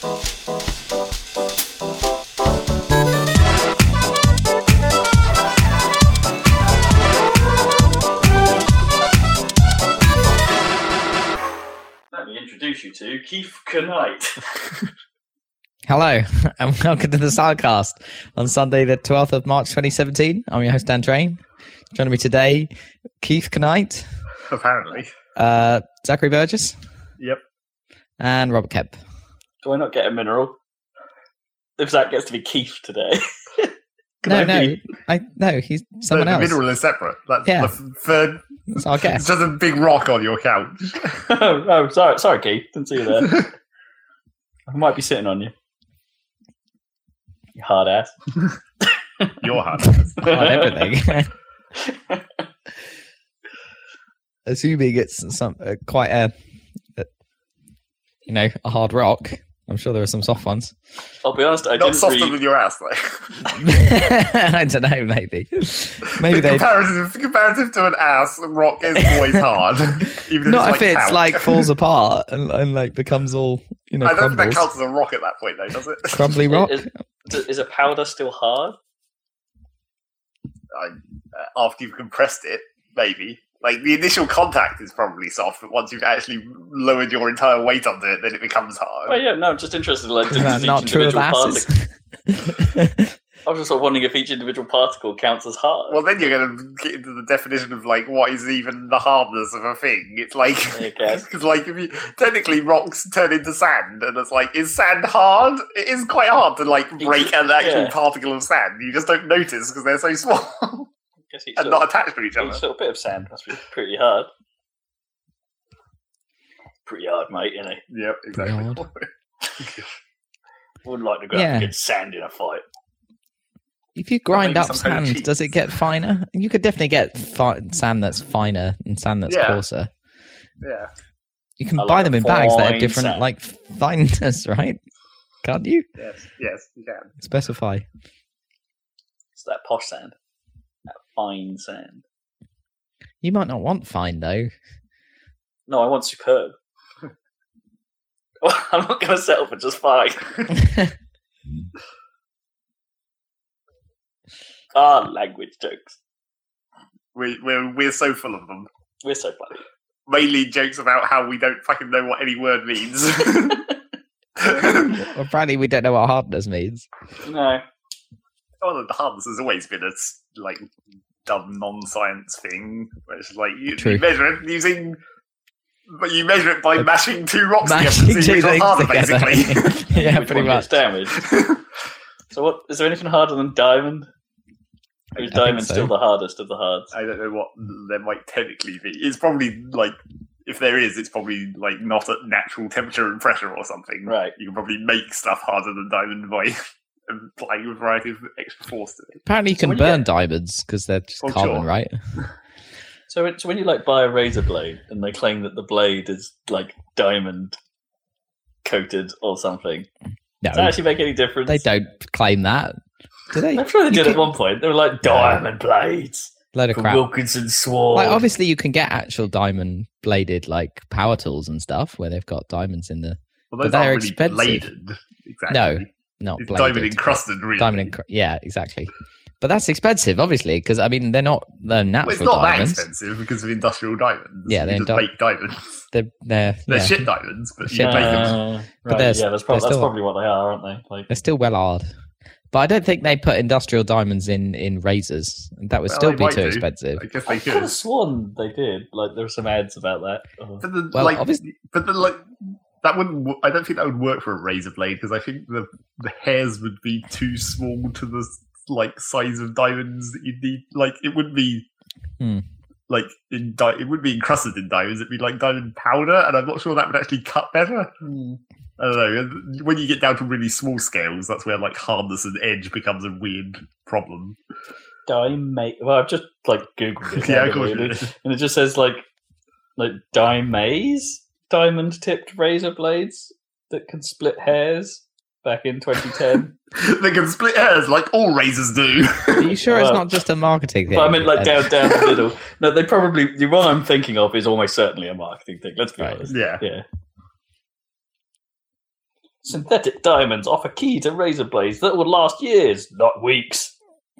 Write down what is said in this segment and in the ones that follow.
Let me introduce you to Keith Knight. Hello, and welcome to the SaladCast on Sunday, the 12th of March 2017. I'm your host, Dan Train. Joining me today, Keith Knight, Apparently. uh, Zachary Burgess, Yep. and Robert Kemp. Do I not get a mineral? If that gets to be Keith today. No, I no, be- I, no, he's someone the, the else. mineral is separate. That's Yeah. the f- third. That's our It's guest. just a big rock on your couch. oh, oh, sorry, sorry, Keith. Didn't see you there. I might be sitting on you. You hard ass. your hand. on everything. Assuming it's some uh, quite a, a, you know, a hard rock. I'm sure there are some soft ones. I'll be honest, I Not didn't softer read. than your ass, though. I don't know, maybe. Maybe they comparative, comparative to an ass, rock is always hard. Even if not it's if like it's talc. like falls apart and, and like becomes all you know I don't think that crumbles. counts as a rock at that point, though, does it? Crumbly rock. Is, is a powder still hard? I, uh, after you've compressed it, maybe. Like the initial contact is probably soft, but once you've actually lowered your entire weight onto it, then it becomes hard. Oh yeah, no, I'm just interested. Like, Is does that each not true of asses? particle- I was just sort of wondering if each individual particle counts as hard. Well, then you're going to get into the definition of like what is even the hardness of a thing. It's like because like if you technically rocks turn into sand, and it's like is sand hard? It is quite hard to like break an actual Yeah. particle of sand. You just don't notice because they're so small I guess each, and little, not attached to each other. each little bit of sand must be pretty hard. Pretty hard, mate. You know, Yep, exactly. hard. wouldn't like to go Yeah. up against sand in a fight. if you grind up some kind of sand, does it get finer? You could definitely get fi- sand that's finer and sand that's Yeah. coarser. yeah, You can I buy like them in bags that have different sand. like fineness, right? Can't you yes, yes, you can. specify? It's that posh sand, that fine sand. You might not want fine though. No, I want superb. I'm not going to settle for just fine. Ah, language jokes. We, we're we're so full of them. We're so funny. Mainly jokes about how we don't fucking know what any word means. well, apparently, we don't know what hardness means. No, oh, the hardness has always been a s- like dumb non-science thing. Where it's like you, True. you measure it using, but you measure it by Uh, mashing two rocks Mashing together. to two which things harder, together. basically. yeah, Which pretty much. damaged. So, what is there anything harder than diamond? Or is I diamond so. still the hardest of the hards? I don't know what there might technically be. It's probably like if there is, it's probably like not at natural temperature and pressure or something. Right. You can probably make stuff harder than diamond by applying a variety of extra force to it. Apparently, you So can you burn diamonds because they're just Oh, carbon, sure. right? So, it's when you like buy a razor blade and they claim that the blade is like diamond coated or something. No, Does that actually make any difference? they don't claim that. Do they? I'm sure they You did at one point. They were like diamond blades Load of from crap. Wilkinson Sword. Like obviously, you can get actual diamond bladed like power tools and stuff where they've got diamonds in the Well, But they're aren't really expensive. bladed. Exactly. No, not It's diamond encrusted, really. Diamond encru- yeah, exactly. But that's expensive, obviously, because I mean they're not they're natural Well, it's not diamonds. that expensive because of industrial diamonds. Yeah, they're just indu- diamonds. They're they're They're yeah, shit diamonds, but Shit you make them. Uh, But right, they're- yeah, that's, prob- that's still- probably what they are, aren't they? Like, they're still well hard. But I don't think they put industrial diamonds in in razors. That would Well, still be too do. expensive. I guess I they could could. have sworn they did. Like, there were some ads about that. Oh. But the Well, like, obviously- but the like, that wouldn't. I don't think that would work for a razor blade because I think the the hairs would be too small to the like size of diamonds that you'd need. Like, it would be Hmm. like in di- it would be encrusted in diamonds. It'd be like diamond powder, and I'm not sure that would actually cut better. I don't know. When you get down to really small scales, that's where like hardness and edge becomes a weird problem. Dime. Well, I've just like googled it. Yeah, of course and it- and it just says like like dimaze diamond tipped razor blades that can split hairs back in 2010. they can split hairs like all razors do. Are you sure it's Well, not just a marketing thing? I mean, like Uh, down down the middle. No, they probably the one I'm thinking of is almost certainly a marketing thing. Let's be Right. honest. yeah. Yeah. Synthetic diamonds offer key to razor blades that will last years, not weeks.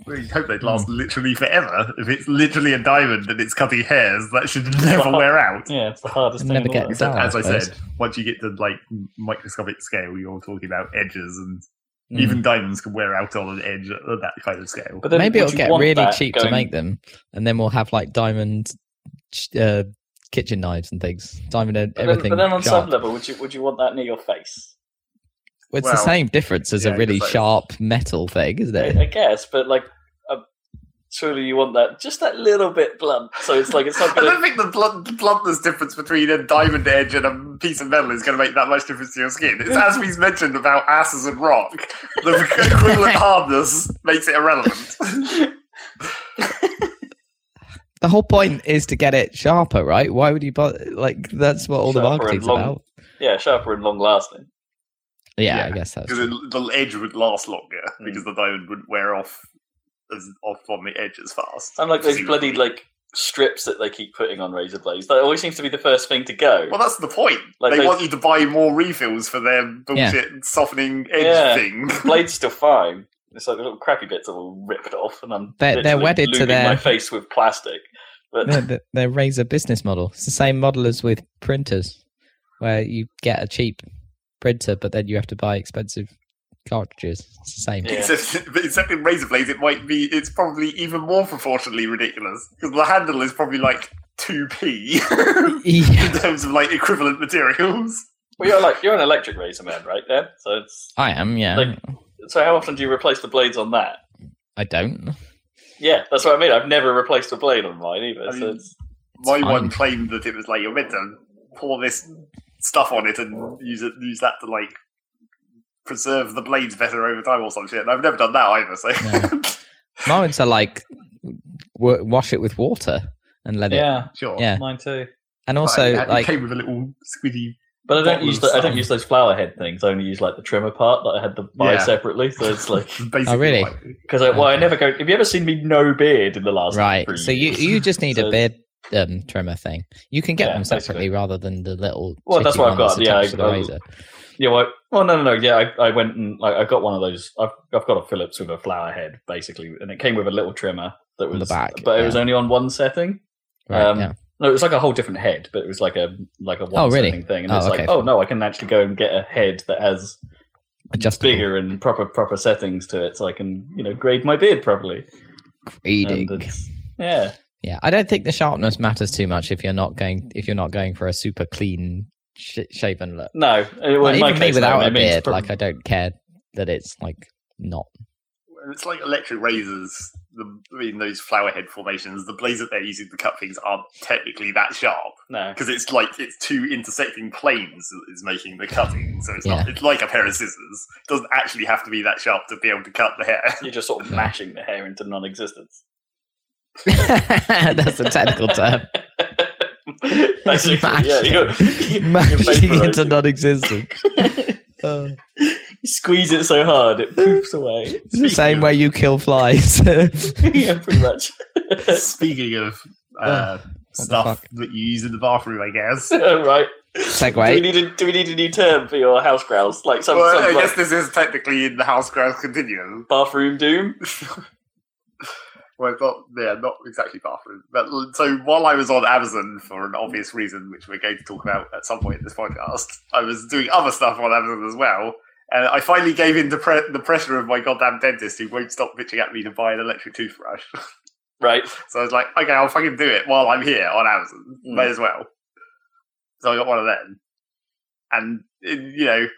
We hope they'd last literally forever. If it's literally a diamond and it's cutting hairs, that should never wear out. Yeah, it's the hardest It thing. never in the world. Except, Oh, I as I said, once you get to like microscopic scale, you're talking about edges, and Mm. even diamonds can wear out on an edge at that kind of scale. But then Maybe it'll get really that cheap to make them, and then we'll have like diamond uh, kitchen knives and things. Diamond uh, But then, everything. but then on sharp. some level, would you would you want that near your face? Well, it's the same difference as yeah, a really like- sharp metal thing, isn't it? I guess, but like, uh, truly you want that just that little bit blunt. So it's like it's not I gonna. don't think the, blunt, the bluntness difference between a diamond edge and a piece of metal is going to make that much difference to your skin. It's as we've mentioned about asses and rock. The equivalent hardness makes it irrelevant. The whole point is to get it sharper, right? Why would you bother? Like that's what all the Sharper and marketing's long- about. yeah, sharper and long lasting. Yeah, Yeah, I guess that's. Because the edge would last longer Mm. because the diamond wouldn't wear off as off on the edge as fast. I'm like those bloody like strips that they keep putting on razor blades. That always seems to be the first thing to go. Well, that's the point. Like they those- want you to buy more refills for their bullshit softening edge Yeah. thing. blade's still fine. It's like the little crappy bits are all ripped off, and I'm They're- they're wedded to their- my face with plastic. But their, their- their razor business model. It's the same model as with printers, where you get a cheap printer, but then you have to buy expensive cartridges. It's the same. Yeah. Except, except in razor blades, it might be. It's probably even more proportionally ridiculous because the handle is probably like two p Yeah. in terms of like equivalent materials. well, you're like you're an electric razor man, right? Then, so it's I am, yeah. Like- so. How often do you replace the blades on that? I don't. Yeah, that's what I mean. I've never replaced a blade on mine either. I so mean- it's, My fine. one claimed that it was like you're meant to pour this stuff on it and oh. use it, use that to like preserve the blades better over time or some shit. And I've never done that either. So Mine are like w- wash it with water and let it. yeah, sure, Yeah. mine too. And also, it, it like, came with a little squiddy. But I don't use the, I don't use those flower head things. I only use like the trimmer part that I had to buy Yeah. separately. So it's like Basically, Oh, really? like- because I, well, I never go. Have you ever seen me no beard in the last right. three So you you just need So- a beard um, trimmer thing. You can get Yeah, them separately basically. rather than the little. Well, that's what I've got, yeah, I- I- razor. Yeah, well, well, no, no, no. Yeah, I, I went and like I got one of those. I've I've got a Philips with a flower head basically, and it came with a little trimmer that On the was back, but it was only on one setting. Right, um, yeah. No, it was like a whole different head, but it was like a like a one Oh, really? setting thing, and Oh, it's like, okay, oh no, I can actually go and get a head that has just bigger and proper proper settings to it, so I can you know grade my beard properly. And yeah, Yeah, I don't think the sharpness matters too much if you're not going if you're not going for a super clean sh- shaven look. no, it- well, Like, even me case, no, without it a means beard, pro- like I don't care that it's like not. It's like electric razors. The, in those flower head formations, the blades that they're using to cut things aren't technically that sharp no. because it's like it's two intersecting planes that is making the cutting. So it's not. It's like a pair of scissors. It doesn't actually have to be that sharp to be able to cut the hair. You're just sort of mashing the hair into non-existence. That's a technical term. Basically, yeah, you're, you're into non-existent. Uh, You squeeze it so hard it poofs away. it's the same of- way you kill flies. yeah, pretty much. Speaking of uh, stuff that you use in the bathroom, I guess. right. Do we Segue. need a Do we need a new term for your house grouse? Like some, well, some I like guess this is technically in the house grouse continuum. bathroom doom. Well, not yeah, not exactly bathroom. But so while I was on Amazon for an obvious reason, which we're going to talk about at some point in this podcast, I was doing other stuff on Amazon as well. And I finally gave in to pre- the pressure of my goddamn dentist who won't stop bitching at me to buy an electric toothbrush. Right. so I was like, okay, I'll fucking do it while I'm here on Amazon. Mm. May as well. So I got one of them. And, you know,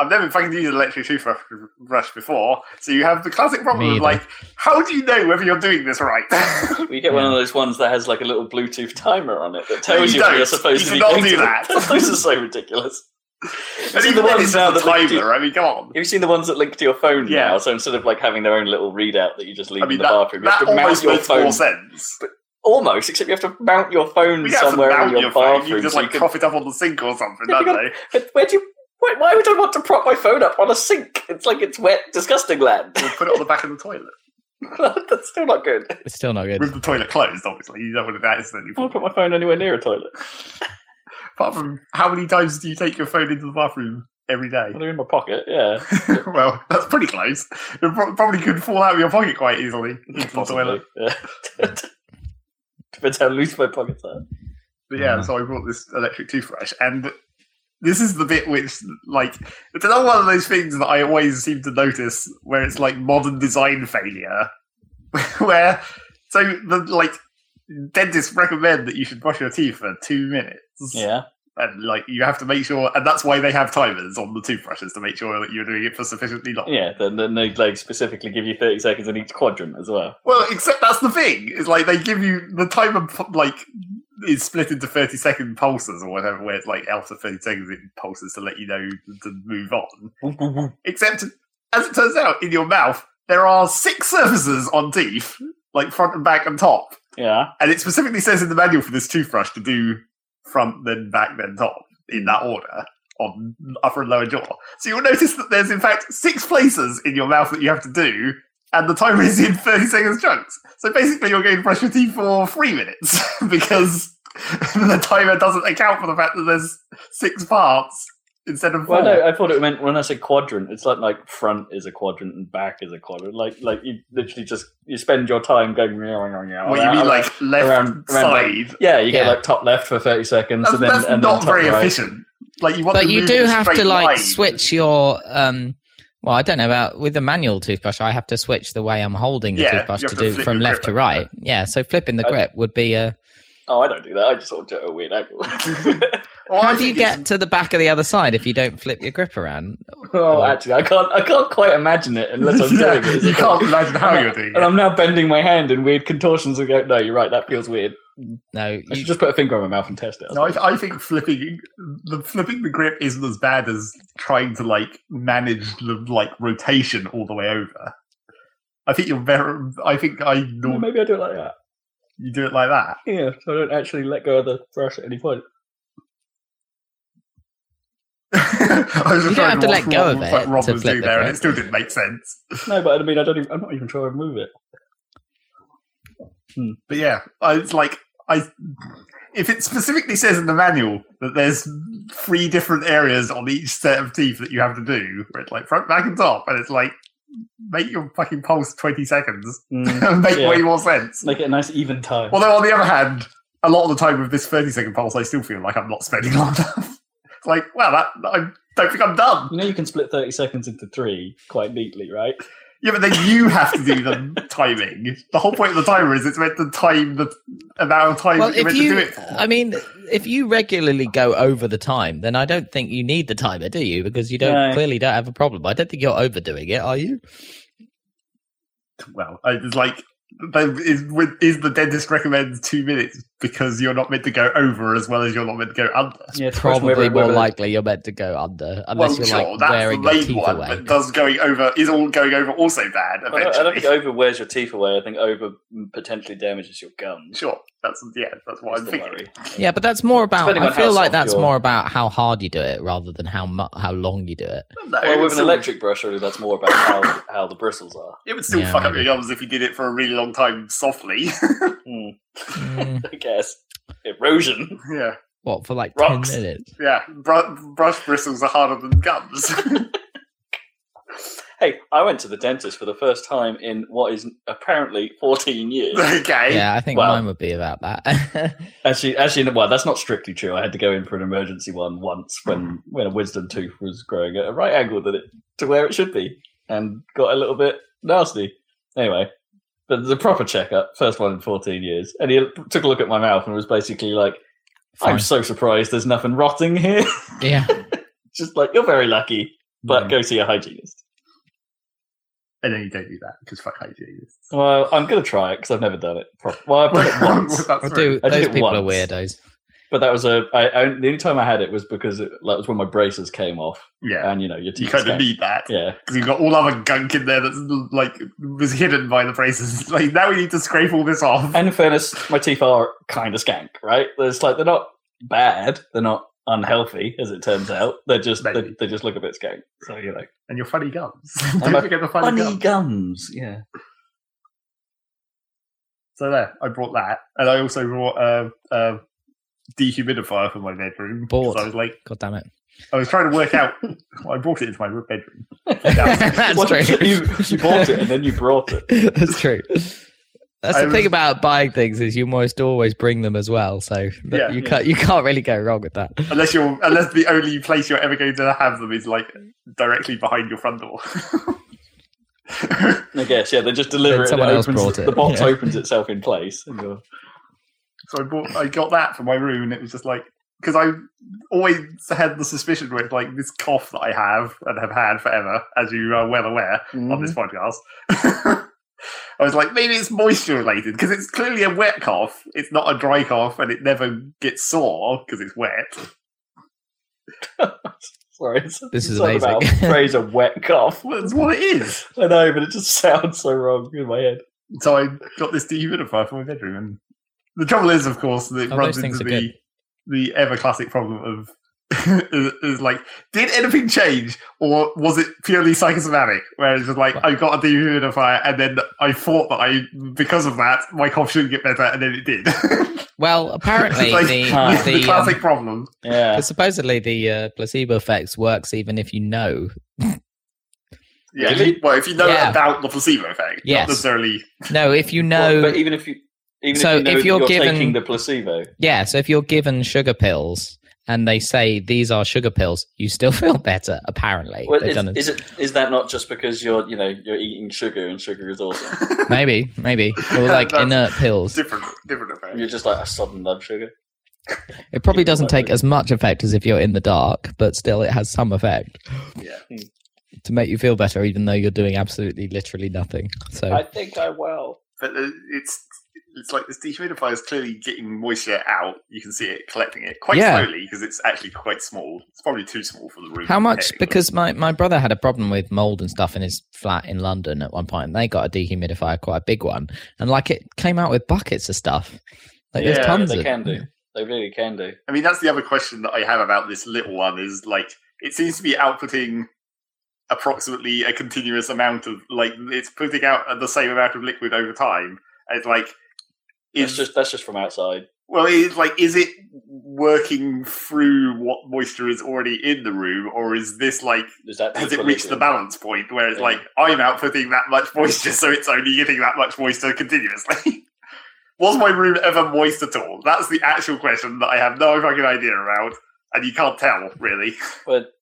I've never fucking used an electric toothbrush before. So you have the classic problem of like, how do you know whether you're doing this right? We get one of those ones that has like a little Bluetooth timer on it that tells you you, when you're supposed You to be cannot doing do it. that. those are so ridiculous. and seen even the ones it's now just a that link to- timer. I mean, come on. Have you seen the ones that link to your phone Yeah. now? So instead of like having their own little readout that you just leave I mean, in the that, bathroom, you that have to mount your makes phone. more sense. Almost, except you have to mount your phone You have to somewhere in mount your, your phone. bathroom. You just so like you prop it up on the sink or something, Yeah, don't you they? Where do you? Why, why would I want to prop my phone up on a sink? It's like it's wet, disgusting land. Or put it on the back of the toilet. That's still not good. It's still not good. With the toilet closed, obviously. You don't want it accidentally. I won't put my phone anywhere near a toilet. Apart from how many times do you take your phone into the bathroom every day. They're in my pocket. Yeah, well, that's pretty close. It probably could fall out of your pocket quite easily. into the possibly. toilet. Yeah. Depends how loose my pockets are. But yeah, Mhm. so I brought this electric toothbrush, and this is the bit which, like, it's another one of those things that I always seem to notice where it's like modern design failure, where so the like dentists recommend that you should brush your teeth for two minutes. Yeah. And like you have to make sure, and that's why they have timers on the toothbrushes to make sure that you're doing it for sufficiently long. Yeah. Then, then they like specifically give you thirty seconds in each quadrant as well. Well, except that's the thing. is like they give you the timer like is split into thirty second pulses or whatever, where it's like after thirty seconds it pulses to let you know to move on. Except, as it turns out, in your mouth there are six surfaces on teeth, like front and back and top, Yeah. and it specifically says in the manual for this toothbrush to do front, then back, then top in that order. On upper and lower jaw. So you'll notice that there's in fact six places in your mouth that you have to do, and the timer is in 30 seconds chunks. So basically, you're going to brush your teeth for three minutes because the timer doesn't account for the fact that there's six parts instead of four. Well, no, I thought it meant when I said quadrant, it's like like front is a quadrant and back is a quadrant. Like like you literally just you spend your time going. what you mean, like left around- around, side? Yeah, you get like top left for thirty seconds, That's, and then that's and not then top very right. efficient. Like you want, but to you move do in a have to like line. switch your um well i don't know about with the manual toothbrush i have to switch the way i'm holding the Yeah, toothbrush to to do from left to like right yeah so flipping the grip would be a Oh, I don't do that. I just sort of do it a weird angle. Well, how do you think it's- get to the back of the other side if you don't flip your grip around oh, actually, I can't. I can't quite imagine it unless I'm Yeah, doing it. you can't imagine how you're doing And it. I'm now bending my hand in weird contortions and go, no, you're right. That feels weird. no I you, should just put a finger on my mouth and test it. No, I, I think flipping the flipping the grip isn't as bad as trying to like manage the like rotation all the way over. I think you're very. I think I Yeah, know maybe I do it like that. you do it like that. Yeah, so I don't actually let go of the brush at any point. I was just You don't have to watch let go of what it Rob to was flip doing the there, and it still didn't make sense. No, but I mean, I don't. Even, I'm not even sure I move it. But yeah, I, it's like I. If it specifically says in the manual that there's three different areas on each set of teeth that you have to do, where it's like front, back, and top, and it's like make your fucking pulse twenty seconds, Mm, make Yeah. way more sense. Make it a nice even time. Although on the other hand, a lot of the time with this thirty second pulse, I still feel like I'm not spending long enough. It's like, wow, that I don't think I'm done. You know, you can split 30 seconds into three quite neatly, right? Yeah, but then you have to do the timing. The whole point of the timer is it's meant to time the amount of time well you're if meant to do you it for. i mean if you regularly go over the time then i don't think you need the timer do you because you don't No. clearly don't have a problem i don't think you're overdoing it are you well, it's like there is is the dentist recommends two minutes because you're not meant to go over as well as you're not meant to go under. Yeah, it's probably more likely you're meant to go under unless well, you're sure, like that's wearing the your main teeth one, away but does going over is all going over also bad I don't, I don't think over wears your teeth away. I think over potentially damages your gums. Sure, that's yeah, that's what That's I'm thinking. worry. Yeah, but that's more about. Depending I feel like soft that's your- more about how hard you do it rather than how mu- how long you do it. No, Well, with an still- electric brush, really, that's more about how, how the bristles are. it would still Yeah, fuck up your gums if you did it for a really long time softly. Hmm, Mm, I guess. Erosion. yeah, what for like Rocks. ten minutes? yeah. Br- brush bristles are harder than gums. Hey, I went to the dentist for the first time in what is apparently 14 years. okay. Yeah, I think Well- mine would be about that. Actually, actually, well, that's not strictly true. I had to go in for an emergency one once when when a wisdom tooth was growing at a right angle to it to where it should be, and got a little bit nasty. Anyway, but the proper checkup, first one in fourteen years, and he took a look at my mouth and was basically like, "I'm so surprised there's nothing rotting here." yeah, Just like you're very lucky, but Mm. go see a hygienist. And then you don't do that because fuck hygienists. Well, I'm gonna try it because I've never done it. Pro- well, I've done it once. That's Well, right. do, I did those it people are weirdos. But that was a I, I, the only time I had it was because it like, was when my braces came off, Yeah, and you know your teeth. you kind of need that Yeah, because you've got all other gunk in there that's like was hidden by the braces. Like now we need to scrape all this off. and in fairness, my teeth are kind of skank, right? There's like they're not bad, they're not unhealthy, as it turns out. They're just they, Maybe. they just look a bit skank. So you know, And your funny gums. Don't a forget the funny, funny gums. gums. Yeah, So there, I brought that, and I also brought a, a dehumidifier for my bedroom. 'cause Bought. I was like, God damn it! I was trying to work out. Well, I brought it into my bedroom. That's Well, true. You, you bought it and then you brought it. That's true. That's I the thing was- about buying things is you almost always bring them as well. So Yeah, you yeah. can't you can't really go wrong with that. Unless you're, unless the only place you're ever going to have them is like directly behind your front door. I guess, yeah. They just deliver Then it. someone else opens, brought it. The box Yeah. opens itself in place. So I bought, I got that for my room, and it was just like because I always had the suspicion with like this cough that I have and have had forever, as you are well aware on this mm-hmm. podcast. I was like, maybe it's moisture related because it's clearly a wet cough. It's not a dry cough, and it never gets sore because it's wet. sorry, it's, This is something about amazing. a phrase a wet cough. That's what it is. I know, but it just sounds so wrong in my head. So I got this dehumidifier for my bedroom, and the trouble is, of course, that it Oh, runs into the good. the ever classic problem of is, is like, did anything change, or was it purely psychosomatic? Where it's just like I got a dehumidifier, and then I thought that I, because of that, my cough shouldn't get better, and then it did. Well, apparently Like, the uh, the, the, classic um, problem. Yeah. 'cause supposedly the uh, placebo effects works even if you know. Yeah. Really? Well, if you know Yeah. about the placebo effect, Yes. not necessarily. No, if you Well, know, but even if you, even So if you know if you're, you're given- taking the placebo, yeah. So if you're given sugar pills and they say these are sugar pills, you still feel better. Apparently, well, They've is, done it- is it is that not just because you're you know you're eating sugar and sugar is awesome? maybe, maybe, or like inert pills. different, different effect. you're just like a suddenly love sugar. It probably doesn't take Exactly. as much effect as if you're in the dark, but still, it has some effect Yeah. to make you feel better, even though you're doing absolutely, literally nothing. So I think I will. but uh, it's it's like this dehumidifier is clearly getting moisture out. You can see it collecting it quite Yeah. slowly because it's actually quite small. It's probably too small for the room. How much? technically. Because my, my brother had a problem with mold and stuff in his flat in London at one point, and they got a dehumidifier, quite a big one, and like it came out with buckets of stuff. Like Yeah, there's tons they of. can do. They really can do. I mean, that's the other question that I have about this little one is like it seems to be outputting approximately a continuous amount of like it's putting out the same amount of liquid over time. And It's like It's is just that's just from outside. well, it's like is it working through what moisture is already in the room, or is this like Is that has it reached the balance point where it's Yeah. like I'm outputting that much moisture, so it's only getting that much moisture continuously? Was my room ever moist at all? That's the actual question that I have no fucking idea about, and you can't tell really. But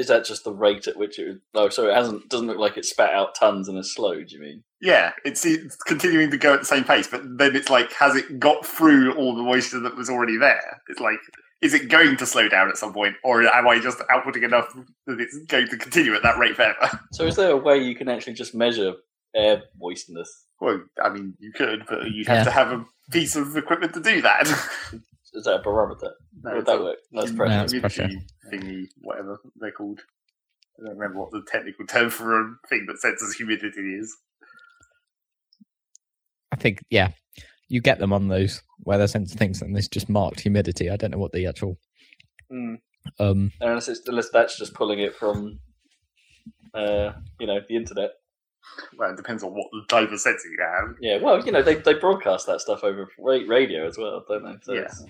is that just the rate at which it? Oh, so it hasn't. Doesn't look like it spat out tons and is slow. Do you mean? Yeah, it's, it's continuing to go at the same pace, but then it's like, has it got through all the moisture that was already there? It's like, is it going to slow down at some point, or am I just outputting enough that it's going to continue at that rate forever? So is there a way you can actually just measure air moistness? Well, I mean, you could, but you'd have Yeah. to have a piece of equipment to do that. Is that a barometer? No, Would that a work? That's No, pressure. it's pressure. humidity thingy, whatever they're called. I don't remember what the technical term for a thing that senses humidity is. I think, yeah, you get them on those weather sensor things, and it's just marked humidity. I don't know what the actual. Mm. Um, Unless, it's, unless that's just pulling it from, uh, you know, the internet. Well, it depends on what the type of sensor you have. Yeah, well, you know, they, they broadcast that stuff over radio as well, don't they? So yeah. it's-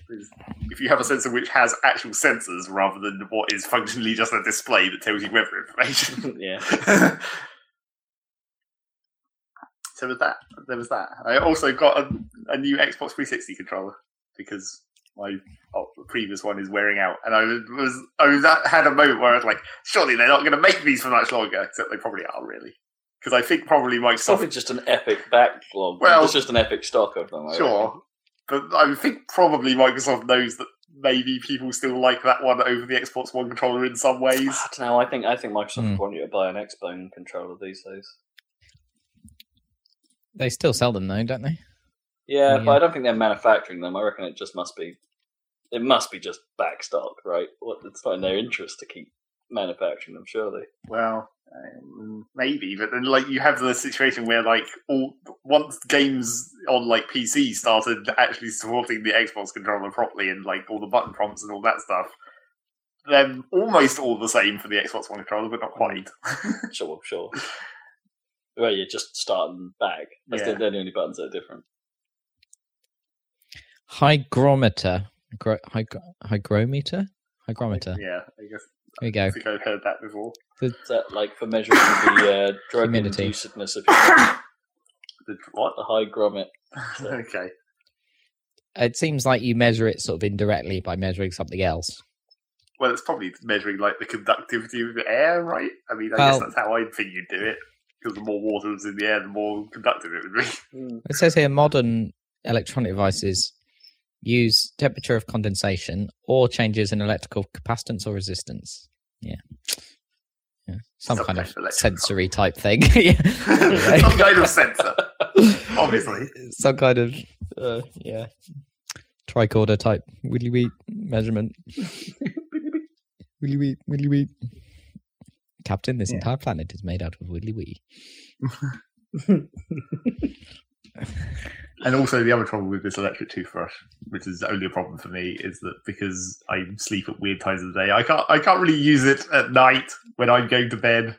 If you have a sensor which has actual sensors rather than what is functionally just a display that tells you weather information. yeah. so with that, there was that. I also got a, a new Xbox 360 controller because my oh, previous one is wearing out, and I was I was at, had a moment where I was like, surely they're not going to make these for much longer, except they probably are really. Because I think probably It's probably just an epic backlog. Well- it's just an epic stock of them. I sure, but I think probably Microsoft knows that maybe people still like that one over the Xbox One controller in some ways. I don't know. I think I think Microsoft Hmm. want you to buy an Xbone controller these days. they still sell them though, don't they? Yeah, Yeah. but I don't think they're manufacturing them. I reckon it just must be. It must be just back stock, right? What it's not in their interest to keep manufacturing them, surely. Well, um, maybe, but then like you have the situation where like all once games on like PC started actually supporting the Xbox controller properly and like all the button prompts and all that stuff, they're almost all the same for the Xbox One controller, but not quite. Sure, sure. Well, you're just starting back. That's the, Yeah. they're the only buttons that are different. Hygrometer, Gro- hygro- hygrometer, hygrometer. Yeah, I guess There you I go. think I've heard that before. Is that like for measuring the uh, drug Humidity. inducedness of your The what? the high grommet? okay. It seems like you measure it sort of indirectly by measuring something else. Well, it's probably measuring like the conductivity of the air, right? I mean, I Well- guess that's how I think you'd do it. Because the more water was in the air, the more conductive it would be. It says here modern electronic devices use temperature of condensation or changes in electrical capacitance or resistance. Yeah. Yeah. Some, Some kind kind of sensory type thing. Some kind of sensor. Obviously. Some kind of uh, yeah. Tricorder type willy wee measurement. willy wee, willy wee. Captain, this Yeah. entire planet is made out of willy wee. And also, the other trouble with this electric toothbrush, which is only a problem for me, is that because I sleep at weird times of the day, I can't I can't really use it at night when I'm going to bed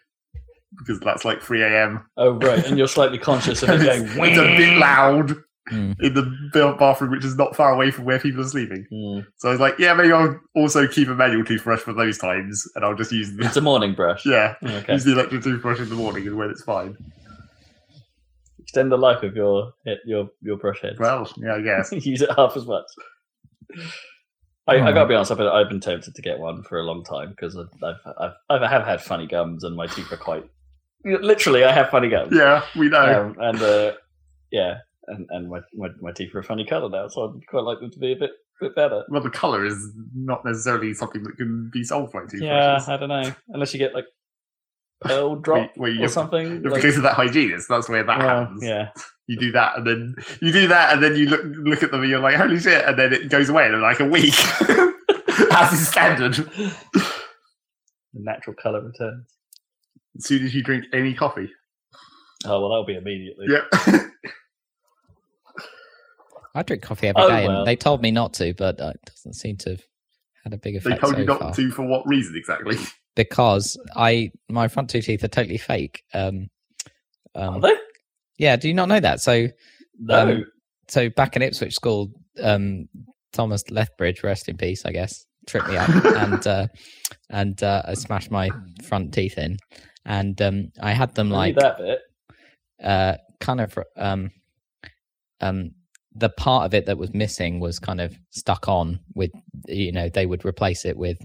because that's like 3 a.m. Oh right, and you're slightly conscious of it going. it's, it's a bit loud Hmm. in the bathroom, which is not far away from where people are sleeping. Mm. So I was like, yeah, maybe I'll also keep a manual toothbrush for those times, and I'll just use the It's a morning brush. yeah Okay. use the electric toothbrush in the morning and when it's fine. Extend the life of your your your brush head. Well, yeah, I guess. Use it half as much. I, I Alright. gotta be honest. I've been, I've been tempted to get one for a long time because I've, I've I've I have had funny gums and my teeth are quite. Literally, I have funny gums. Yeah, we know. Um, and uh, yeah, and and my, my my teeth are a funny colour now, so I'd quite like them to be a bit bit better. well, the color is not necessarily something that can be solved by toothbrushes. Yeah, I don't know. Unless you get like pearl drop where you or something. You have to like- go to that hygienist. That's where that well, happens. yeah, You do that, and then you do that, and then you look look at them, and you're like, "Holy shit!" And then it goes away in like a week, as is standard. the natural colour returns. As soon as you drink any coffee. Oh well, that'll be immediately. Yep. I drink coffee every Oh, day, well. and they told me not to, but uh, it doesn't seem to have had a big effect. they told so you not far. to for what reason exactly? Because I my front two teeth are totally fake. Um, Are um, they? yeah, do you not know that? So No. Um, so back in Ipswich School, um, Thomas Lethbridge, rest in peace, I guess, tripped me up and uh, and uh, I smashed my front teeth in, and um, I had them like that bit. uh, kind of um, um, the part of it that was missing was kind of stuck on with you know they would replace it with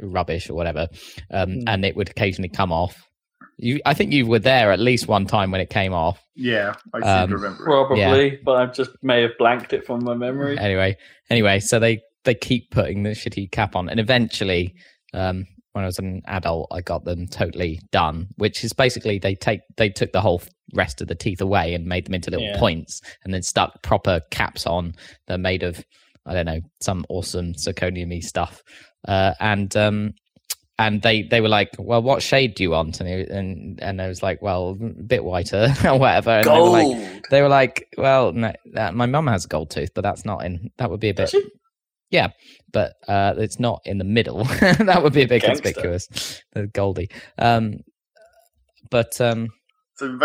rubbish or whatever, um, Hmm. and it would occasionally come off. You, I think you were there at least one time when it came off. Yeah, I seem Um, to remember. it. Probably, but I just may have blanked it from my memory. anyway anyway so they they keep putting the shitty cap on and eventually um when i was an adult i got them totally done which is basically they take they took the whole rest of the teeth away and made them into little Yeah. points and then stuck proper caps on they're made of i don't know some awesome zirconium stuff uh and um and they they were like well what shade do you want and it, and and i was like well a bit whiter or whatever and they were like Gold. they were like, "Well, no, that, my mum has a gold tooth, but that's not in. That would be a bit, Yeah, but uh, it's not in the middle. that would be a bit Gangster. conspicuous. The Goldie. Um, but um, So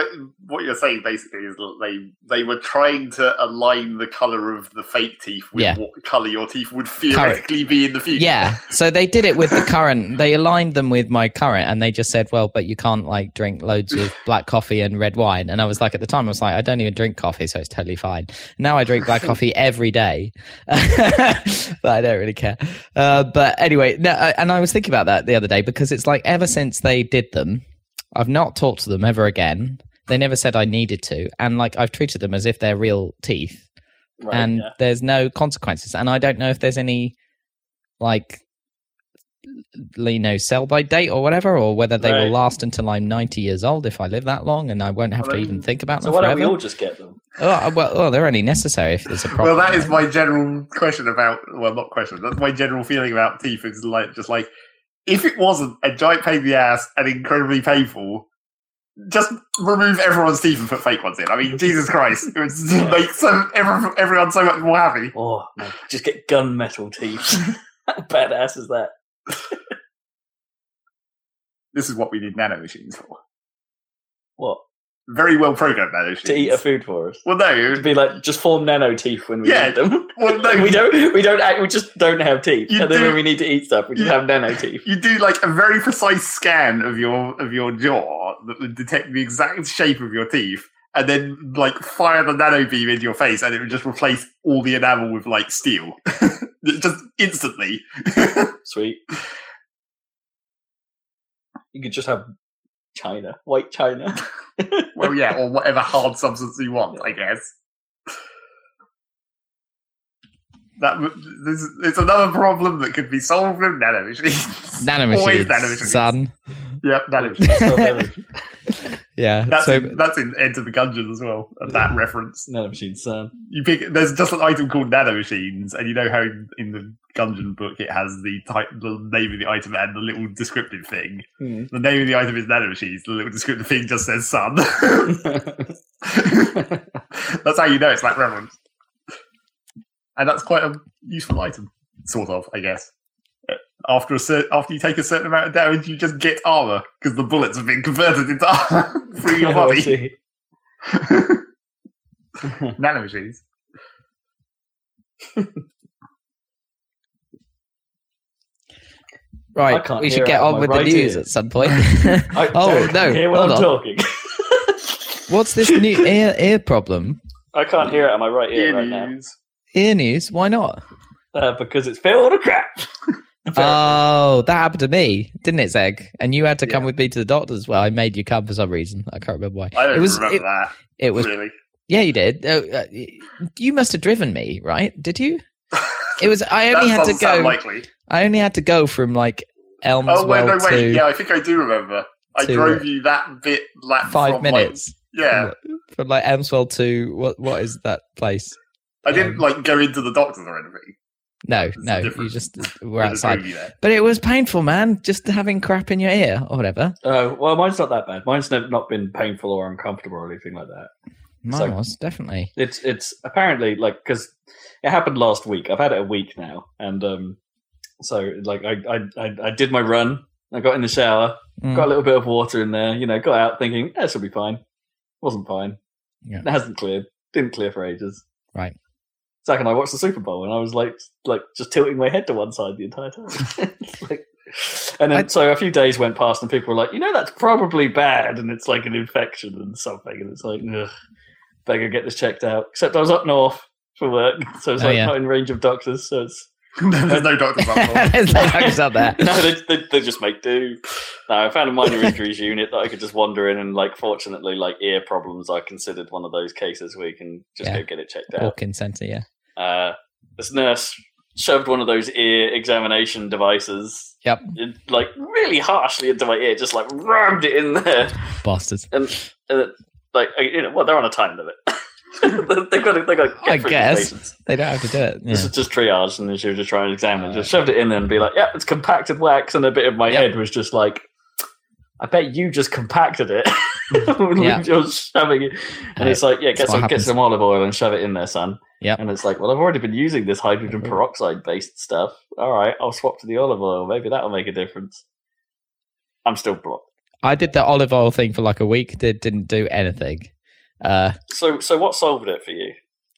what you're saying basically is that they they were trying to align the color of the fake teeth with Yeah. what color your teeth would theoretically be in the future. yeah, so they did it with the current. They aligned them with my current, and they just said, "Well, but you can't like drink loads of black coffee and red wine." And I was like, at the time, I was like, "I don't even drink coffee, so it's totally fine." Now I drink black coffee every day, but I don't really care. Uh, but anyway, no, I- and I was thinking about that the other day because it's like ever since they did them, I've not talked to them ever again. They never said I needed to, and like I've treated them as if they're real teeth Right, and yeah. there's no consequences. And I don't know if there's any like you know sell by date or whatever, or whether they Right. will last until I'm 90 years old if I live that long, and I won't have Well, to even think about So them why don't we all just get them? Oh, uh, well, well, they're only necessary if there's a problem. Well, that is right? my general question about. Well, not question. That's my general feeling about teeth. Is like just like if it wasn't a giant pain in the ass and incredibly painful, just remove everyone's teeth and put fake ones in. I mean, Jesus Christ, it would Yeah. make so everyone, everyone so much more happy. Oh, man, just get gunmetal teeth. How badass is that? This is what we need nano machines for. What? Very well programmed nano to eat a food for us. Well, no, it To would be like just form nano teeth when we Yeah. eat them. well, no, we don't. We don't. Act, we just don't have teeth. And then do- when we need to eat stuff, we just you- have nano teeth. You do like a very precise scan of your of your jaw that would detect the exact shape of your teeth, and then like fire the nano beam into your face, and it would just replace all the enamel with like steel, just instantly. Sweet. You could just have China, white China. well, yeah, or whatever hard substance you want, I guess. That w- this, it's another problem that could be solved with nano machines. Nanomachines, Always nanomachines. son. Yep, nano machines. Yeah. That's so in, that's in Enter the Gungeon as well. and That reference. Nano machine, son. You pick. There's just an item called nano machines, and you know how in, in the Gungeon book it has the type, the name of the item and the little descriptive thing. Hmm. The name of the item is nano machines. The little descriptive thing just says son. that's how you know it's that reference. And that's quite a useful item, sort of, I guess. Uh, After a cer- after you take a certain amount of damage, you just get armor because the bullets have been converted into armor through your Oh, body. nano machines. Right, we should get on with right the news ear. at some point. I oh no! hear when hold I'm on. talking. What's this new ear ear problem? I can't hear it on my right ear Ear right now news. Ear news? Why not? uh, because it's filled with crap. Oh, that happened to me, didn't it, Zeg? And you had to come Yeah. with me to the doctor's. Well, I made you come for some reason. I can't remember why. I don't it was. remember It, that. it was. really. Yeah, you did. Uh, uh, you must have driven me, right? Did you? It was. I only had to go. likely. I only had to go from like Elmswell Oh wait, no, wait. to Yeah, I think I do remember. I drove you that bit like five from, like- minutes. yeah, From like Elmswell to what? What is that place? I didn't um, like go into the doctors or anything. No, It's no. You just were outside. drove you there. But it was painful, man. Just having crap in your ear or whatever. Oh well, mine's not that bad. Mine's never not been painful or uncomfortable or anything like that. Mine So- was definitely. It's it's apparently like because it happened last week. I've had it a week now, and um, so like I I I, I did my run. I got in the shower, Mm. got a little bit of water in there. You know, got out thinking that should be fine. Wasn't fine. Yeah. It hasn't cleared. Didn't clear for ages. Right. Zach and I watched the Super Bowl, and I was like, like just tilting my head to one side the entire time. like, and then I- so a few days went past, and people were like, you know, that's probably bad, and it's like an infection and something, and it's like, ugh, better get this checked out. Except I was up north for work, so it's Oh, like yeah. not in range of doctors. So it's There's no doctors up there. There's no doctors up there. no, they, they, they just make do. No, I found a minor injuries unit that I could just wander in, and like, fortunately, like ear problems are considered one of those cases where you can just Yeah. go get it checked out. Walk-in centre, yeah. Uh, this nurse shoved one of those ear examination devices, Yep. it, like really harshly into my ear, just like rammed it in there, Bastards. and uh, like uh, you know, well, they're on a time limit. they've got to, they've got to I guess. They don't have to do it. This is just triage, and then she was just trying to examine. Uh, just shoved it in there and be like, "Yeah, it's compacted wax," and a bit of my Yep. head was just like, "I bet you just compacted it." Yeah. You're shoving it, and Uh, it's like, "Yeah, get some, get some olive oil and shove it in there, son." Yep. And it's like, "Well, I've already been using this hydrogen peroxide based stuff. All right, I'll swap to the olive oil. Maybe that'll make a difference." I'm still blocked. I did the olive oil thing for like a week. Did didn't do anything. Uh, So, so what solved it for you?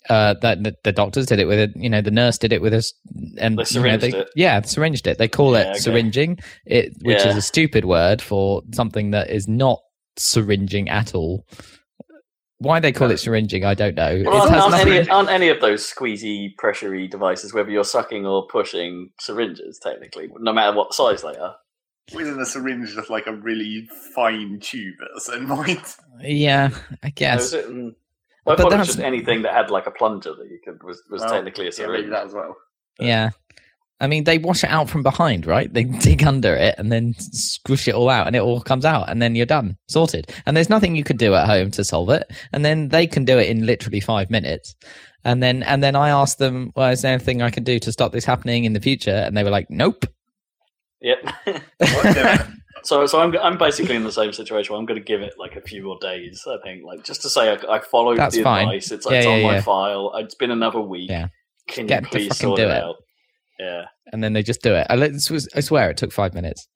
uh, that the, the doctors did it with it. You know, the nurse did it with us, and They you know, syringed it? Yeah, syringed it. They call it okay. syringing, it which Yeah. is a stupid word for something that is not syringing at all. Why they call it syringing, I don't know. Well, it aren't, aren't any, aren't any of those squeezy, pressurey devices, whether you're sucking or pushing syringes, technically, no matter what size they are? Isn't a syringe just like a really fine tube at a certain point? yeah, I guess. is it, mm, well, I But thought it was just anything that had like a plunger that you could was, was Well, technically a Yeah, syringe. maybe that as well. Yeah. I mean, they wash it out from behind, right? They dig under it and then squish it all out, and it all comes out, and then you're done, sorted. And there's nothing you could do at home to solve it. And then they can do it in literally five minutes. And then, and then I asked them, "Well, is there anything I can do to stop this happening in the future?" And they were like, "Nope." Yep. Yeah. so, so I'm I'm basically in the same situation. I'm going to give it like a few more days. I think, like just to say I, I followed That's the fine. advice. It's, Yeah, it's yeah, on my file. It's been another week. Yeah. Can Get you please sort do it it. out? Yeah. And then they just do it. I, let- I swear it took five minutes.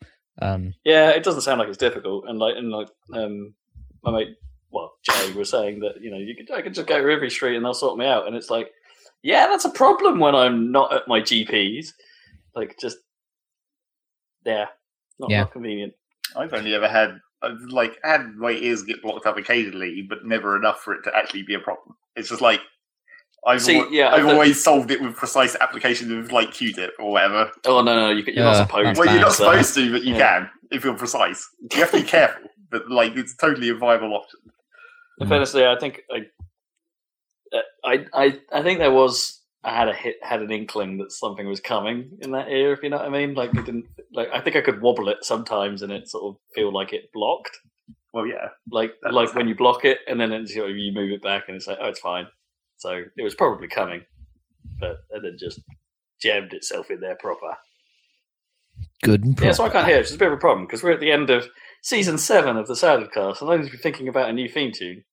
Um, Yeah, it doesn't sound like it's difficult, and like and like um, my mate well, Jay was saying that you know you could I could just go to every Street and they'll sort me out, and it's like, yeah, that's a problem when I'm not at my GP's. Like, just yeah, not, Yeah. not convenient. I've only ever had I've like had my ears get blocked up occasionally, but never enough for it to actually be a problem. It's just like I've See, al- yeah, I've the- always solved it with precise applications of like Q-tip or whatever. Oh no, no, you, you're Yeah, not supposed. that's to. Well, you're not bad. supposed to, but you Yeah. can if you're precise. You have to be careful, but like it's totally a viable option. In fairness, yeah, I think I, uh, I, I, I think there was. I had a hit, had an inkling that something was coming in that ear. If you know what I mean, like it didn't. Like I think I could wobble it sometimes, and it sort of feel like it blocked. Well, yeah, Like That like does when you block it, and then it's, you move it back, and it's like, oh, it's fine. So it was probably coming, but and then just jammed itself in there proper. Good. And proper. Yeah, so I can't hear. It's a bit of a problem because we're at the end of season seven of the SaladCast, and I need to be thinking about a new theme tune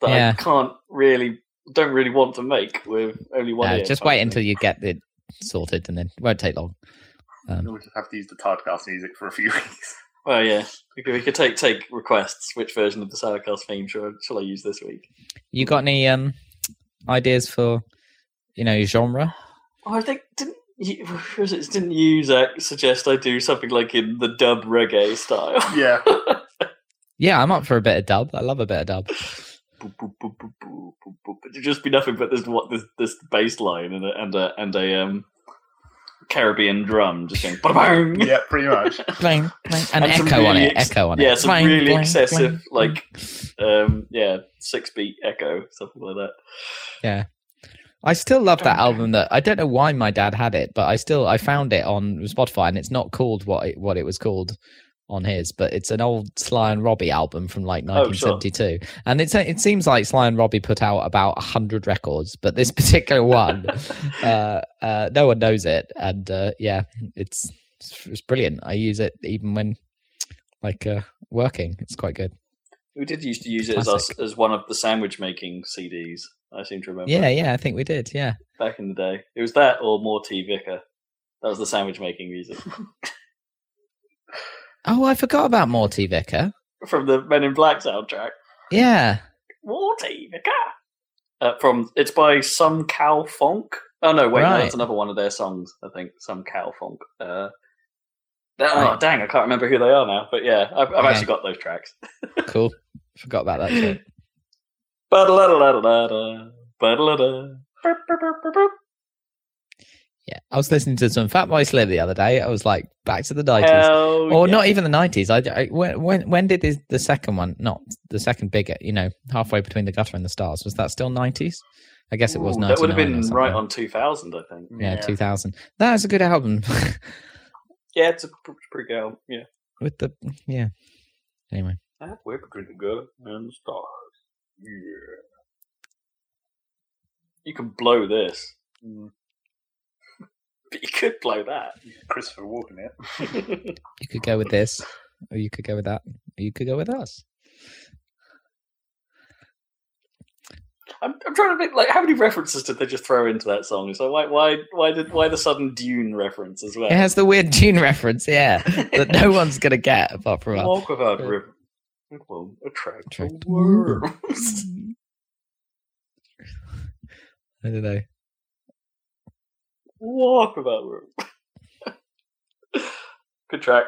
that Yeah. I can't really, don't really want to make with only one. No, ear, just wait of until you get it sorted, and then it won't take long. Um, we'll just have to use the Tardcast music for a few weeks. Well, yeah, we could, we could take take requests. Which version of the SaladCast theme shall, shall I use this week? you got any um ideas for you know genre? Oh, I think didn't. You, didn't you, Zach, suggest I do something like in the dub reggae style? Yeah, Yeah, I'm up for a bit of dub. I love a bit of dub. It'd just be nothing but this what this this bass line and a and a and a um Caribbean drum just going bang. yeah, pretty much. Bling, bling, and, And some echo on really it. ex- echo on Yeah, it. some Bling, really bling, excessive bling, like um yeah six beat echo something like that. Yeah. I still love that album that I don't know why my dad had it, but I still I found it on Spotify and it's not called what it, what it was called on his, but it's an old Sly and Robbie album from like Oh, sure. 1972. And it's it seems like Sly and Robbie put out about 100 records, but this particular one uh, uh, no one knows it and uh, yeah, it's it's brilliant. I use it even when like uh, working. It's quite good. We did used to use it as as one of the sandwich making CDs. I seem to remember. Yeah, yeah, I think we did. Yeah. back in the day, it was that or Morty Vicker. That was the sandwich making music Oh, I forgot about Morty Vicker. from the Men in Black soundtrack. Yeah. Morty Vicker. Uh, from it's by Some Cow Funk. Oh no, wait, no, Right. that's another one of their songs. I think Some Cow Funk. Uh, oh Right. dang, I can't remember who they are now. But yeah, I've, I've Okay. actually got those tracks. Cool. Forgot about that shit. Yeah, I was listening to some Fatboy Slim the other day. I was like, back to the nineties, or yeah. not even the nineties. I, I when when when did this, the second one? Not the second bigger. You know, halfway between the gutter and the stars. Was that still nineties? I guess it was. Ooh, that would have been right on 2000, I think. Yeah, two thousand. That was a good album. Yeah, it's a pr- pretty good album. Yeah. With the yeah. Anyway, Halfway between the gutter and the stars. Yeah. You can blow this. Mm. But you could blow that. Christopher Walken it. you could go with this, or you could go with that, or you could go with us. I'm, I'm trying to think like how many references did they just throw into that song? So why why why did why the sudden Dune reference as well? It has the weird tune reference, yeah, that no one's gonna get apart from us. Walk without Yeah. river. It will attract Attract worms. I don't know. Walk without river. Good track.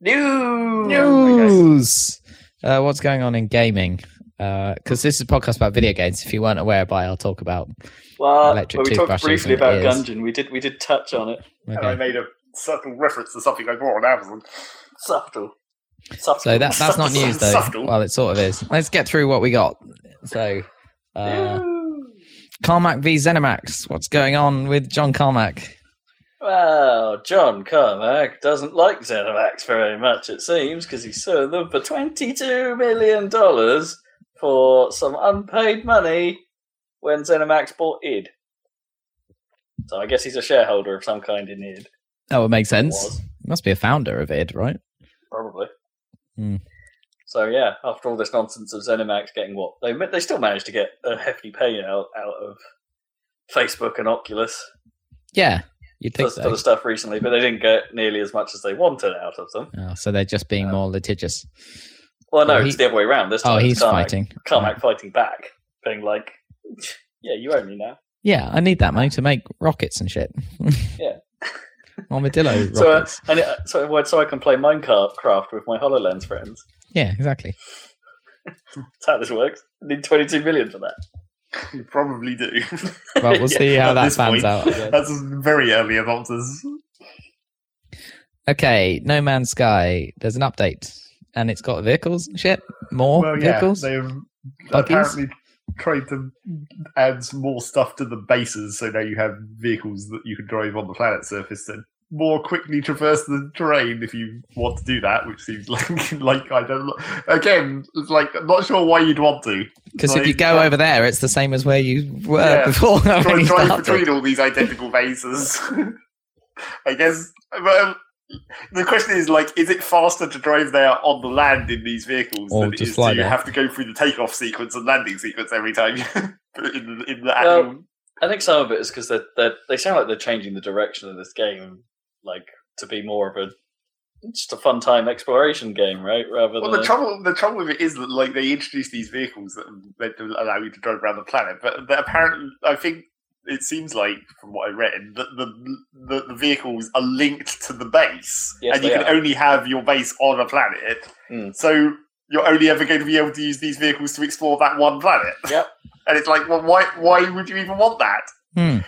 News. News. Uh, what's going on in gaming? Because this is a podcast about video games. If you weren't aware by, I'll talk about. Well, Electric well, we talked briefly about ears. Gungeon. We did we did touch on it. And I made a subtle reference to something I bought on Amazon. Subtle. Subtle. So that that's not news though. Subtle. Well, it sort of is. Let's get through what we got. So, uh, News. Carmack v ZeniMax. What's going on with John Carmack? Well, John Carmack doesn't like ZeniMax very much, it seems, because he sued them for $22 million for some unpaid money when ZeniMax bought id. So I guess he's a shareholder of some kind in id. Oh, it makes sense. Must be a founder of id, right? probably. Hmm. So yeah, after all this nonsense of ZeniMax getting what they they still managed to get a hefty payout out of Facebook and Oculus Yeah, you'd think for so. the stuff recently, but they didn't get nearly as much as they wanted out of them. Oh, so they're just being Uh, more litigious. Well, no, Well, he- it's the other way around. This time Oh, he's Carmack, fighting. Carmack fighting back, being like, "Yeah, you own me now." Yeah, I need that money to make rockets and shit. Yeah. Armadillo So, uh, rockets. and it, so, so I can play Minecraft with my Hololens friends. Yeah, exactly. That's how this works. I need 22 million for that. You probably do. Well, we'll Yeah, see how that this pans point. out. That's very early adopters. Okay, No Man's Sky. There's an update, and it's got vehicles. and Shit, more Well, yeah, vehicles. they've Buggies? apparently tried to add some more stuff to the bases, so now you have vehicles that you can drive on the planet surface to more quickly traverse the terrain if you want to do that, which seems like like I don't know. Again, it's like I'm not sure why you'd want to Because if you go uh, over there, it's the same as where you were Yeah. before. when try you and drive started. between all these identical bases. I guess. Well, the question is like, is it faster to drive there on the land in these vehicles Or than it just is fly to there? have to go through the takeoff sequence and landing sequence every time in the, in the Well, actual? I think some of it is because they they sound like they're changing the direction of this game, like to be more of a just a fun time exploration game, right? Rather Well, than the a- trouble the trouble with it is that like they introduce these vehicles that are meant to allow you to drive around the planet, but that apparently I think it seems like from what I read that the the, the vehicles are linked to the base, Yes, and you can are. only have your base on a planet. Mm. So you're only ever going to be able to use these vehicles to explore that one planet. Yep. And it's like, well, why why would you even want that? Hmm.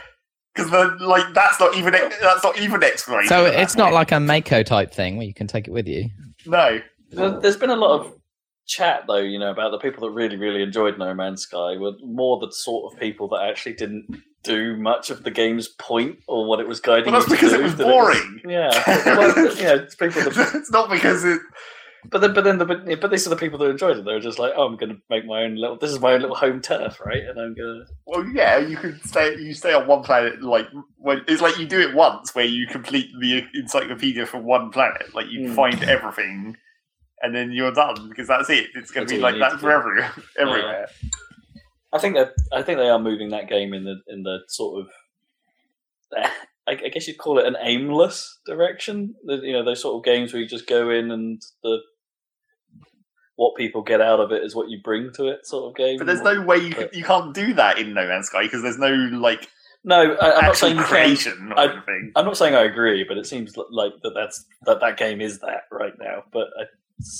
Because like that's not even that's not even exploration. So it's not point. like a Mako type thing where you can take it with you. no. There- There's been a lot of chat, though, you know, about the people that really, really enjoyed No Man's Sky were more the sort of people that actually didn't do much of the game's point or what it was guiding Well, that's you to because it do, was that boring. yeah, well, you know, it's people that, it's not because it. But then, but then, the, but, these are the people that enjoyed it. They were just like, "Oh, I'm going to make my own little. This is my own little home turf, right?" And I'm going to. Well, yeah, you can stay. You stay on one planet, like when it's like you do it once, where you complete the encyclopedia for one planet. Like you Mm. find everything, and then you're done because that's it. It's going to be like that for every, everywhere. I think that I think they are moving that game in the in the sort of. I, I guess you'd call it an aimless direction. You know, those sort of games where you just go in and the what people get out of it is what you bring to it, sort of game. But there's no way you can, you can't do that in No Man's Sky because there's no like no. I, I'm not saying creation or I- anything. I'm not saying I agree, but it seems like that that's that that game is that right now. But I,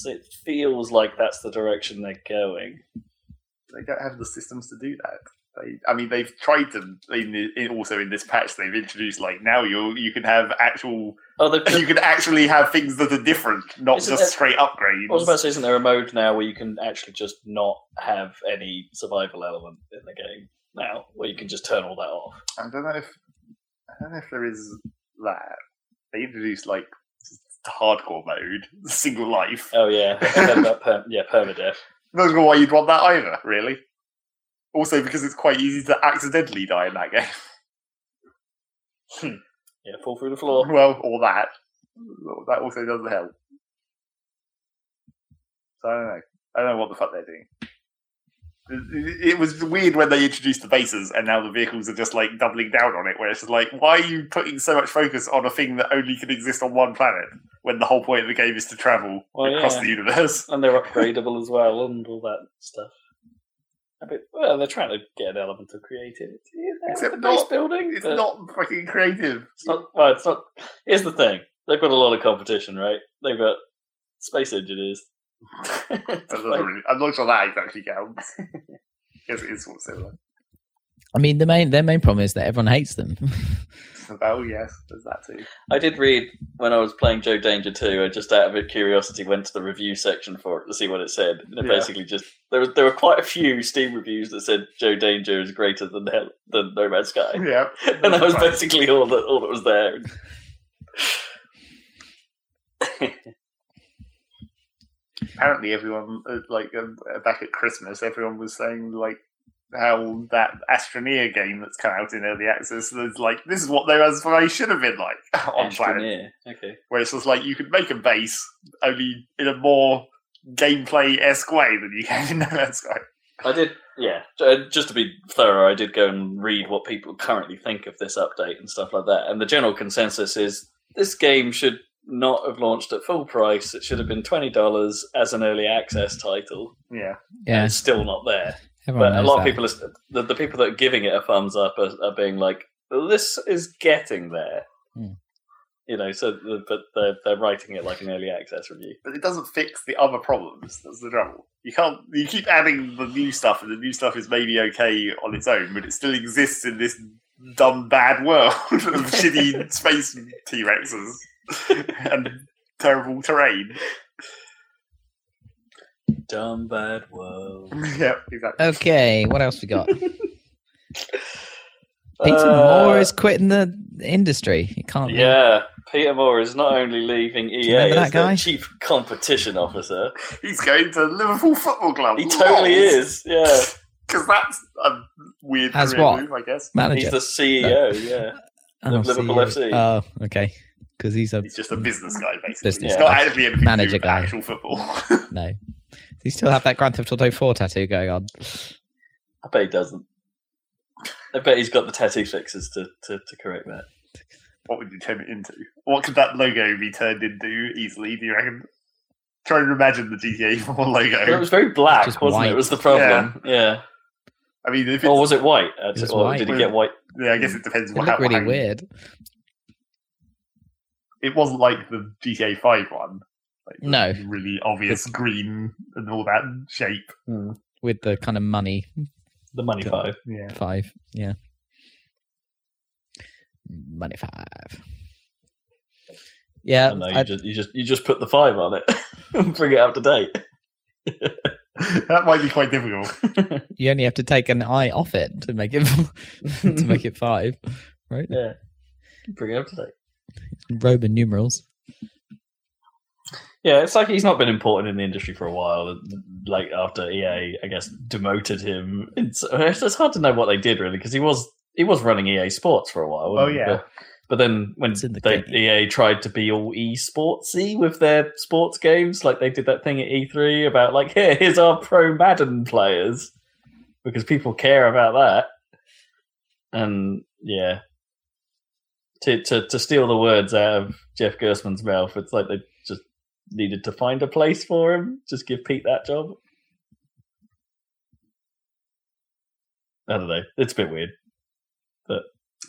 it feels like that's the direction they're going. They don't have the systems to do that. They, I mean, they've tried to. In, the- in, also in this patch, they've introduced like now you you can have actual. Oh, You can actually have things that are different, not just there- straight upgrades. I was about to say, isn't there a mode now where you can actually just not have any survival element in the game now, where you can just turn all that off? I don't know if I don't know if there is that. They introduced like hardcore mode, single life. Oh yeah, I per- yeah permadeath. I'm not sure why you'd want that either, really. Also, because it's quite easy to accidentally die in that game. Hmm. Yeah, fall through the floor. well, or that. That also doesn't help. So I don't know. I don't know what the fuck they're doing. It- It was weird when they introduced the bases, and now the vehicles are just like doubling down on it. Where it's just like, why are you putting so much focus on a thing that only can exist on one planet when the whole point of the game is to travel Well, across yeah. the universe? And they're upgradable as well, and all that stuff. A bit, well, they're trying to get an element of creativity Except the not- building. It's not fucking creative. It's not. Well, it's not. Here's the thing: they've got a lot of competition, right? They've got space engineers. Doesn't really, I'm not sure that actually counts. Yes, it is sort of similar. I mean, the main their main problem is that everyone hates them. Oh yes, there's that too. I did read when I was playing Joe Danger 2, I just out of curiosity went to the review section for it to see what it said. And it Yeah. basically just there was there were quite a few Steam reviews that said Joe Danger is greater than Hell, than No Man's Sky. Yeah, and that was fine. basically all that all that was there. apparently everyone uh, like um, back at Christmas, everyone was saying like how that Astroneer game that's come out in early access is like this is what No Man's Sky should have been like on planet, Astroneer. Okay. where it's just like you could make a base only in a more gameplay esque way than you can in No Man's Sky. I did, yeah. uh, Just to be thorough, I did go and read what people currently think of this update and stuff like that. And the general consensus is this game should not have launched at full price. It should have been twenty dollars as an early access title. Yeah. and Yeah, it's still not there. Everyone but a knows lot of people, are, the, the people that are giving it a thumbs up are, are being like, "This is getting there." Hmm. You know, so the, but they're they're writing it like an early access review. But it doesn't fix the other problems. That's the trouble. You can't. You keep adding the new stuff, and the new stuff is maybe okay on its own, but it still exists in this dumb, bad world of shitty space T Rexes and terrible terrain. Dumb bad world. yeah, exactly. Okay, what else we got? Peter Uh, Moore is quitting the industry. He can't. leave. Yeah, Peter Moore is not only leaving EA remember that as their guy? chief competition officer, He's going to Liverpool Football Club. he totally is. Yeah, Because that's a weird As career what? move, I guess. manager. he's the CEO. Yeah, Oh, of Liverpool CEO. FC. Oh, okay. Because he's a He's just a business guy, basically. Business He's guy. not actually anything Manager to do guy. actual football. no. Does he still have that Grand Theft Auto 4 tattoo going on? I bet he doesn't. I bet he's got the tattoo fixes to, to, to correct that. what would you turn it into? What could that logo be turned into easily, do you reckon? Try and imagine the GTA 4 Well, it was very black, Just wasn't white. it? Was the problem? Yeah. I mean, if it's, Or was it white? Uh, it was or white. did he get white? yeah, I guess it depends It what looked how- really how- weird. It wasn't like the GTA 5 one. Like No. Really obvious green and all that shape. Hmm. With the kind of money The money Got five. Yeah. five. Yeah. Money five. Yeah. I know, you I- just you just you just put the five on it and bring it up to date. that might be quite difficult. you only have to take an eye off it to make it to make it five, right? Yeah. Bring it up to date. Roman numerals. Yeah, it's like he's not been important in the industry for a while. Like after EA, I guess demoted him. It's, it's hard to know what they did really because he was he was running EA Sports for a while. Oh, yeah. But, but then when the they. EA tried to be all esportsy with their sports games, like they did that thing at E3 about like, here, here's our pro Madden players because people care about that. And yeah, to to to steal the words out of Jeff Gerstmann's mouth, it's like they just needed to find a place for him. Just give Pete that job. I don't know. It's a bit weird, but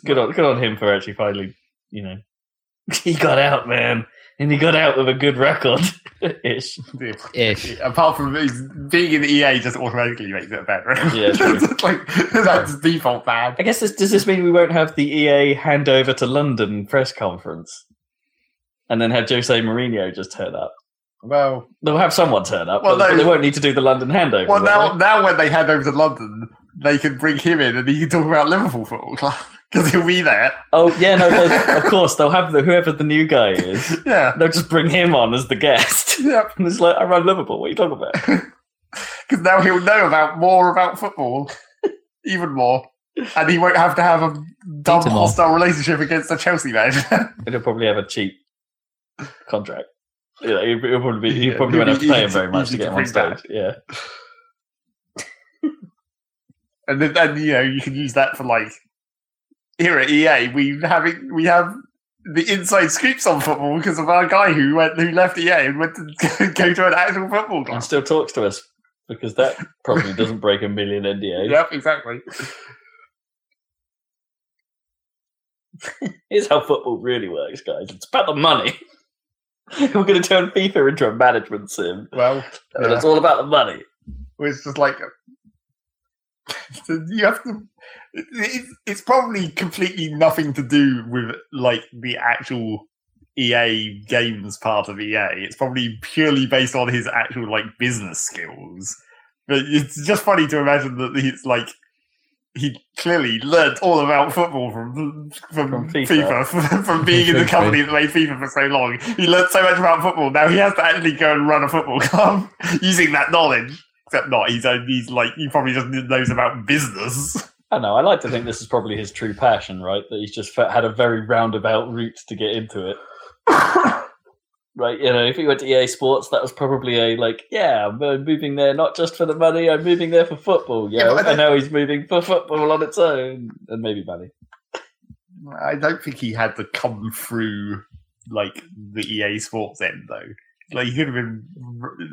good on good on him for actually finally, you know, he got out, man, and he got out with a good record, ish. Ish. Apart from being in the EA, just automatically makes it a better. Yeah, true. like that's default bad. I guess this, does this mean we won't have the EA handover to London press conference, and then have Jose Mourinho just turn up? Well, They'll have someone turn up, Well, but, but no. they won't need to do the London handover. well now they? now when they hand over to London, they can bring him in and he can talk about Liverpool football club because he'll be there. Oh yeah, no, of course they'll have the whoever the new guy is. Yeah, They'll just bring him on as the guest. yeah. And it's like, I run Liverpool. What are you talking about? Because now he'll know about more about football, even more, and he won't have to have a dumb Peter hostile relationship against a Chelsea man. And he'll probably have a cheap contract. You know, he'll, he'll probably be, he Yeah, probably won't have to pay him very much to get him on bring back. stage. Yeah. and then, then you know you can use that for like here at EA we having we have the inside scoops on football because of our guy who went who left EA and went to go to an actual football club And still talks to us because that probably doesn't break a million NDAs. Yep, exactly. Here's how football really works, guys. It's about the money. We're going to turn FIFA into a management sim. Well, And yeah. it's all about the money. it's just like you have to. It's, it's probably completely nothing to do with like the actual EA games part of EA. It's probably purely based on his actual like business skills. But it's just funny to imagine that he's like he clearly learned all about football from from, From FIFA, FIFA. from, being in the company that made FIFA for so long. He learned so much about football. Now he has to actually go and run a football club using that knowledge. Except not. He's he's like he probably just knows about business. I know. I like to think this is probably his true passion, right? That he's just had a very roundabout route to get into it. Right, you know, if he went to EA Sports, that was probably a like, yeah, I'm uh, moving there not just for the money, I'm moving there for football. Yeah, Yeah, I and now he's moving for football on its own, and maybe money. I don't think he had to come through like the EA Sports end though. Like he could have been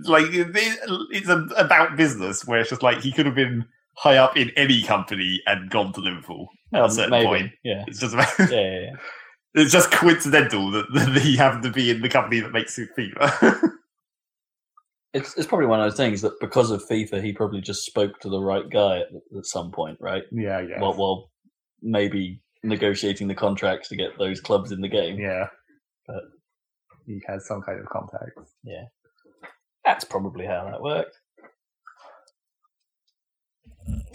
like it's about business where it's just like he could have been high up in any company and gone to Liverpool at a certain maybe. point. Yeah. It's just about, Yeah, yeah, yeah. It's just coincidental that, that he happened to be in the company that makes FIFA. It's, it's probably one of those things that because of FIFA, he probably just spoke to the right guy at, at some point, right? yeah, yeah, While, while maybe negotiating the contracts to get those clubs in the game. yeah. But- he has some kind of contact. Yeah, that's probably how that worked.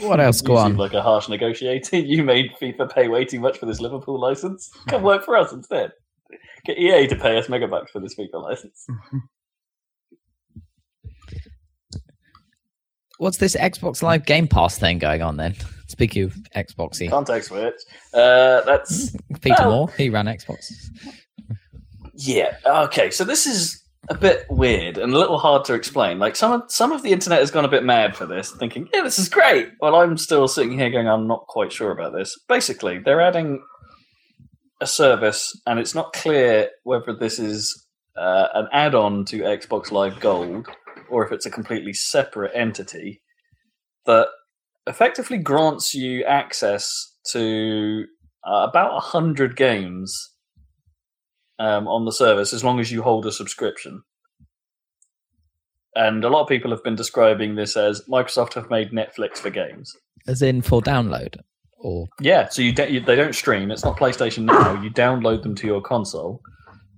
What else? Go on. like a harsh negotiator. You made FIFA pay way too much for this Liverpool license. Come work for us instead. Get EA to pay us megabucks for this FIFA license. What's this Xbox Live Game Pass thing going on then? Speaking of Xboxy, Context switch. Uh, that's Peter Oh. Moore, he ran Xbox. Yeah. Okay. So this is a bit weird and a little hard to explain. Like some of some of the internet has gone a bit mad for this, thinking, "Yeah, this is great." Well, I'm still sitting here going, "I'm not quite sure about this." Basically, they're adding a service, and it's not clear whether this is uh, an add-on to Xbox Live Gold or if it's a completely separate entity that effectively grants you access to uh, about a hundred games um, on the service as long as you hold a subscription. And a lot of people have been describing this as Microsoft have made Netflix for games. As in for download, or Yeah, so you, de- you they don't stream. It's not PlayStation Now. You download them to your console,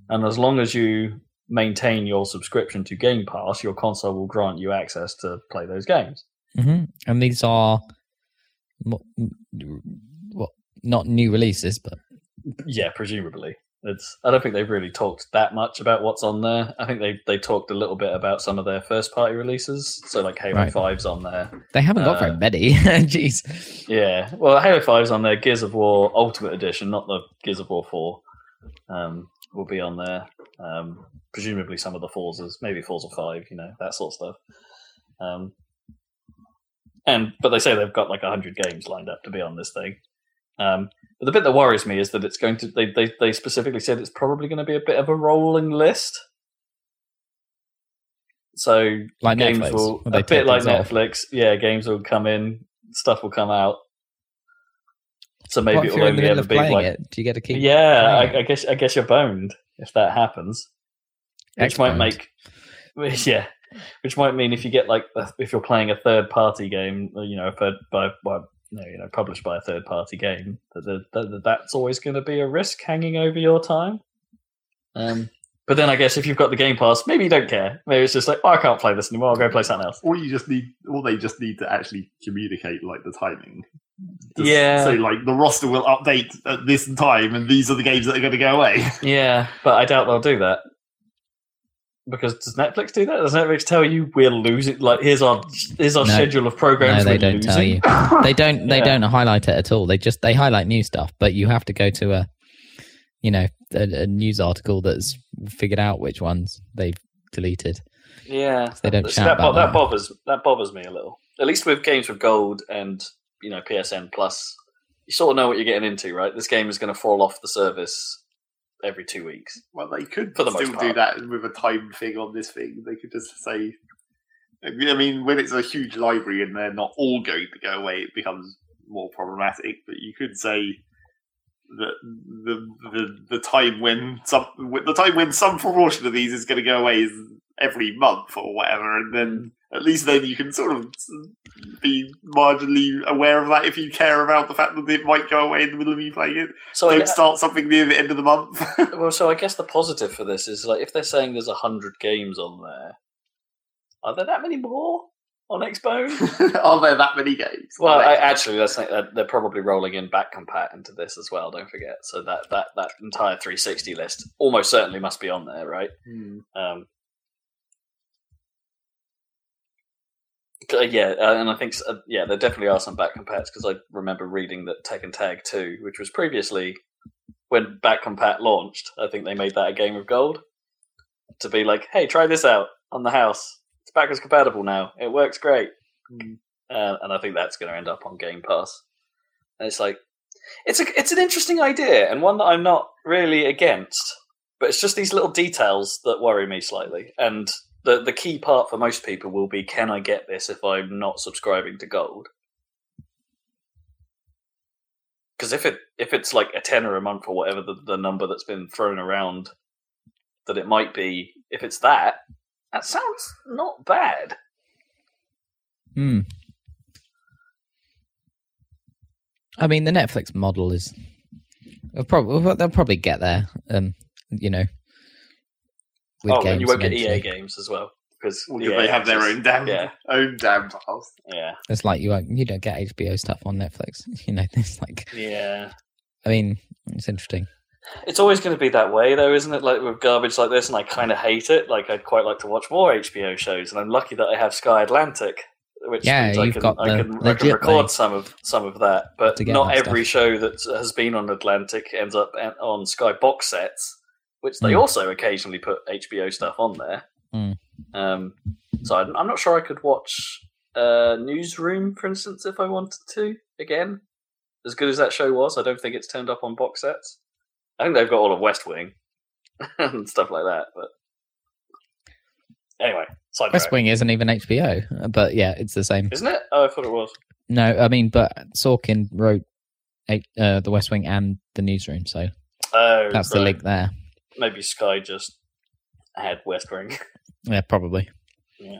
and as long as you maintain your subscription to Game Pass, your console will grant you access to play those games. hmm and these are what not new releases, but Yeah, presumably. It's. I don't think they've really talked that much about what's on there. I think they they talked a little bit about some of their first party releases. So like Halo Right. 5's on there. they haven't got very Uh, many. Jeez. Yeah, well, Halo 5's on there. Gears of War Ultimate Edition, not the Gears of War 4, um, will be on there. Um, presumably some of the Forzas, maybe Forza 5, you know, that sort of stuff. Um, and But they say they've got like 100 games lined up to be on this thing. Um, but the bit that worries me is that it's going to, they, they, they specifically said it's probably going to be a bit of a rolling list. So Like games Netflix. will a bit like things off. Netflix. Yeah, games will come in, stuff will come out. So maybe it'll you're in the only ever be like it? Do you get to keep? yeah. I, I guess I guess you're boned if that happens, which might X-boned. make yeah, which might mean if you get like if you're playing a third party game, you know, a third by by no, you know, published by a third party game, that, that, that that's always going to be a risk hanging over your time. Um, but then I guess if you've got the Game Pass, maybe you don't care. Maybe it's just like, oh, I can't play this anymore. I'll go play something else. Or you just need, or they just need to actually communicate like the timing. Just Yeah. So like the roster will update at this time, and these are the games that are going to go away. Yeah, but I doubt they'll do that. Because does Netflix do that? Does Netflix tell you we're losing? Like here's our here's our No. schedule of programs. No, programs. they we're don't losing. tell you. They don't. They Yeah. don't highlight it at all. They just they highlight new stuff, but you have to go to a, you know, a, a news article that's figured out which ones they've deleted. Yeah, They don't See, shout that, bo- about that that. bothers that bothers me a little. At least with games with gold and you know PSN Plus, you sort of know what you're getting into, right? This game is going to fall off the service every two weeks. Well, they could For the still do that with a time thing on this thing. They could just say, I mean, when it's a huge library and they're not all going to go away, it becomes more problematic. But you could say that the the the time when some the time when some proportion of these is going to go away is every month or whatever, and then at least then you can sort of be marginally aware of that if you care about the fact that it might go away in the middle of you playing it. So I, Don't start something near the end of the month. well, so I guess the positive for this is like if they're saying there's a hundred games on there, are there that many more on Xbone? Are there that many games? Well, I, actually, that's like, they're- they're probably rolling in back compat into this as well. Don't forget. So that that that entire 360 list almost certainly must be on there, right? Hmm. Um, uh, yeah, uh, and I think uh, yeah, there definitely are some back compats because I remember reading that Tekken Tag 2, which was previously when back compat launched, I think they made that a game of gold to be like, hey, try this out on the house. It's backwards compatible now. It works great. Uh, and I think that's going to end up on Game Pass. And it's like, it's a, it's an interesting idea and one that I'm not really against. But it's just these little details that worry me slightly. And the the key part for most people will be can I get this if I'm not subscribing to gold? Because if it if it's like a tenner a month or whatever the, the number that's been thrown around that it might be, if it's that, that sounds not bad. Hmm. I mean, the Netflix model is. They'll probably they'll probably get there. Um, you know. With oh, and you won't get eventually. EA games as well because Well, they have their own damn Yeah, own damn files. yeah, It's like you won't, you don't get HBO stuff on Netflix. You know, it's like yeah. I mean, it's interesting. It's always going to be that way, though, isn't it? Like with garbage like this, and I kind of hate it. Like I'd quite like to watch more HBO shows, and I'm lucky that I have Sky Atlantic, which Yeah, means I you've can, got I the can, I can record way. some of some of that. But not every stuff. show that has been on Atlantic ends up eh, on Sky box sets, which they Hmm. also occasionally put HBO stuff on there. Hmm. Um, so I'm, I'm not sure I could watch uh, Newsroom, for instance, if I wanted to. Again, as good as that show was, I don't think it's turned up on box sets. I think they've got all of West Wing and stuff like that. But anyway, sidetrack. West Wing isn't even HBO, but yeah, it's the same. isn't it? Oh, I thought it was. No, I mean, but Sorkin wrote uh, the West Wing and the Newsroom, so Oh, that's the link there. Maybe Sky just had West Wing. Yeah, probably. Yeah.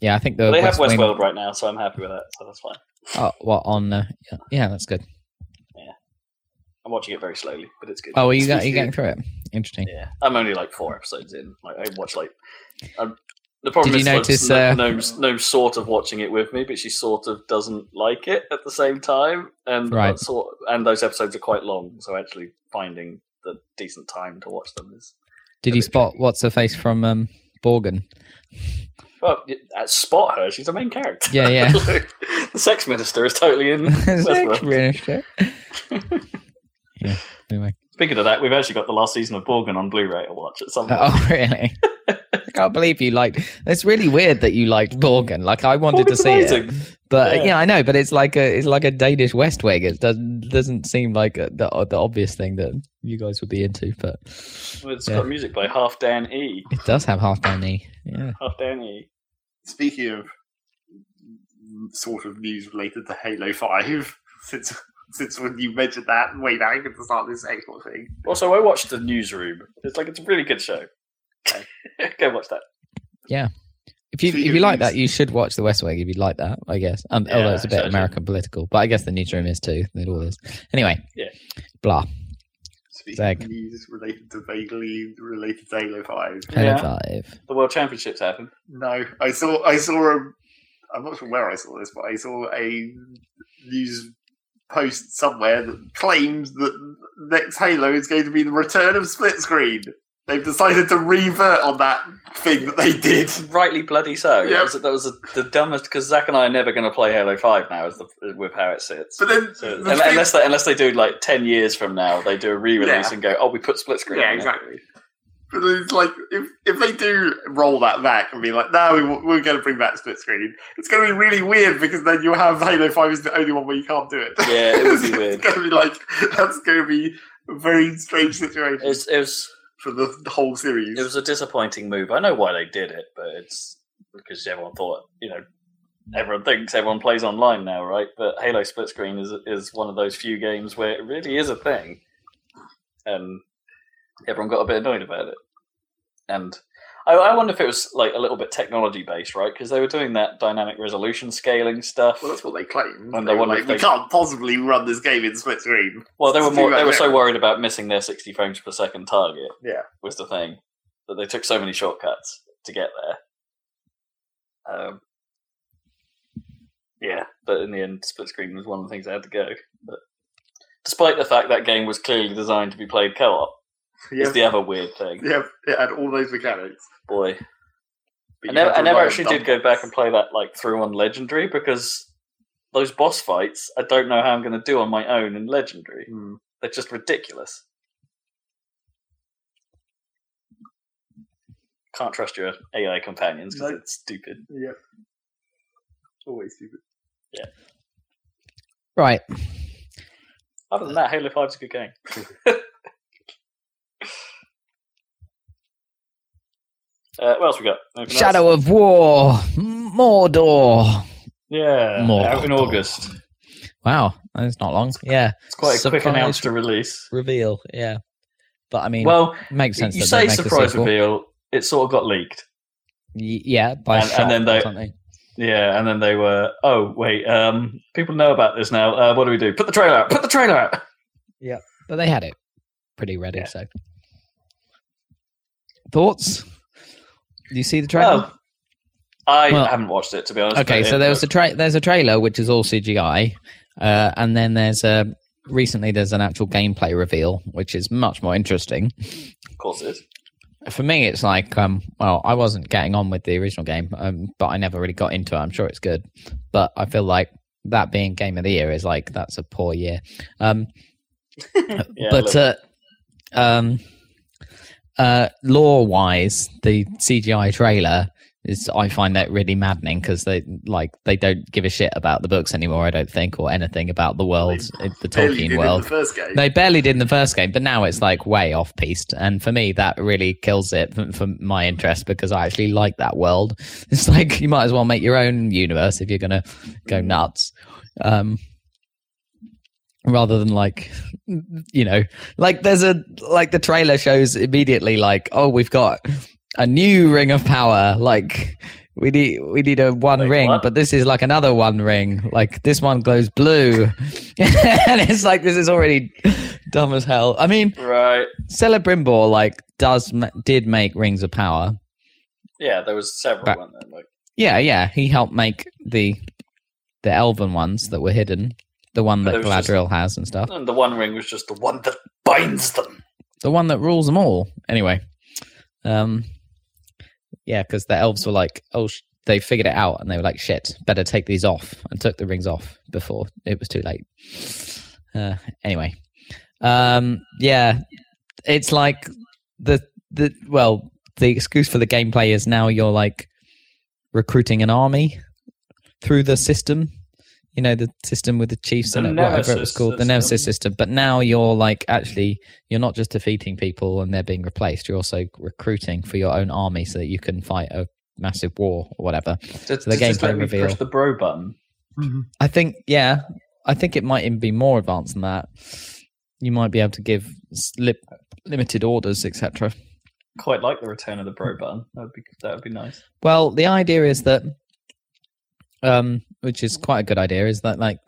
Yeah, I think the they West have Wing. Westworld right now, so I'm happy with that. So that's fine. Oh, what on? Uh, yeah, yeah, that's good. Yeah, I'm watching it very slowly, but it's good. Oh, are you, got, are you getting through it? Interesting. Yeah, I'm only like four episodes in. Like I watch like. Um, the problem Did is you notice, no, uh, Gnome's, Gnome's sort of watching it with me, but she sort of doesn't like it at the same time, and Right. sort and those episodes are quite long, so actually finding the decent time to watch them is. Did you spot what's her face from um, Borgen? Well, uh, spot her. She's a main character. Yeah, yeah. the sex minister is totally in. Westworld. Minister. yeah. Anyway. Speaking of that, we've actually got the last season of Borgen on Blu-ray to watch at some point. Oh, really? I can't believe you like. It's really weird that you liked Borgen. Like I wanted to Borgen's see it, but Yeah. yeah. I know. But it's like a it's like a Danish West Wing. It doesn't doesn't seem like a, the the obvious thing that you guys would be into, but It's Yeah. got music by Halfdan E. it does have half down knee. Yeah. Halfdan E. Speaking of sort of news related to Halo Five, since since when you mentioned that way back at the start of this Xbox thing, Also, I watched the Newsroom. It's like it's a really good show. Go watch that. Yeah. If you if you like that, you should watch The West Wing. If you like that, I guess. Um, Yeah, although it's a bit so I should. American political, but I guess the newsroom is too. It all is. Anyway. Yeah. Blah. speaking of news related to vaguely related to Halo Five, Halo Yeah. Five. The World Championships happen. no, I saw I saw a. I'm not sure where I saw this, but I saw a news post somewhere that claims that next Halo is going to be the return of split screen. They've decided to revert on that thing that they did. Rightly bloody so. Yep. That was, that was the dumbest because Zach and I are never going to play Halo Five now, is the, with how it sits. But then, So, the un- thing- unless they unless they do like ten years from now, they do a re-release Yeah. and go, "Oh, we put split screen." Yeah, on it." exactly. But it's like if if they do roll that back and be like, no, we, we're going to bring back split screen, it's going to be really weird because then you have Halo Five is the only one where you can't do it. Yeah, it would be weird. it's going to be like that's going to be a very strange situation It was, it was for the whole series. it was a disappointing move. I know why they did it, but it's because everyone thought, you know, everyone thinks everyone plays online now, right? But Halo Split Screen is is one of those few games where it really is a thing, and everyone got a bit annoyed about it. And I, I wonder if it was like a little bit technology based, right? Because they were doing that dynamic resolution scaling stuff. well, that's what they claim. And They they were like, if we they- can't possibly run this game in split screen. Well, they were more, they were so worried about missing their sixty frames per second target. Yeah. was the thing that they took so many shortcuts to get there. Um, yeah, but in the end, split screen was one of the things that had to go. But despite the fact that game was clearly designed to be played co-op, Yeah, is the other weird thing. yeah, it had all those mechanics. Boy, but I never, I never rely on actually did go back and play that like through on Legendary because those boss fights, I don't know how I'm going to do on my own in Legendary. Hmm. They're just ridiculous. Can't trust your AI companions because No. it's stupid. Yeah. Always stupid. Yeah. Right. Other than that, Halo 5 is a good game. Uh, what else we got? Anything Shadow else? of War, Mordor. Yeah, More. out in August. Wow, that's not long. Yeah, It's quite a quick Surprise announce to release. reveal. Yeah, but I mean, Well, makes sense. you say surprise reveal. It sort of got leaked. Y- yeah, by And- and then they- something. Yeah, and then they were, oh wait, um, people know about this now. Uh, what do we do? Put the trailer out. Put the trailer out. Yeah, but they had it pretty ready. Yeah. So, thoughts? Do you see the trailer? Oh, I Well- haven't watched it to be honest. okay, so there was a tra- there's a trailer which is all CGI, uh, and then there's a recently there's an actual gameplay reveal which is much more interesting. of course it is. For me, it's like um, well, I wasn't getting on with the original game, um, but I never really got into it. I'm sure it's good, but I feel like that being game of the year is like that's a poor year. Um, Yeah, but uh, um, uh, lore wise, the CGI trailer is I find that really maddening because they like they don't give a shit about the books anymore. I don't think or anything about the world, uh, the Tolkien in world. the first game. They barely did in the first game, but now it's like way off piste. And for me, that really kills it for, for my interest because I actually like that world. It's like you might as well make your own universe if you're going to go nuts. Um, rather than like, you know, like there's a, like the trailer shows immediately like, oh, we've got a new ring of power. Like, we need we need a one Wait, ring, what? but this is like another one ring. Like this one glows blue, and it's like this is already dumb as hell. I mean, right. Celebrimbor like does did make rings of power. Yeah, there was several. But- there? Like, Yeah, yeah, he helped make the the elven ones that were hidden, the one that was just- Galadriel has and stuff, and the One Ring was just the one that binds them. the one that rules them all. Anyway, um, yeah, because the elves were like, oh, sh- they figured it out, and they were like, shit, better take these off, and took the rings off before it was too late. Uh, anyway, um, yeah, it's like the the well, the excuse for the gameplay is now you're like recruiting an army through the system. You know the system with the chiefs The and it, whatever it was Nemesis called, the. Nemesis system. But now you're like actually you're not just defeating people and they're being replaced. You're also recruiting for your own army so that you can fight a massive war or whatever. Did, So the did this gameplay let me reveal. Push the bro button. Mm-hmm. I think, yeah, I think it might even be more advanced than that. You might be able to give s- limited orders, etc. Quite like the return of the bro button. That would be that would be nice. Well, the idea is that, um, which is quite a good idea, is that like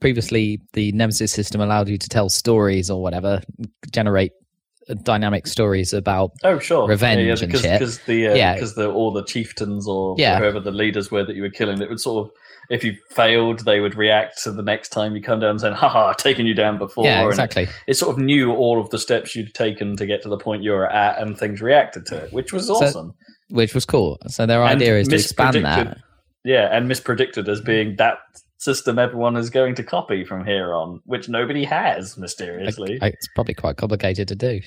previously the Nemesis system allowed you to tell stories or whatever, generate uh, dynamic stories about. Oh sure, Revenge yeah, yeah, and because, shit. Because the uh, Yeah. because the all the chieftains or Yeah. whoever the leaders were that you were killing, it would sort of if you failed, they would react to the next time you come down and saying, "Haha, taken you down before." yeah, and exactly. It sort of knew all of the steps you'd taken to get to the point you were at, and things reacted to it, which was awesome. Which was cool. So their And idea is to expand that. Mispredicted- Yeah, and mispredicted as being that system everyone is going to copy from here on, which nobody has mysteriously. I- It's probably quite complicated to do,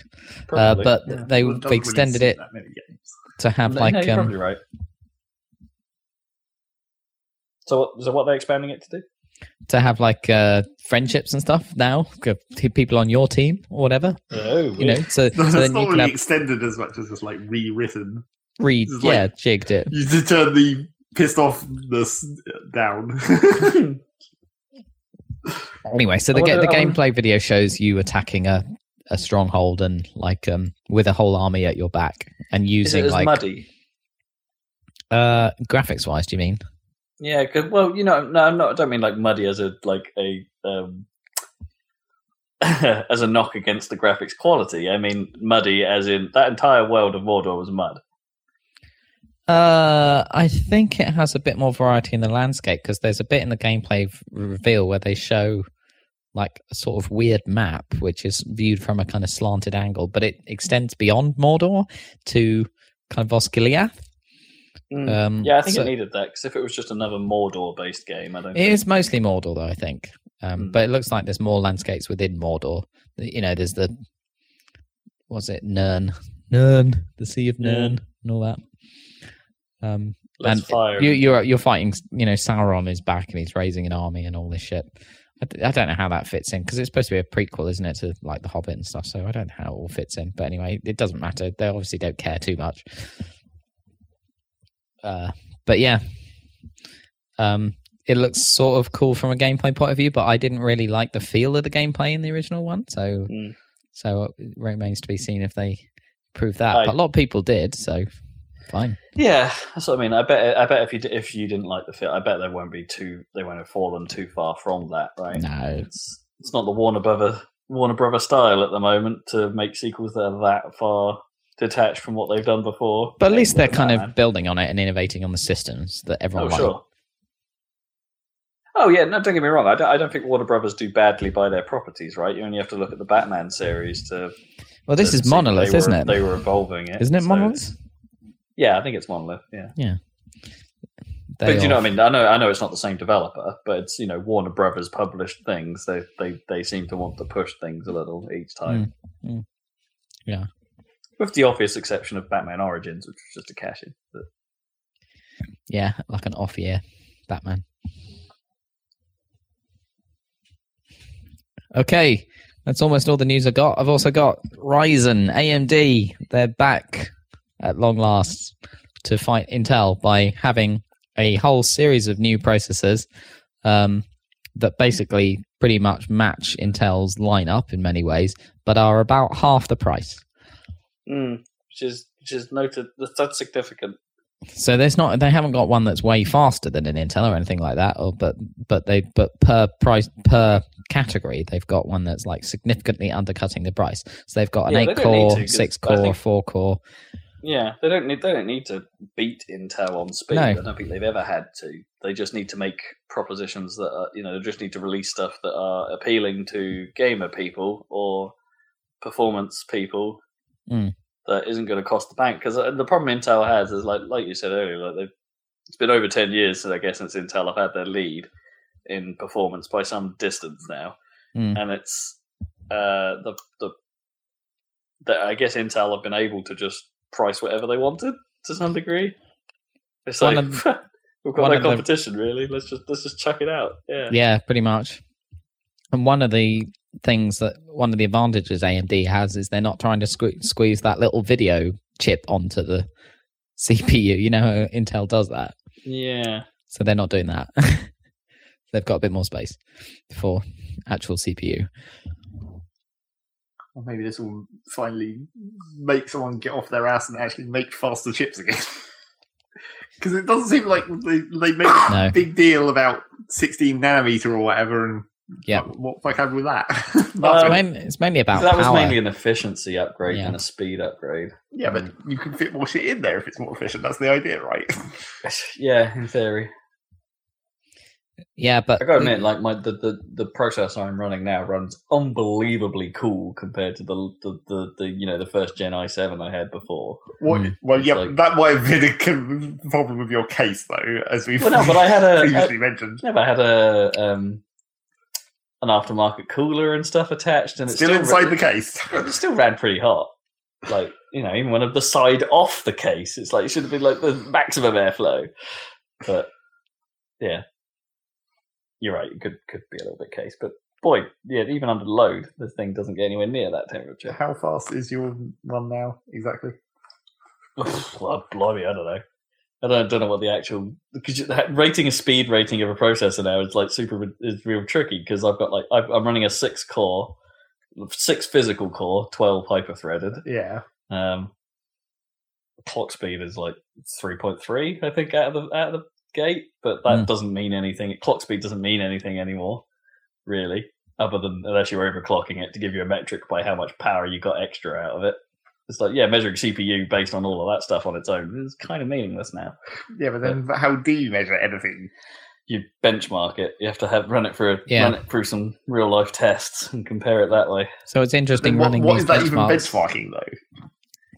uh, but Yeah. they Well, they extended suit it that many games. to have No, like no, you're um, probably right. So, what, so what they're expanding it to do? to have like uh, friendships and stuff now. People on your team or whatever, Oh, you know. So, so then not you can really have extended as much as just like rewritten. read, This is like- yeah, jigged it. You to turn the pissed offness down. Anyway, so the ga- wonder- the I gameplay video shows you attacking a, a stronghold and like um with a whole army at your back and Is it using as like muddy? uh graphics wise. Do you mean? Yeah, cause, well, you know, no, I'm not. I don't mean like muddy as a like a um, as a knock against the graphics quality. I mean muddy as in that entire world of Mordor was mud. Uh, I think it has a bit more variety in the landscape because there's a bit in the gameplay v- reveal where they show like a sort of weird map, which is viewed from a kind of slanted angle, but it extends beyond Mordor to kind of Osgiliath. Um, yeah, I think so- it needed that because if it was just another Mordor-based game, I don't. It think... is mostly Mordor, though I think, um, Hmm. but it looks like there's more landscapes within Mordor. You know, there's the was it, Nurn, Nurn, the Sea of Nurn, and all that. Um, Less and fire. you, you're you're fighting, you know, Sauron is back and he's raising an army and all this shit. I, d- I don't know how that fits in because it's supposed to be a prequel, isn't it, to like The Hobbit and stuff. So I don't know how it all fits in. But anyway, it doesn't matter. They obviously don't care too much. Uh, but yeah, um, it looks sort of cool from a gameplay point of view, but I didn't really like the feel of the gameplay in the original one. So, Mm. so it remains to be seen if they prove that. I- but a lot of people did, so fine. Yeah, that's what I mean. I bet. I bet if you if you didn't like the film, I bet they won't be too. They won't have fallen too far from that, right? No, It's it's not the Warner Brother Warner Brother style at the moment to make sequels that are that far detached from what they've done before. but at least they're kind of building on it and innovating on the systems that Oh, everyone liked. sure. Oh yeah, no, don't get me wrong. I don't, I don't think Warner Brothers do badly by their properties, right? You only have to look at the Batman series to. Well, this to is Monolith, isn't it? They were evolving it, Isn't it so Monolith? Yeah, I think it's Monolith. Yeah. They but you know, what I mean, I know, I know it's not the same developer, but it's you know Warner Brothers published things. They they they seem to want to push things a little each time. Mm, mm. Yeah. with the obvious exception of Batman Origins, which was just a cash in. But yeah, like an off-year Batman. Okay, that's almost all the news I got. I've also got Ryzen, AMD. They're back at long last to fight Intel by having a whole series of new processors um, that basically pretty much match Intel's lineup in many ways, but are about half the price. which is which is noted. That's, that's significant. So there's not they haven't got one that's way faster than an Intel or anything like that, or but but they but per price per category they've got one that's like significantly undercutting the price. So they've got an Yeah, eight core, to, six core, think- four core. Yeah, they don't need they don't need to beat Intel on speed. No. I don't think they've ever had to. They just need to make propositions that are you know they just need to release stuff that are appealing to gamer people or performance people Mm. that isn't going to cost the bank. Because the problem Intel has is like like you said earlier, like they've it's been over ten years, so I guess since Intel have had their lead in performance by some distance now, Mm. and it's uh, the the that I guess Intel have been able to just price whatever they wanted to some degree. It's One like of- we've got no of the- competition really. Let's just let's just chuck it out. Yeah. Yeah, pretty much. And one of the things that one of the advantages AMD has is they're not trying to sque- squeeze that little video chip onto the CPU. You know, how Intel does that. Yeah. So they're not doing that. They've got a bit more space for actual CPU. Or maybe this will finally make someone get off their ass and actually make faster chips again. Because it doesn't seem like they, they make a big deal about 16 nanometer or whatever, and Yeah. what, what the fuck happened with that? It's, Um, main, it's mainly about that was mainly an efficiency upgrade Yeah. and a speed upgrade. yeah, but you can fit more shit in there if it's more efficient. That's the idea, right? yeah, in theory. Yeah, but I gotta admit, like my the, the, the processor I'm running now runs unbelievably cool compared to the the, the, the you know the first Gen i7 I had before. What, Mm. Well, It's yeah, like- that might have been a problem with your case, though, as we've Well, no, but I had a, a previously mentioned. Yeah, but I had a um, an aftermarket cooler and stuff attached, and it Still still inside ra- the case. It still ran pretty hot. Like you know, even when of the side off the case, it's like it should have been like the maximum airflow. But yeah, you're right. It could could be a little bit case, but boy, yeah, even under load, the thing doesn't get anywhere near that temperature. How fast is your run now, exactly? well, blimey, I don't know. I don't, don't know what the actual because rating a speed rating of a processor now is like super is real tricky because I've got like I've, I'm running a six core, six physical core, twelve hyper threaded. Yeah. Um, clock speed is like three point three, I think, out of the out of the gate, but that Mm. doesn't mean anything. Clock speed doesn't mean anything anymore, really, other than unless you're overclocking it to give you a metric by how much power you got extra out of it. It's like yeah, measuring CPU based on all of that stuff on its own is kind of meaningless now. Yeah, but then how do you measure anything? You benchmark it. You have to have run it through a, Yeah. run it through some real life tests and compare it that way. so it's interesting Then what running what these is that even benchmarks. benchmarking, though?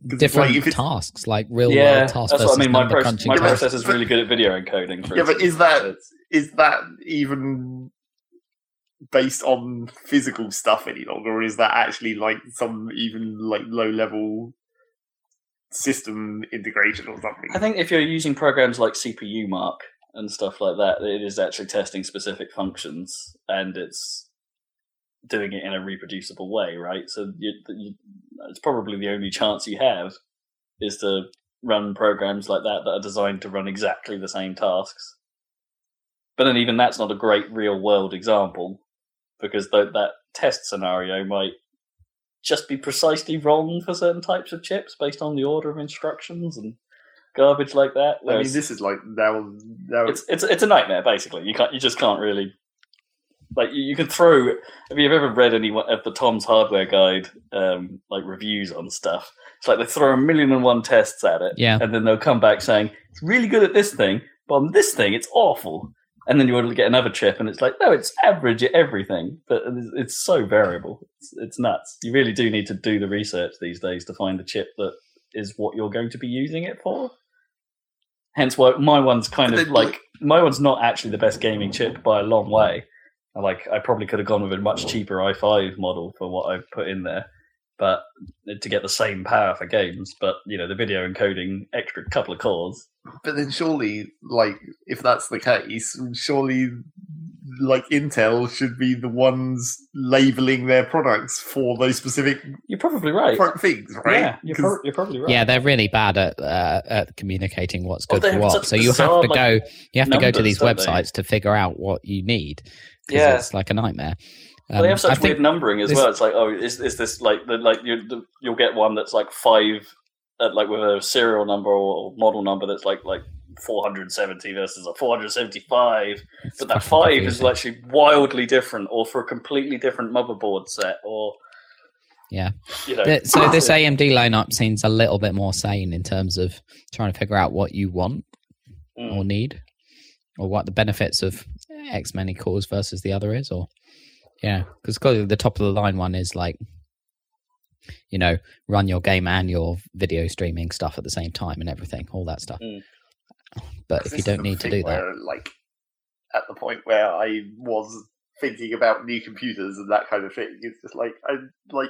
'Cause, Different like, tasks, like real yeah, world tasks that's what I mean. My, number proce- crunching my Yeah, but- tasks. process is really good at video encoding. For Yeah, but is that- It's- is that even based on physical stuff any longer, or is that actually like some even like low level system integration or something? I think if you're using programs like CPU Mark and stuff like that, it is actually testing specific functions and it's doing it in a reproducible way, right? So you, you, it's probably the only chance you have is to run programs like that that are designed to run exactly the same tasks. But then even that's not a great real world example because th- that test scenario might just be precisely wrong for certain types of chips based on the order of instructions and garbage like that. I mean, this is like now. now it's it's it's a nightmare basically. You can't you just can't really like you, you can throw. if you've ever read any of the Tom's Hardware Guide um, like reviews on stuff? It's like they throw a million and one tests at it, Yeah. and then they'll come back saying it's really good at this thing, but on this thing it's awful. And then you want to get another chip, and it's like, no, it's average at everything, but it's, it's so variable. It's, it's nuts. You really do need to do the research these days to find the chip that is what you're going to be using it for. Hence, why my one's kind of like like- my one's not actually the best gaming chip by a long way. Like I probably could have gone with a much cheaper i5 model for what I've put in there, but to get the same power for games. But you know, the video encoding extra couple of cores. But then surely, like, if that's the case, surely, like, Intel should be the ones labeling their products for those specific You're probably right. things, right? Yeah, you're, 'Cause- prob- you're probably right. Yeah, they're really bad at uh, at communicating what's good they for what. such So you have to like, go. You have to go to these don't they? websites to figure out what you need. Yeah. it's like a nightmare. Well, they Um, have such I weird numbering as this- well. It's like, oh, is is this like the like you the, you'll get one that's like five, uh, like with a serial number or model number that's like like 470 versus a 475, it's but that five is actually wildly different, or for a completely different motherboard set, or Yeah. you know. So this AMD lineup seems a little bit more sane in terms of trying to figure out what you want Mm. or need, or what the benefits of X many cores versus the other is, or yeah, because the top of the line one is like, you know, run your game and your video streaming stuff at the same time and everything, all that stuff. Mm. But if you don't need to do that, like at the point where I was thinking about new computers and that kind of thing, it's just like I'm like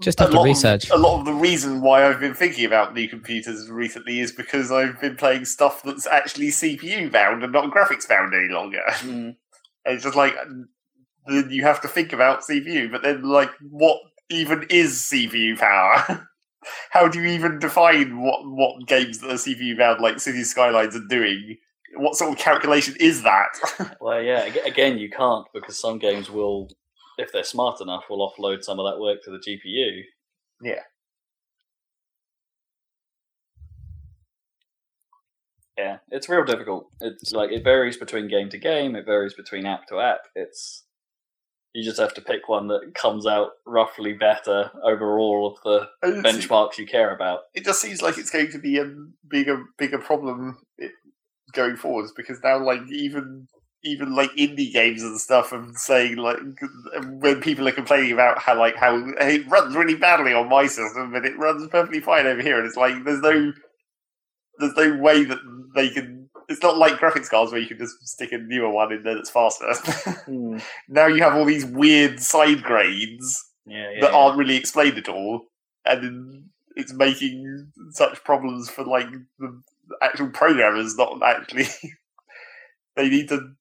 just a have to lot of- research. a lot of the reason why I've been thinking about new computers recently is because I've been playing stuff that's actually CPU bound and not graphics bound any longer. Mm. And it's just like then you have to think about CPU, but then like what even is CPU power? How do you even define what what games that are CPU bound like City Skylines are doing? What sort of calculation is that? Well, yeah. Again, you can't because some games will, if they're smart enough, will offload some of that work to the GPU. Yeah. Yeah, it's real difficult. It's like it varies between game to game. It varies between app to app. It's you just have to pick one that comes out roughly better over all of the And benchmarks you care about. it just seems like it's going to be a bigger bigger problem going forwards because now like even even like indie games and stuff and saying like when people are complaining about how like how it runs really badly on my system but it runs perfectly fine over here and it's like there's no there's no way that they can it's not like graphics cards where you can just stick a newer one in there that's faster hmm. now you have all these weird side grades Yeah, yeah. that yeah. aren't really explained at all, and it's making such problems for like the actual programmers. Not actually, they need to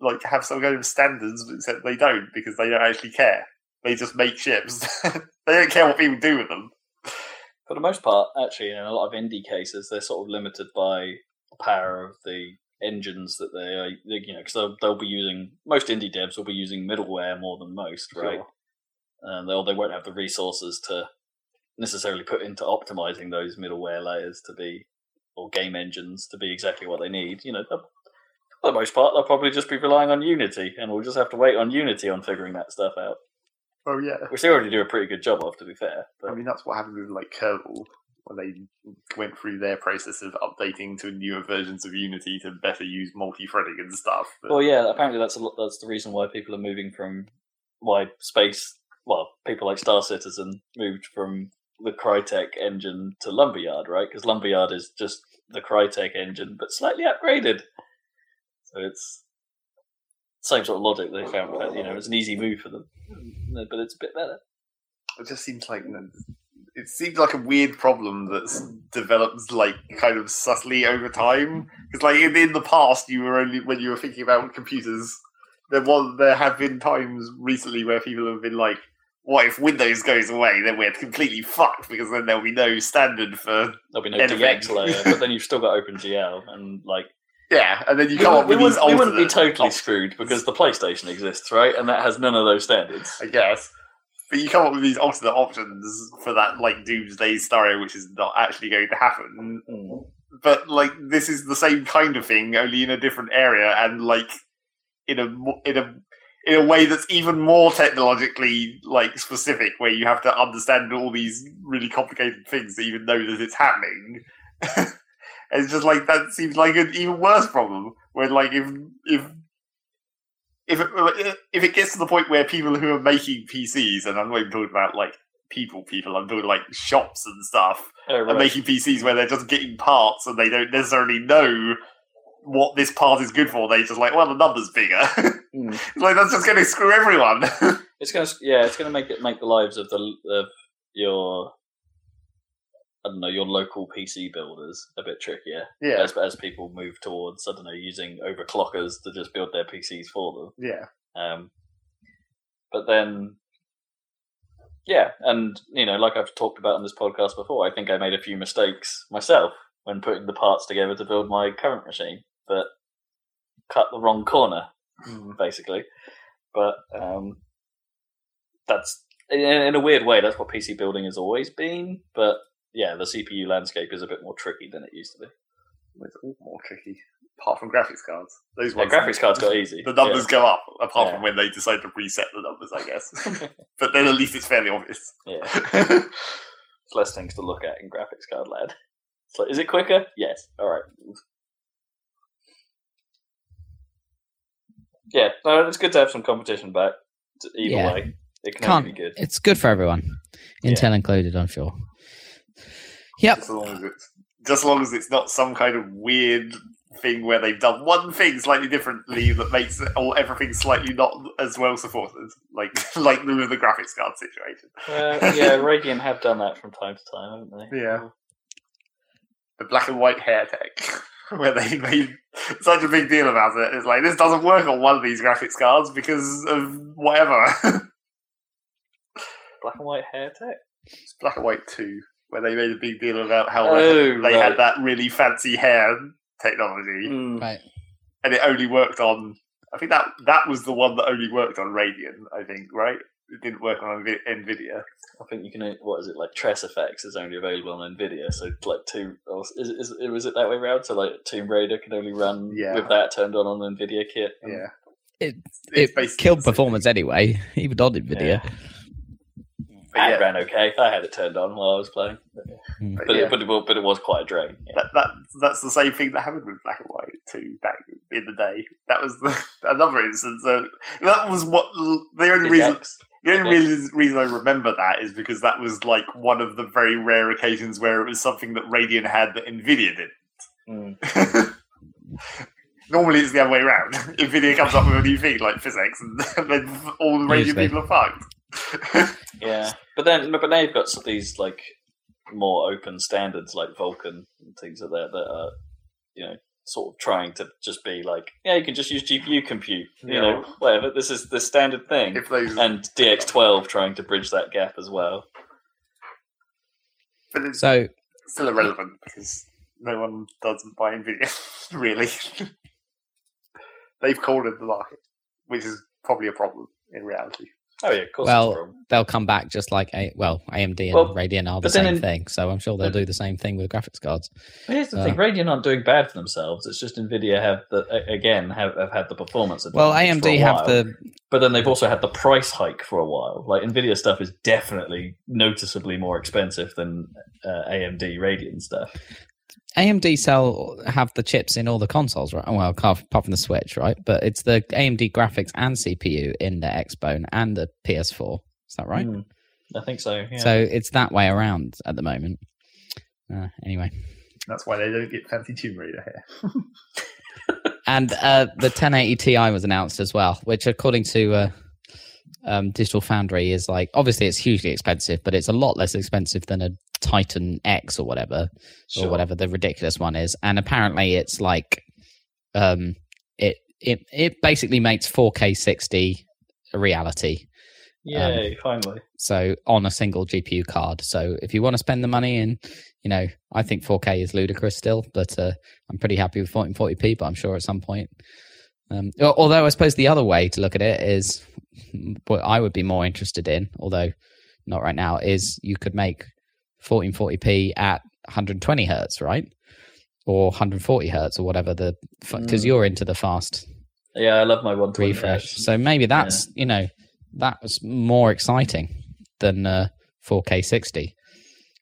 like have some kind of standards, except they don't because they don't actually care. They just make ships. they don't care what people do with them. for the most part, actually, in a lot of indie cases, they're sort of limited by the power of the engines that they, are, you know, because they'll, they'll be using most indie devs will be using middleware more than most, right? Sure. And they'll they won't have the resources to necessarily put into optimizing those middleware layers to be or game engines to be exactly what they need. You know, they'll- for the most part, they'll probably just be relying on Unity, and we'll just have to wait on Unity on figuring that stuff out, Oh yeah. which they already do a pretty good job of, to be fair. But I mean, that's what happened with like Kerbal when they went through their process of updating to newer versions of Unity to better use multi-threading and stuff. But Well, yeah, apparently that's a lot, that's the reason why people are moving from why space. Well, people like Star Citizen moved from the Crytek engine to Lumberyard, right? Because Lumberyard is just the Crytek engine, but slightly upgraded. So it's same sort of logic they found. but, You know, it's an easy move for them, but it's a bit better. it just seems like it seems like a weird problem that's developed like kind of subtly over time. Because like in, in the past, you were only when you were thinking about computers. There was there have been times recently where people have been like, what if Windows goes away? Then we're completely fucked because then there'll be no standard for There'll be no. DX layer, but then you've still got OpenGL, and like yeah, and then you we, come up we, with these wouldn't, we wouldn't be totally screwed because the PlayStation exists, right? And that has none of those standards. I guess. But you come up with these alternate options for that like doomsday scenario, which is not actually going to happen. Mm. But like this is the same kind of thing, only in a different area, and like in a in a in a way that's even more technologically like specific, where you have to understand all these really complicated things to even know that it's happening. it's just like that seems like an even worse problem. Where like if if if it, if it gets to the point where people who are making PCs, and I'm not even talking about like people, people, I'm talking like shops and stuff, Oh, are making PCs where they're just getting parts and they don't necessarily know what this part is good for. They just like, well, the number's bigger. Mm. like that's just going to screw everyone. It's gonna, yeah, it's gonna make it make the lives of the of your, I don't know, your local PC builders a bit trickier yeah, as as people move towards, I don't know, using overclockers to just build their PCs for them. yeah, Um, but then, yeah, and you know, like I've talked about on this podcast before, I think I made a few mistakes myself when putting the parts together to build my current machine, but cut the wrong corner, basically. But um, that's in, in a weird way. That's what PC building has always been. But yeah, the CPU landscape is a bit more tricky than it used to be. it's all more tricky. Apart from graphics cards, those Yeah, ones, graphics cards got easy. the numbers go up. Apart Yeah. from when they decide to reset the numbers, I guess. but then at least it's fairly obvious. Yeah. yeah. There's less things to look at in graphics card land. It's like, is it quicker? Yes. All right. Yeah, no, it's good to have some competition back. Either Yeah. way, it can Can't. be good. It's good for everyone, Yeah. Intel included, I'm sure. Yep. just as long as it's just as long as it's not some kind of weird thing where they've done one thing slightly differently that makes it, or everything slightly not as well supported, like like the, the graphics card situation. Uh, yeah, Radeon have done that from time to time, haven't they? Yeah. The black and white hair tech, where they made such a big deal about it. It's like this doesn't work on one of these graphics cards because of whatever. Black and white hair tech. it's black and white two, where they made a big deal about how Oh, they right. had that really fancy hair technology. Mm. Right. and it only worked on. I think that that was the one that only worked on Radeon. I think right. It didn't work on Nvidia. I think you can. What is it like? TressFX is only available on Nvidia, so like two. Or is, is, is was it that way around? So like Tomb Raider can only run Yeah. with that turned on on Nvidia kit. Yeah, It- It's It killed performance anyway, even on Nvidia. But That yeah, ran okay. I had it turned on while I was playing, but but yeah, it, but, it, but it was quite a drain. Yeah. that, that that's the same thing that happened with Black and White too back in the day. That was the, another instance. Of, that was what the only Big reason. X. The only Okay. reason, reason I remember that is because that was like one of the very rare occasions where it was something that Radeon had that Nvidia did. Mm. Normally it's the other way around. Nvidia comes up with a new thing like PhysX, and then all the Radeon Usually. people are fucked. Yeah, but then but now you've got some- these like more open standards like Vulkan and things like that that are you know sort of trying to just be like yeah you can just use GPU compute you Yeah. know whatever this is the standard thing if those, and DX12 trying to bridge that gap as well. but it's So still irrelevant because no one doesn't buy Nvidia. really, they've cornered the market, which is probably a problem in reality. Oh yeah, of course. Well, it's a problem. they'll come back just like a well, AMD and Well, Radeon are the same in- thing. So I'm sure they'll but- do the same thing with graphics cards. But here's the uh, thing: Radeon aren't doing bad for themselves. It's just Nvidia have the again have, have had the performance. Well, advantage for a AMD have while. the but then they've also had the price hike for a while. Like Nvidia stuff is definitely noticeably more expensive than uh, AMD Radeon stuff. AMD sell have the chips in all the consoles, right? Well, apart apart from the Switch, right? But it's the AMD graphics and CPU in the Xbone and the PS4. Is that right? Mm, I think so. Yeah. So it's that way around at the moment. Uh, anyway, That's why they don't get fancy Tomb Raider here. and uh, the 1080 Ti was announced as well, which according to uh, um, Digital Foundry is like obviously it's hugely expensive, but it's a lot less expensive than a Titan X or whatever. Sure. or whatever the ridiculous one is. And apparently, it's like um, it it it basically makes 4K 60 a reality. Yay! finally. So on a single GPU card. So if you want to spend the money in, you know, I think 4K is ludicrous still, but uh, I'm pretty happy with 1440p. But I'm sure at some point. Um, although I suppose the other way to look at it is what I would be more interested in, although not right now, is you could make 1440p at 120 hertz, right? Or 140 hertz or whatever the because Mm. you're into the fast Yeah, I love my one refresh. So maybe that's you know that was more exciting than uh, 4K 60.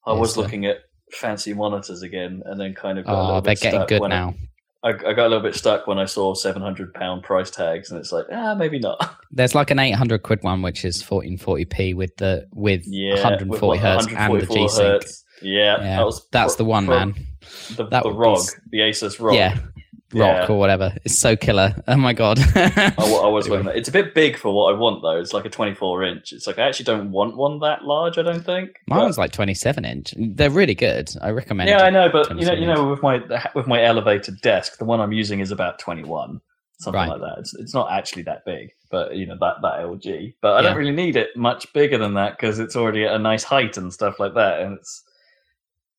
I was uh, looking at fancy monitors again, and then kind of got a Oh, little they're bit getting good now. I, I got a little bit stuck when I saw seven hundred pound price tags, and it's like, ah, maybe not. There's like an 800 quid one which is 1440p with the with Yeah, 140 with what, hertz and the G-Sync. hertz. Yeah, Yeah, that was that's pro- the one, pro- man. The, That the would be ROG, the Asus ROG. Yeah, rock Yeah. or whatever. It's so killer. Oh my god. I, I was anyway. It's a bit big for what I want, though. It's like a 24 inch. It's like I actually don't want one that large. I don't think. But- Mine's like 27 inch. They're really good. I recommend. yeah. I know, but you know, 27 you know, with my with my elevated desk, the one I'm using is about 21, something Right. like that. It's it's not actually that big, but you know that that LG. But I Yeah. don't really need it much bigger than that because it's already at a nice height and stuff like that. And it's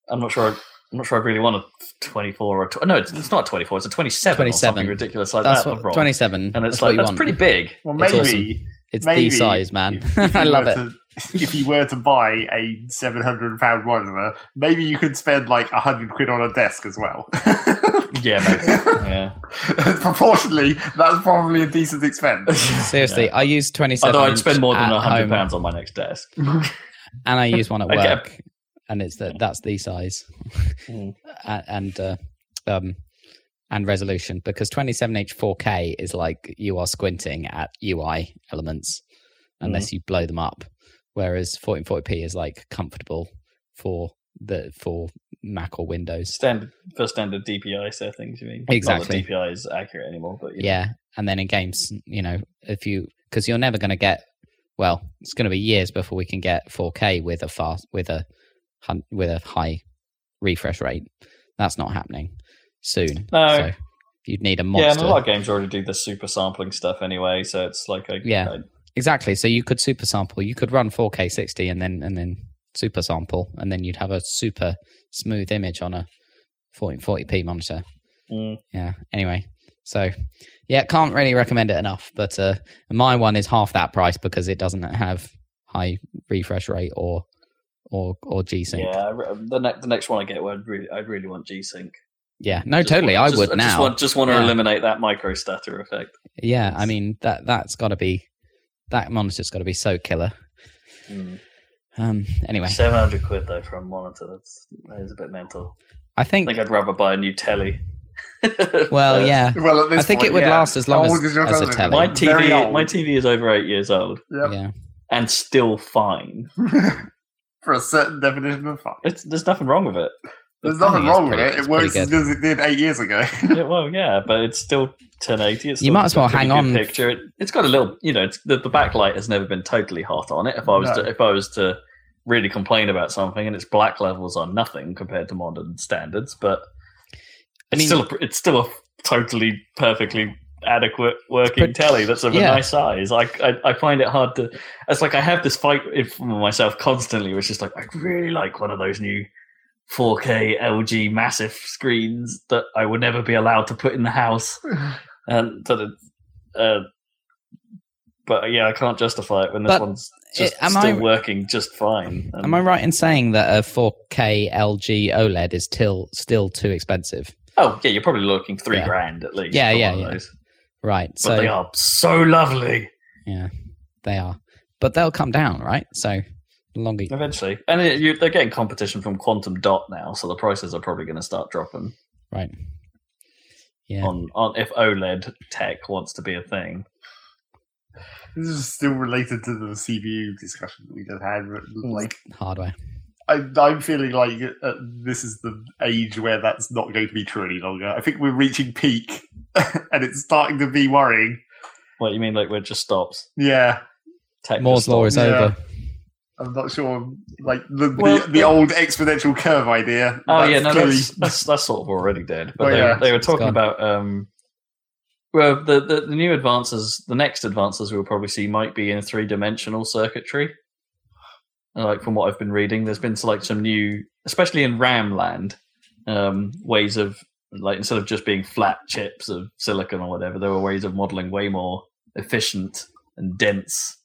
I'm not sure. I'm not sure I really want a 24 or a tw- no. It's, it's not a 24. It's a 27. 27. Or something ridiculous like That's that. what, the ROG. 27. And it's that's like that's want. pretty big. Well, It's maybe awesome. It's maybe the size, man. if- if I love it. to- if you were to buy a seven hundred pound monitor, maybe you could spend like a hundred quid on a desk as well. Yeah, maybe. yeah. Proportionally, that's probably a decent expense. Seriously, Yeah. I use 27. Although I'd spend more than a hundred home, pounds on my next desk. and I use one at I get- work, and it's the that's the size, Mm. And uh, um, and resolution because 27h 4K is like you are squinting at UI elements unless you blow them up, whereas 1440p is like comfortable for the for Mac or Windows. Standard for standard DPI settings, you mean? Exactly. Not that DPI is accurate anymore, but you know. Yeah, and then in games, you know, if you because you're never going to get well, it's going to be years before we can get 4K with a fast with a with a high refresh rate. That's not happening soon. No. so you'd need a monster. Yeah, and a lot of games already do the super sampling stuff anyway, so it's like a Yeah. a- Exactly. So you could super sample. You could run 4K 60 and then and then super sample, and then you'd have a super smooth image on a 1440p monitor. mm, yeah anyway so yeah can't really recommend it enough but uh my one is half that price because it doesn't have high refresh rate or or or g-sync yeah, yeah. I re- The, ne- the next one I get, I'd really, I'd really want G-Sync. Yeah, no Just totally want- i just- would I now Just want, just want to Yeah. eliminate that micro stutter effect. yeah i mean that that's got to be that monitor's got to be so killer Mm. um anyway Seven hundred quid though for a monitor. That's that is a bit mental. i I think think I'd rather buy a new telly. well Uh, yeah well, at this I think point, it would yeah. last as long How as- old is your as a telly. My TV, my TV is over eight years old Yep. yeah and still fine. For a certain definition of fine. It's, there's nothing wrong with it. There's nothing it's wrong with it. It works pretty as good as it did eight years ago. Yeah, well, yeah, but it's still 1080. It's You might as well hang on. Picture. It, it's got a little, you know, it's, the, the backlight has never been totally hot on it. If I was No. to, if I was to really complain about something, and its black levels are nothing compared to modern standards, but I it's mean- still a, it's still a totally perfectly adequate working But- telly that's of yeah. a nice size. I, I I find it hard to. It's like I have this fight with myself constantly, which is like I really like one of those new 4K LG massive screens that I would never be allowed to put in the house, and that it, uh, but yeah, I can't justify it when this But one's just am still I- working just fine. am i right in saying that a 4k lg oled is still still too expensive Oh yeah, you're probably looking three Yeah. grand at least. Yeah, yeah, yeah. those. Right But so they are so lovely. Yeah, they are, but they'll come down, right? So the longer, Eventually, and it, you, they're getting competition from Quantum Dot now, so the prices are probably going to start dropping right? Yeah, on on if OLED tech wants to be a thing. This is still related to the CPU discussion we just had. Like, hardware. I, I'm feeling like uh, this is the age where that's not going to be true any longer. I think we're reaching peak, and it's starting to be worrying. What you mean, like where it just stops? Yeah, Tech Moore's law is Yeah. over. I'm not sure. Like the Well, the, the old exponential curve idea. Oh that's yeah, no, clearly- that's, that's that's sort of already dead. But Oh, they, yeah. they were talking about um, Well, the, the the new advances, the next advances we'll probably see might be in three dimensional circuitry. Like from what I've been reading, there's been like some new, especially in RAM land, um, ways of like instead of just being flat chips of silicon or whatever, there were ways of modeling way more efficient and dense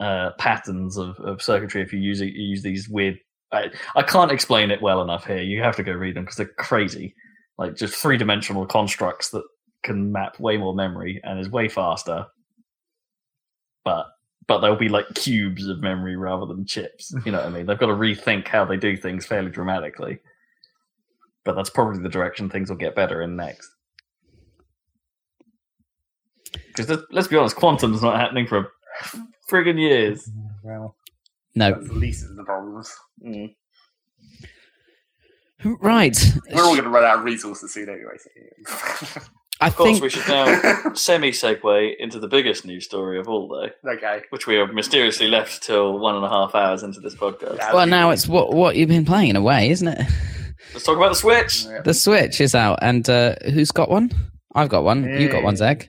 uh, patterns of, of circuitry if you use you use these weird. I, I can't explain it well enough here. You have to go read them because they're crazy. Like just three dimensional constructs that can map way more memory and is way faster. But but they'll be like cubes of memory rather than chips. You know what I mean? They've got to rethink how they do things fairly dramatically. But that's probably the direction things will get better in next. Because let's be honest, quantum's not happening for friggin' years. Well, No. that's the least of the problems. Mm. Right. We're all going to run out of resources soon anyway. So. I Of course, think we should now semi segue into the biggest news story of all, though, okay. which we have mysteriously left till one and a half hours into this podcast. Yeah. well now it's what what you've been playing in a way, isn't it? Let's talk about the Switch. Yeah. The Switch is out, and uh, who's got one? I've got one. You got one, Zeg.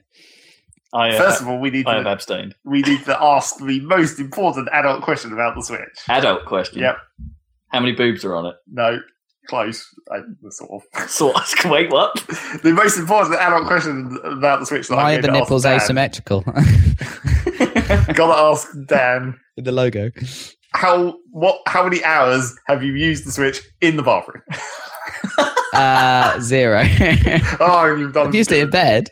I, uh, First of all, we need I have abstained. we need to ask the most important adult question about the Switch. Adult question. Yep. How many boobs are on it? No, close. I, sort of. So, wait, what? the most important adult question about the Switch. That Why I'm are the nipples ask Dan. asymmetrical? Gotta ask Dan In the logo. how what how many hours have you used the Switch in the bathroom? Uh, zero. Oh, you've done I've used it in bed.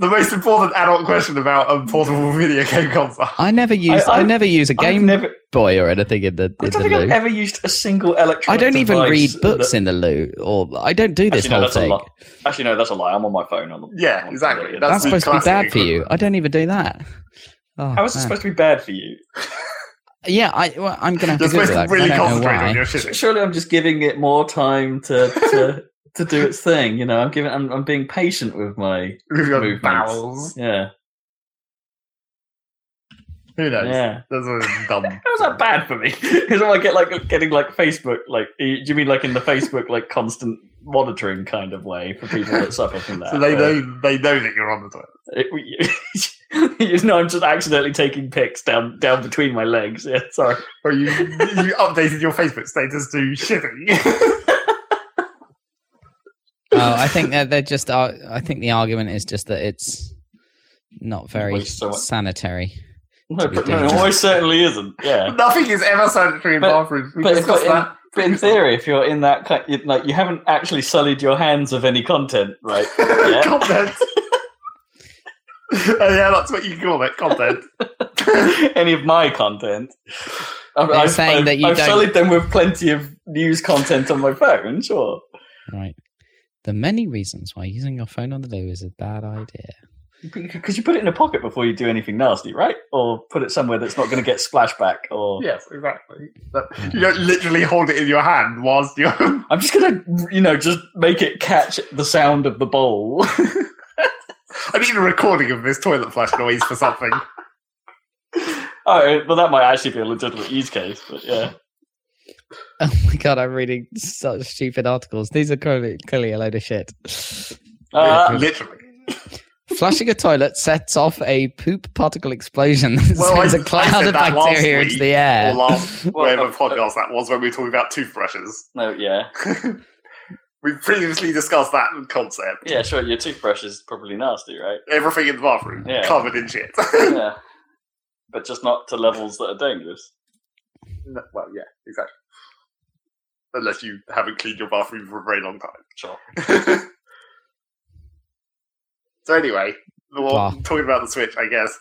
The most important adult question about a portable video game console. I never use. I, I- never use a I've Game never, Boy or anything in the I in don't the think I've ever used a single electronic I don't even read books that- in the loo, or I don't do this Actually, no, whole that's a thing. lie. Actually, no, that's a lie. I'm on my phone. On the, Yeah, on the- exactly. yeah. That's That's the supposed to be classic bad for you. I don't even do that. Oh, How is it supposed to be bad for you? Yeah, I, well, I'm gonna have You're to Google supposed to really I don't know concentrate on why. your shit. Surely I'm just giving it more time to to, to do its thing. You know, I'm giving. I'm, I'm being patient with my movements. bowels. Yeah, Who knows? yeah. That's a dumb. How's that bad for me? Because I get like getting like Facebook, like do you mean like in the Facebook like constant monitoring kind of way for people that suffer from that? So they know they know that you're on the toilet. It- you know, I'm just accidentally taking pics down down between my legs. Yeah, sorry. Or you you updated your Facebook status to shitty. Oh, I think that they're just. Uh, I think the argument is just that it's not very so sanitary. No, be no, it dangerous. almost certainly isn't. Yeah. Nothing is ever sanitary in But- bathrooms. We But, but, in, but in theory, if you're in that kind, like you haven't actually sullied your hands of any content, right? Yeah. content. oh, yeah, that's what you call it, content. any of my content. I'm, I've, saying I've, that you I've don't- sullied them with plenty of news content on my phone. Sure. Right. The many reasons why using your phone on the loo is a bad idea. Because you put it in a pocket before you do anything nasty, right? Or put it somewhere that's not going to get splashback. Or Yes, exactly. But you don't literally hold it in your hand whilst you're. I'm just going to, you know, just make it catch the sound of the bowl. I need a recording of this toilet flush noise for something. oh, well, that might actually be a legitimate use case. But yeah. Oh my god, I'm reading such stupid articles. These are clearly, clearly a load of shit. Uh, literally. Flushing a toilet sets off a poop particle explosion that Well, sends I- a I cloud of that last bacteria into the air. Or last Well, whatever uh, podcast that was when we were talking about toothbrushes. no, yeah. We've previously discussed that concept. Yeah, sure. Your toothbrush is probably nasty, right? Everything in the bathroom Yeah. covered in shit. yeah. But just not to levels that are dangerous. No, well, yeah, exactly. Unless you haven't cleaned your bathroom for a very long time. Sure. so anyway, the one- Blah. talking about the Switch, I guess.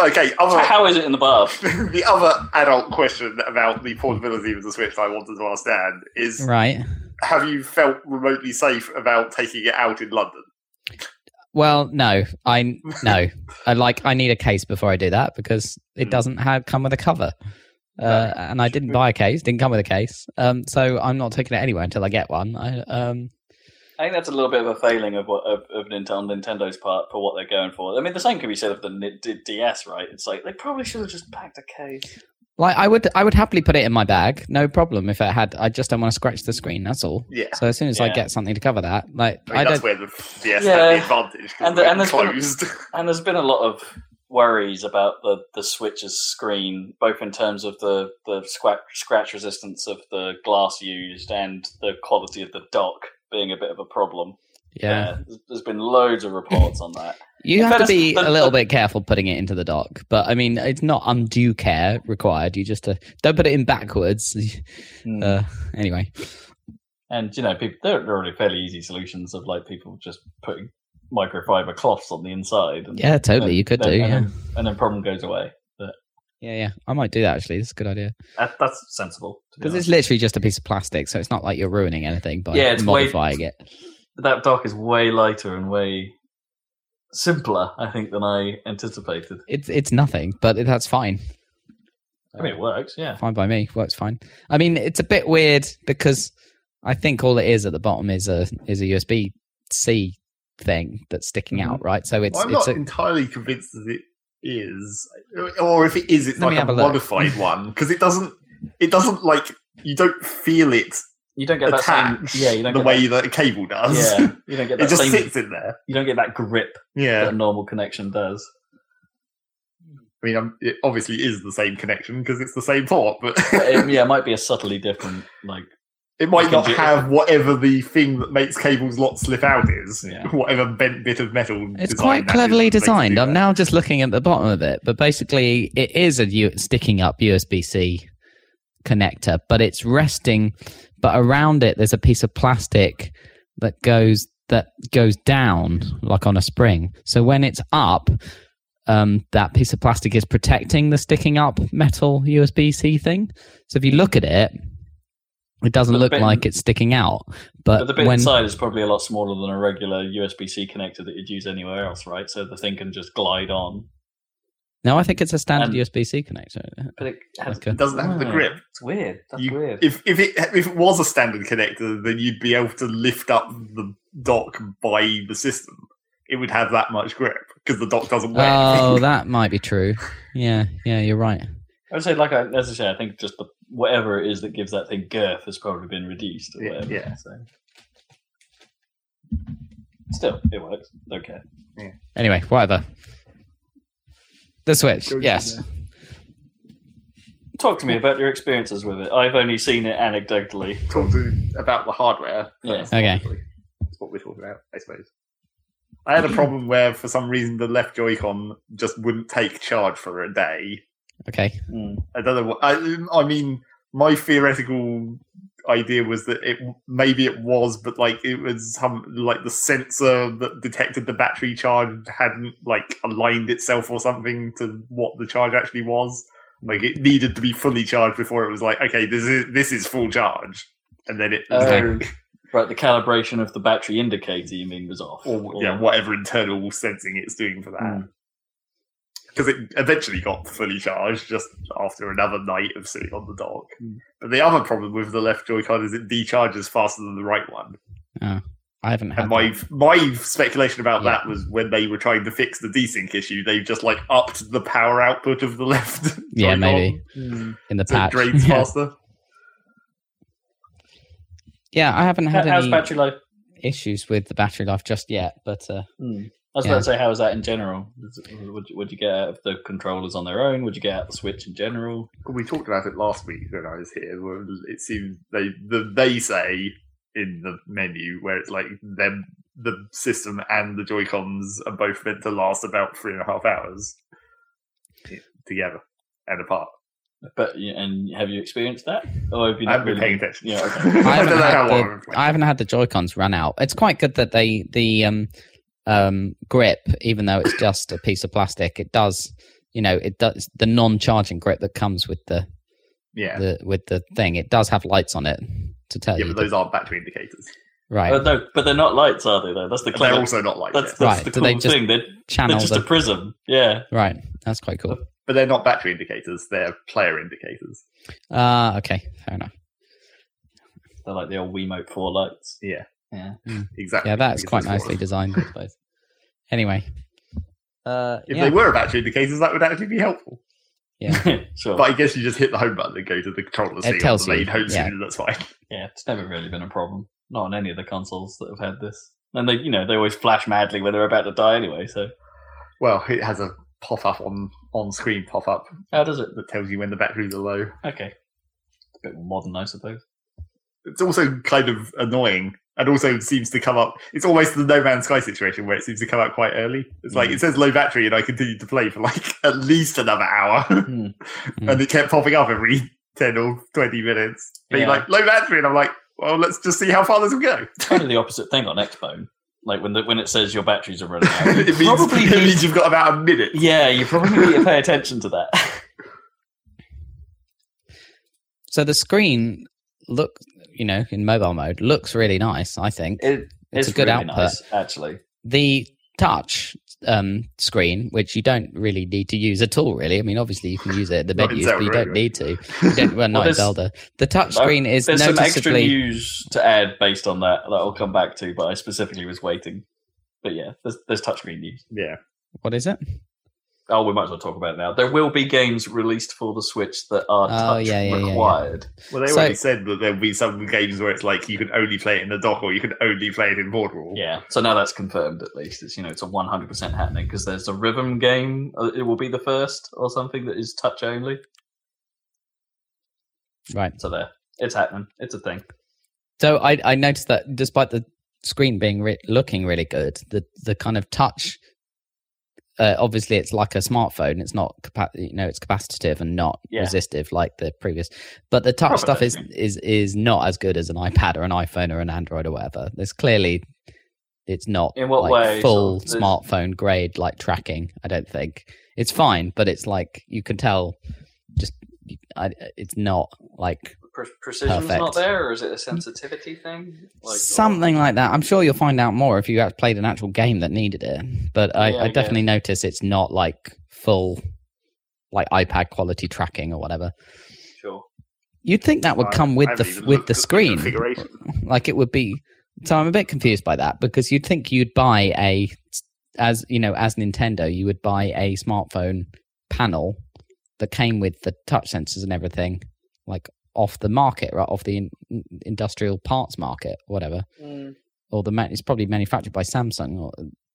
Okay, So other, how is it in the bath? the other adult question about the portability of the Switch I wanted to ask Dan is: Right. Have you felt remotely safe about taking it out in London? Well, no, I no. I like. I need a case before I do that because it Hmm. doesn't have come with a cover, uh, and I didn't buy a case. Didn't come with a case. Um, so I'm not taking it anywhere until I get one. I um. I think that's a little bit of a failing of what of, of Nintendo, Nintendo's part for what they're going for. I mean, the same can be said of the N- D- DS, right? It's like they probably should have just packed a case. Like I would, I would happily put it in my bag, no problem. If it had, I just don't want to scratch the screen. That's all. Yeah. So as soon as I get something to cover that, like I mean, I that's don't. where the DS Yeah. had the advantage. And the- and there's been- And there's been a lot of worries about the, the Switch's screen, both in terms of the, the scratch, scratch resistance of the glass used and the quality of the dock being a bit of a problem. Yeah, Uh, there's- been loads of reports on that. you in have to be the- a little the- bit careful putting it into the dock. But I mean, it's not undue care required. You just uh, don't put it in backwards. Uh, anyway, And you know, people there there are already fairly easy solutions of like people just putting microfiber cloths on the inside. And, yeah, totally, and you could then- do. and Yeah, then, and then problem goes away. yeah, yeah. I might do that actually. It's a good idea That, that's sensible. to be because it's literally just a piece of plastic, so it's not like you're ruining anything by Yeah, it's way- modifying it. that dock is way lighter and way simpler, I think, than I anticipated. It's it's nothing, but that's fine. I mean, it works. Yeah. fine by me. Works fine. I mean, it's a bit weird because I think all it is at the bottom is a is a USB C thing that's sticking Mm-hmm. out, right? So it's I'm it's not a, entirely convinced that it is, or if it is, it's Let like a a modified one because it doesn't. It doesn't like you don't feel it You don't get that same. attached Yeah, you don't the get way that a cable does. yeah, you don't get that it just same. sits in there. You don't get that grip that Yeah, a normal connection does. I mean, um, it obviously is the same connection because it's the same port, but But it, yeah, it might be a subtly different. Like, it might not Can do- have whatever the thing that makes cables not slip out is. Yeah. Whatever bent bit of metal. it's quite cleverly that makes it designed. I'm now just looking at the bottom of it, but basically it is a U- sticking up USB C connector, but it's resting. But around it, there's a piece of plastic that goes that goes down like on a spring. So when it's up, um, that piece of plastic is protecting the sticking up metal USB C thing. So if you look at it, it doesn't look bit- like it's sticking out. But, but the bit when inside is probably a lot smaller than a regular USB C connector that you'd use anywhere else, right? So the thing can just glide on. no, I think it's a standard And- USB C connector. But it, has, Okay. It doesn't have the Oh, grip. It's weird. That's You- weird. If if it if it was a standard connector, then you'd be able to lift up the dock by the system. It would have that much grip because the dock doesn't weigh. Oh, that might be true. Yeah, yeah, you're right. I would say, like I, as I say, I think just the, whatever it is that gives that thing girth has probably been reduced. Or Yeah, whatever, yeah. So. Still, it works. Okay. Yeah. Anyway, whatever. The Switch, Go yes. Talk to me about your experiences with it. I've only seen it anecdotally. Talk to about the hardware. Yeah. Okay. obviously. That's what we're talking about, I suppose. I had a problem where, for some reason, the left Joy-Con just wouldn't take charge for a day. Okay. Mm. I don't know. I, I mean, my theoretical idea was that it maybe it was, but like it was some like the sensor that detected the battery charge hadn't like aligned itself or something to what the charge actually was. Like it needed to be fully charged before it was like, okay, this is this is full charge, and then it was like, right, the calibration of the battery indicator, you mean, was off. or yeah, whatever internal sensing it's doing for that. Mm. Because it eventually got fully charged just after another night of sitting on the dock. Mm. But the other problem with the left Joy-Con is it decharges faster than the right one. I haven't had And my that. my speculation about Yeah. that was when they were trying to fix the desync issue, they just like upped the power output of the left. Yeah, Joy-Con, maybe. Mm. in the So it patch. drains yeah. faster. Yeah, I haven't had how's any battery life? issues with the battery life just yet, but uh, Mm. I was Yeah. about to say, how is that in general? Would you, would you get out of the controllers on their own? Would you get out the Switch in general? We talked about it last week when I was here. It seems they the, they say in the menu where it's like them the system and the Joy Cons are both meant to last about three and a half hours together and apart. But and have you experienced that? Or have you i haven't been really paying attention. Yeah, okay. I haven't, don't know how had I've the, been playing. I haven't had the Joy Cons run out. It's quite good that they the um um grip, even though it's just a piece of plastic, it does you know it does the non-charging grip that comes with the, yeah, the with the thing. It does have lights on it to tell yeah, you but those aren't battery indicators. right. But no, but they're not lights, are they? Though that's the And they're also not like That's, that's Right, the cool they just thing. They're, they're just the a prism. Yeah. right. That's quite cool. but they're not battery indicators. They're player indicators. Uh okay, fair enough. They're like the old Wiimote four lights. Yeah, Yeah. exactly. Yeah, that's quite nicely designed, I suppose. Anyway, uh, If yeah. they were battery indicators, that would actually be helpful. Yeah, sure. But I guess you just hit the home button and go to the controller It tells the main you, home yeah. screen, that's fine. yeah, it's never really been a problem. Not on any of the consoles that have had this. And they, you know, they always flash madly when they're about to die anyway. So Well, it has a pop up on on screen pop up how does it? that tells you when the batteries are low. Okay, a bit more modern, I suppose. It's also kind of annoying and also seems to come up. It's almost the No Man's Sky situation where it seems to come out quite early. It's like Mm. it says low battery, and I continued to play for like at least another hour, Hmm. and it kept popping up every ten or twenty minutes, being Yeah. like low battery, and I'm like, well, let's just see how far this will go. Kind of the opposite thing on Xbone. Like when the, when it says your batteries are running out, it, means, probably it need means you've got about a minute. Yeah, you probably need to pay attention to that. So the screen look, you know, in mobile mode looks really nice. I think It, It's a good really output. nice, actually. the touch um, screen, which you don't really need to use at all. Really, I mean, obviously you can use it at the Not in menus, but you don't need to. You don't, well, not in Zelda. The touch screen is no. There's some extra noticeably. news to add based on that that I'll come back to, but I specifically was waiting. But yeah, there's, there's touchscreen news. Yeah, What is it? Oh, we might as well talk about it now. There will be games released for the Switch that are Oh, touch yeah, yeah, yeah, yeah. required. well, they So- already said that there'll be some games where it's like you can only play it in the dock or you can only play it in Portable. Yeah, so now that's confirmed at least. It's you know it's a 100% happening because there's a rhythm game. uh, It will be the first or something that is touch only. Right. So there, it's happening. It's a thing. So I, I noticed that despite the screen being re- looking really good, the the kind of touch. Uh, obviously, it's like a smartphone. It's not, capa- you know, it's capacitive and not Yeah. resistive like the previous. But the touch stuff is is is not as good as an iPad or an iPhone or an Android or whatever. There's clearly, it's not In what like way? full of- smartphone grade like tracking. I don't think it's fine, but it's like you can tell, just I, it's not like Pre- precision's not there, or is it a sensitivity thing? Like, or- something like that. I'm sure you'll find out more if you have played an actual game that needed it. But I, Yeah, I I definitely notice it's not like full, like iPad quality tracking or whatever. Sure. You'd think that would come I with the with the screen, configuration. like it would be. So I'm a bit confused by that because you'd think you'd buy a, as you know, as Nintendo, you would buy a smartphone panel that came with the touch sensors and everything, like off the market, right, off the in, industrial parts market, whatever or the man, it's probably manufactured by Samsung or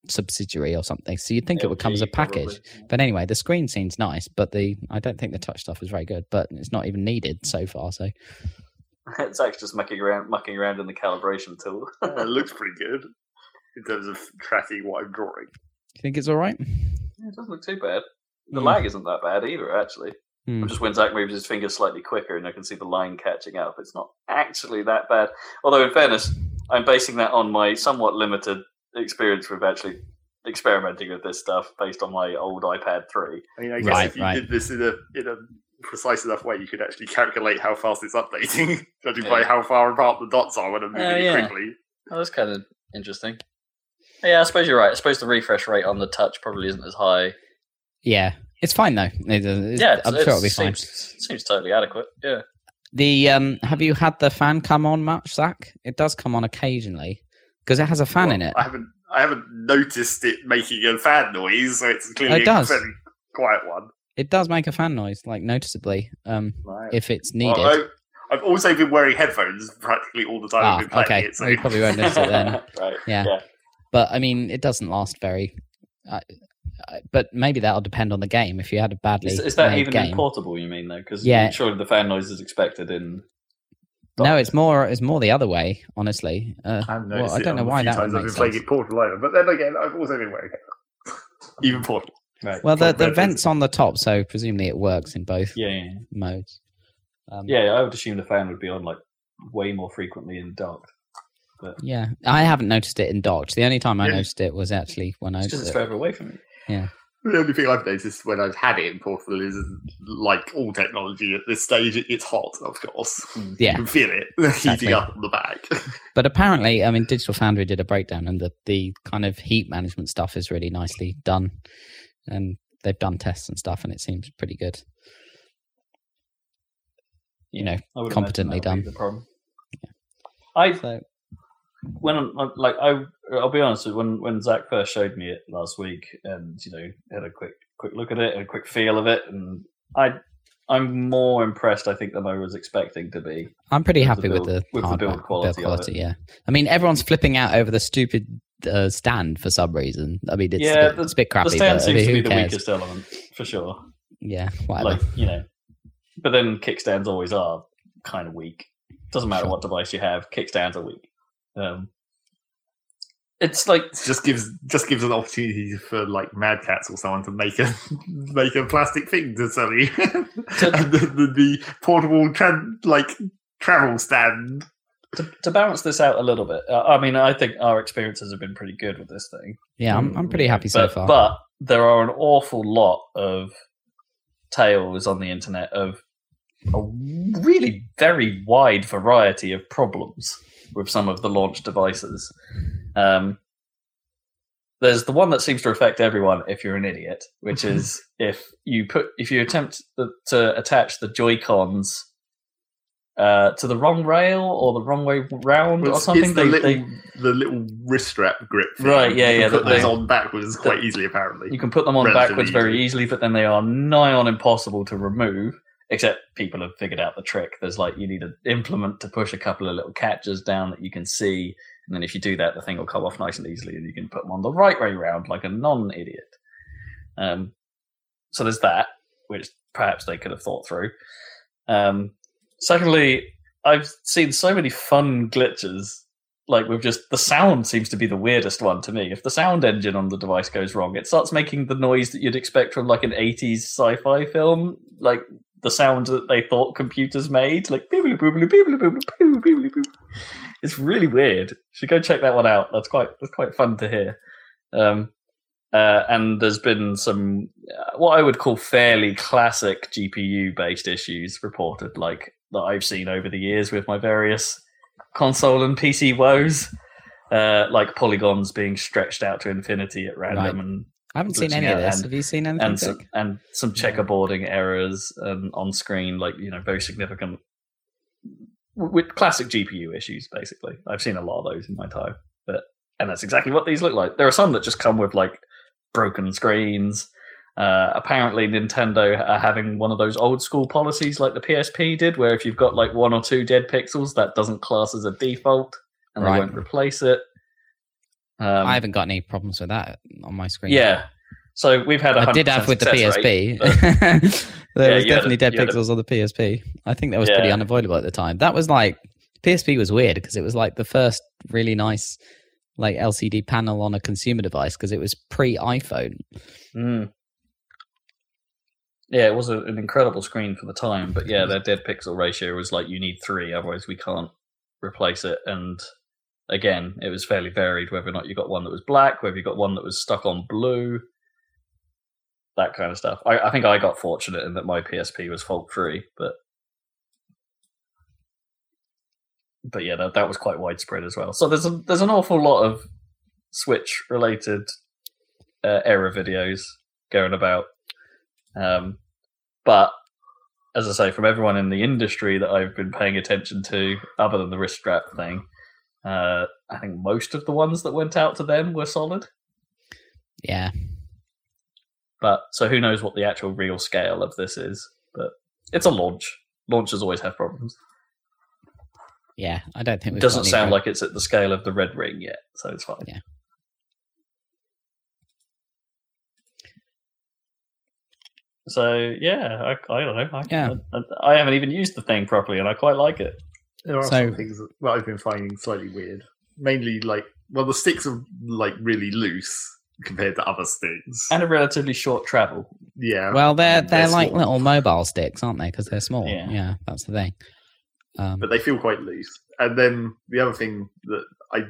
subsidiary or something. So you'd think it would come as a package. probably. But anyway, the screen seems nice, but the I don't think the touch stuff is very good. But it's not even needed so far. So it's actually just mucking around, mucking around in the calibration tool. it looks pretty good in terms of tracking what I'm drawing. do you think it's all right? Yeah, it doesn't look too bad. The Hmm. lag isn't that bad either, actually. Hmm. Just when Zach moves his finger slightly quicker and I can see the line catching up, it's not actually that bad. Although, in fairness, I'm basing that on my somewhat limited experience with actually experimenting with this stuff based on my old iPad 3. I mean, I guess Right, if you right. did this in a in a precise enough way, you could actually calculate how fast it's updating, judging by how far apart the dots are when I'm moving Oh, it yeah. quickly. Oh, that's kind of interesting. Yeah, I suppose you're right. I suppose the refresh rate on the touch probably isn't as high. Yeah, it's fine though. It- it's- yeah, it's, I'm sure it'll be it fine. seems, seems totally adequate. Yeah. The um, have you had the fan come on much, Zach? It does come on occasionally because it has a fan in it. I haven't I haven't noticed it making a fan noise, so it's clearly it does. a very quiet one. It does make a fan noise, like noticeably, um, Right. if it's needed. Well, I, I've also been wearing headphones practically all the time Ah, I've been playing okay. it. So Well, you probably won't notice it then. right. Yeah. Yeah. but I mean, it doesn't last very. Uh, uh, but maybe that'll depend on the game. If you had a badly Is, is that even game, in portable? You mean though? Because Yeah. surely the fan noise is expected in. no, it's more it's more the other way. Honestly, uh, I, well, I don't know why few that would times I've make been playing it portable either. But then again, I've also been wearing it. Even portable. Right. Well, the the vents on the top, so presumably it works in both Yeah, yeah, modes. Um, yeah. Yeah, I would assume the fan would be on like way more frequently in dark. yeah. I haven't noticed it in docked. The only time I Yeah. noticed it was actually when I It's because was it's further away from me. The only thing I've noticed when I've had it in Portugal is, like all technology at this stage, it's hot, of course. Mm, yeah. You can feel it Exactly. heating up on the back. But apparently, I mean, Digital Foundry did a breakdown, and the the kind of heat management stuff is really nicely done, and they've done tests and stuff, and it seems pretty good. You know, I competently imagine that would be done. The problem. I So when I'm- like I I'll be honest when when Zach first showed me it last week and you know had a quick quick look at it and a quick feel of it and I I'm more impressed. I think than I was expecting to be. I'm pretty the happy build- with the with the hardware, build quality of it. Yeah, I mean everyone's flipping out over the stupid uh, stand for some reason. I mean it's, Yeah, a, bit, the- it's a bit crappy. the stand but, I seems mean, to be the cares? weakest element for sure. Yeah, whatever. Like you know, but then kickstands always are kind of weak. Doesn't matter Sure. what device you have, kickstands are weak. Um, it's like just gives just gives an opportunity for like Mad Catz or someone to make a make a plastic thing to sell you, and the, the, the portable tran like travel stand. to, to balance this out a little bit. Uh, I mean, I think our experiences have been pretty good with this thing. yeah, I'm I'm pretty happy so but, far. But there are an awful lot of tales on the internet of a really very wide variety of problems with some of the launch devices. Um, there's the one that seems to affect everyone if you're an idiot, which is if you put if you attempt the, to attach the Joy Cons uh, to the wrong rail or the wrong way round Well, or something. the they, little they the little wrist strap grip. Thing. Right, yeah, You yeah, Put those they- on backwards quite easily, apparently. You can put them on Relatively backwards very easily, but then they are nigh on impossible to remove. Except people have figured out the trick. There's like you need an implement to push a couple of little catches down that you can see, and then if you do that, the thing will come off nice and easily, and you can put them on the right way round like a non-idiot. Um, so there's that, which perhaps they could have thought through. Um, secondly, I've seen so many fun glitches like with just the sound seems to be the weirdest one to me. If the sound engine on the device goes wrong, it starts making the noise that you'd expect from like an 80s sci-fi film, like the sound that they thought computers made, like boobly boobly boobly boobly boobly boobly boobly. It's really weird. You should go check that one out. That's quite that's quite fun to hear. Um, uh, and there's been some uh, what I would call fairly classic GPU based issues reported, like that I've seen over the years with my various console and PC woes, uh, like polygons being stretched out to infinity at random, Right. and I haven't seen glitching any of out this. and- Have you seen anything? and some, Vic? and some checkerboarding errors um, on screen, like you know, very significant with classic GPU issues. Basically, I've seen a lot of those in my time, but and that's exactly what these look like. There are some that just come with like broken screens. Uh, apparently, Nintendo are having one of those old school policies like the PSP did, where if you've got like one or two dead pixels, that doesn't class as a default, and Right. they won't replace it. Um, I haven't got any problems with that on my screen. yeah. So we've had. a I did 100% have with the PSP. rate, there Yeah, was definitely a- dead had a- pixels on the PSP. I think that was pretty unavoidable at the time. That was like PSP was weird because it was like the first really nice like LCD panel on a consumer device because it was pre iPhone. Mm. Yeah, it was a, an incredible screen for the time, but yeah, their dead pixel ratio was like you need three, otherwise we can't replace it. And again, it was fairly varied whether or not you got one that was black, whether you got one that was stuck on blue, that kind of stuff. I, I think I got fortunate in that my PSP was fault free, but but yeah, that, that was quite widespread as well. So there's a, there's an awful lot of Switch related uh, error videos going about. Um, but as I say, from everyone in the industry that I've been paying attention to, other than the wrist strap thing, uh, I think most of the ones that went out to them were solid. Yeah. But so who knows what the actual real scale of this is? But it's a launch. Launches always have problems. Yeah. I don't think It we've doesn't sound like it's at the scale of the Red Ring yet, so it's fine. Yeah. So yeah, I, I don't know. I, Yeah. I, I haven't even used the thing properly, and I quite like it. There are So- some things that that I've been finding slightly weird. Mainly, like, well, the sticks are like really loose compared to other sticks. And a relatively short travel. yeah, Well, they're they're, They're like small. little mobile sticks, aren't they? Because they're small. Yeah. Yeah. that's the thing. Um, but they feel quite loose. And then the other thing that I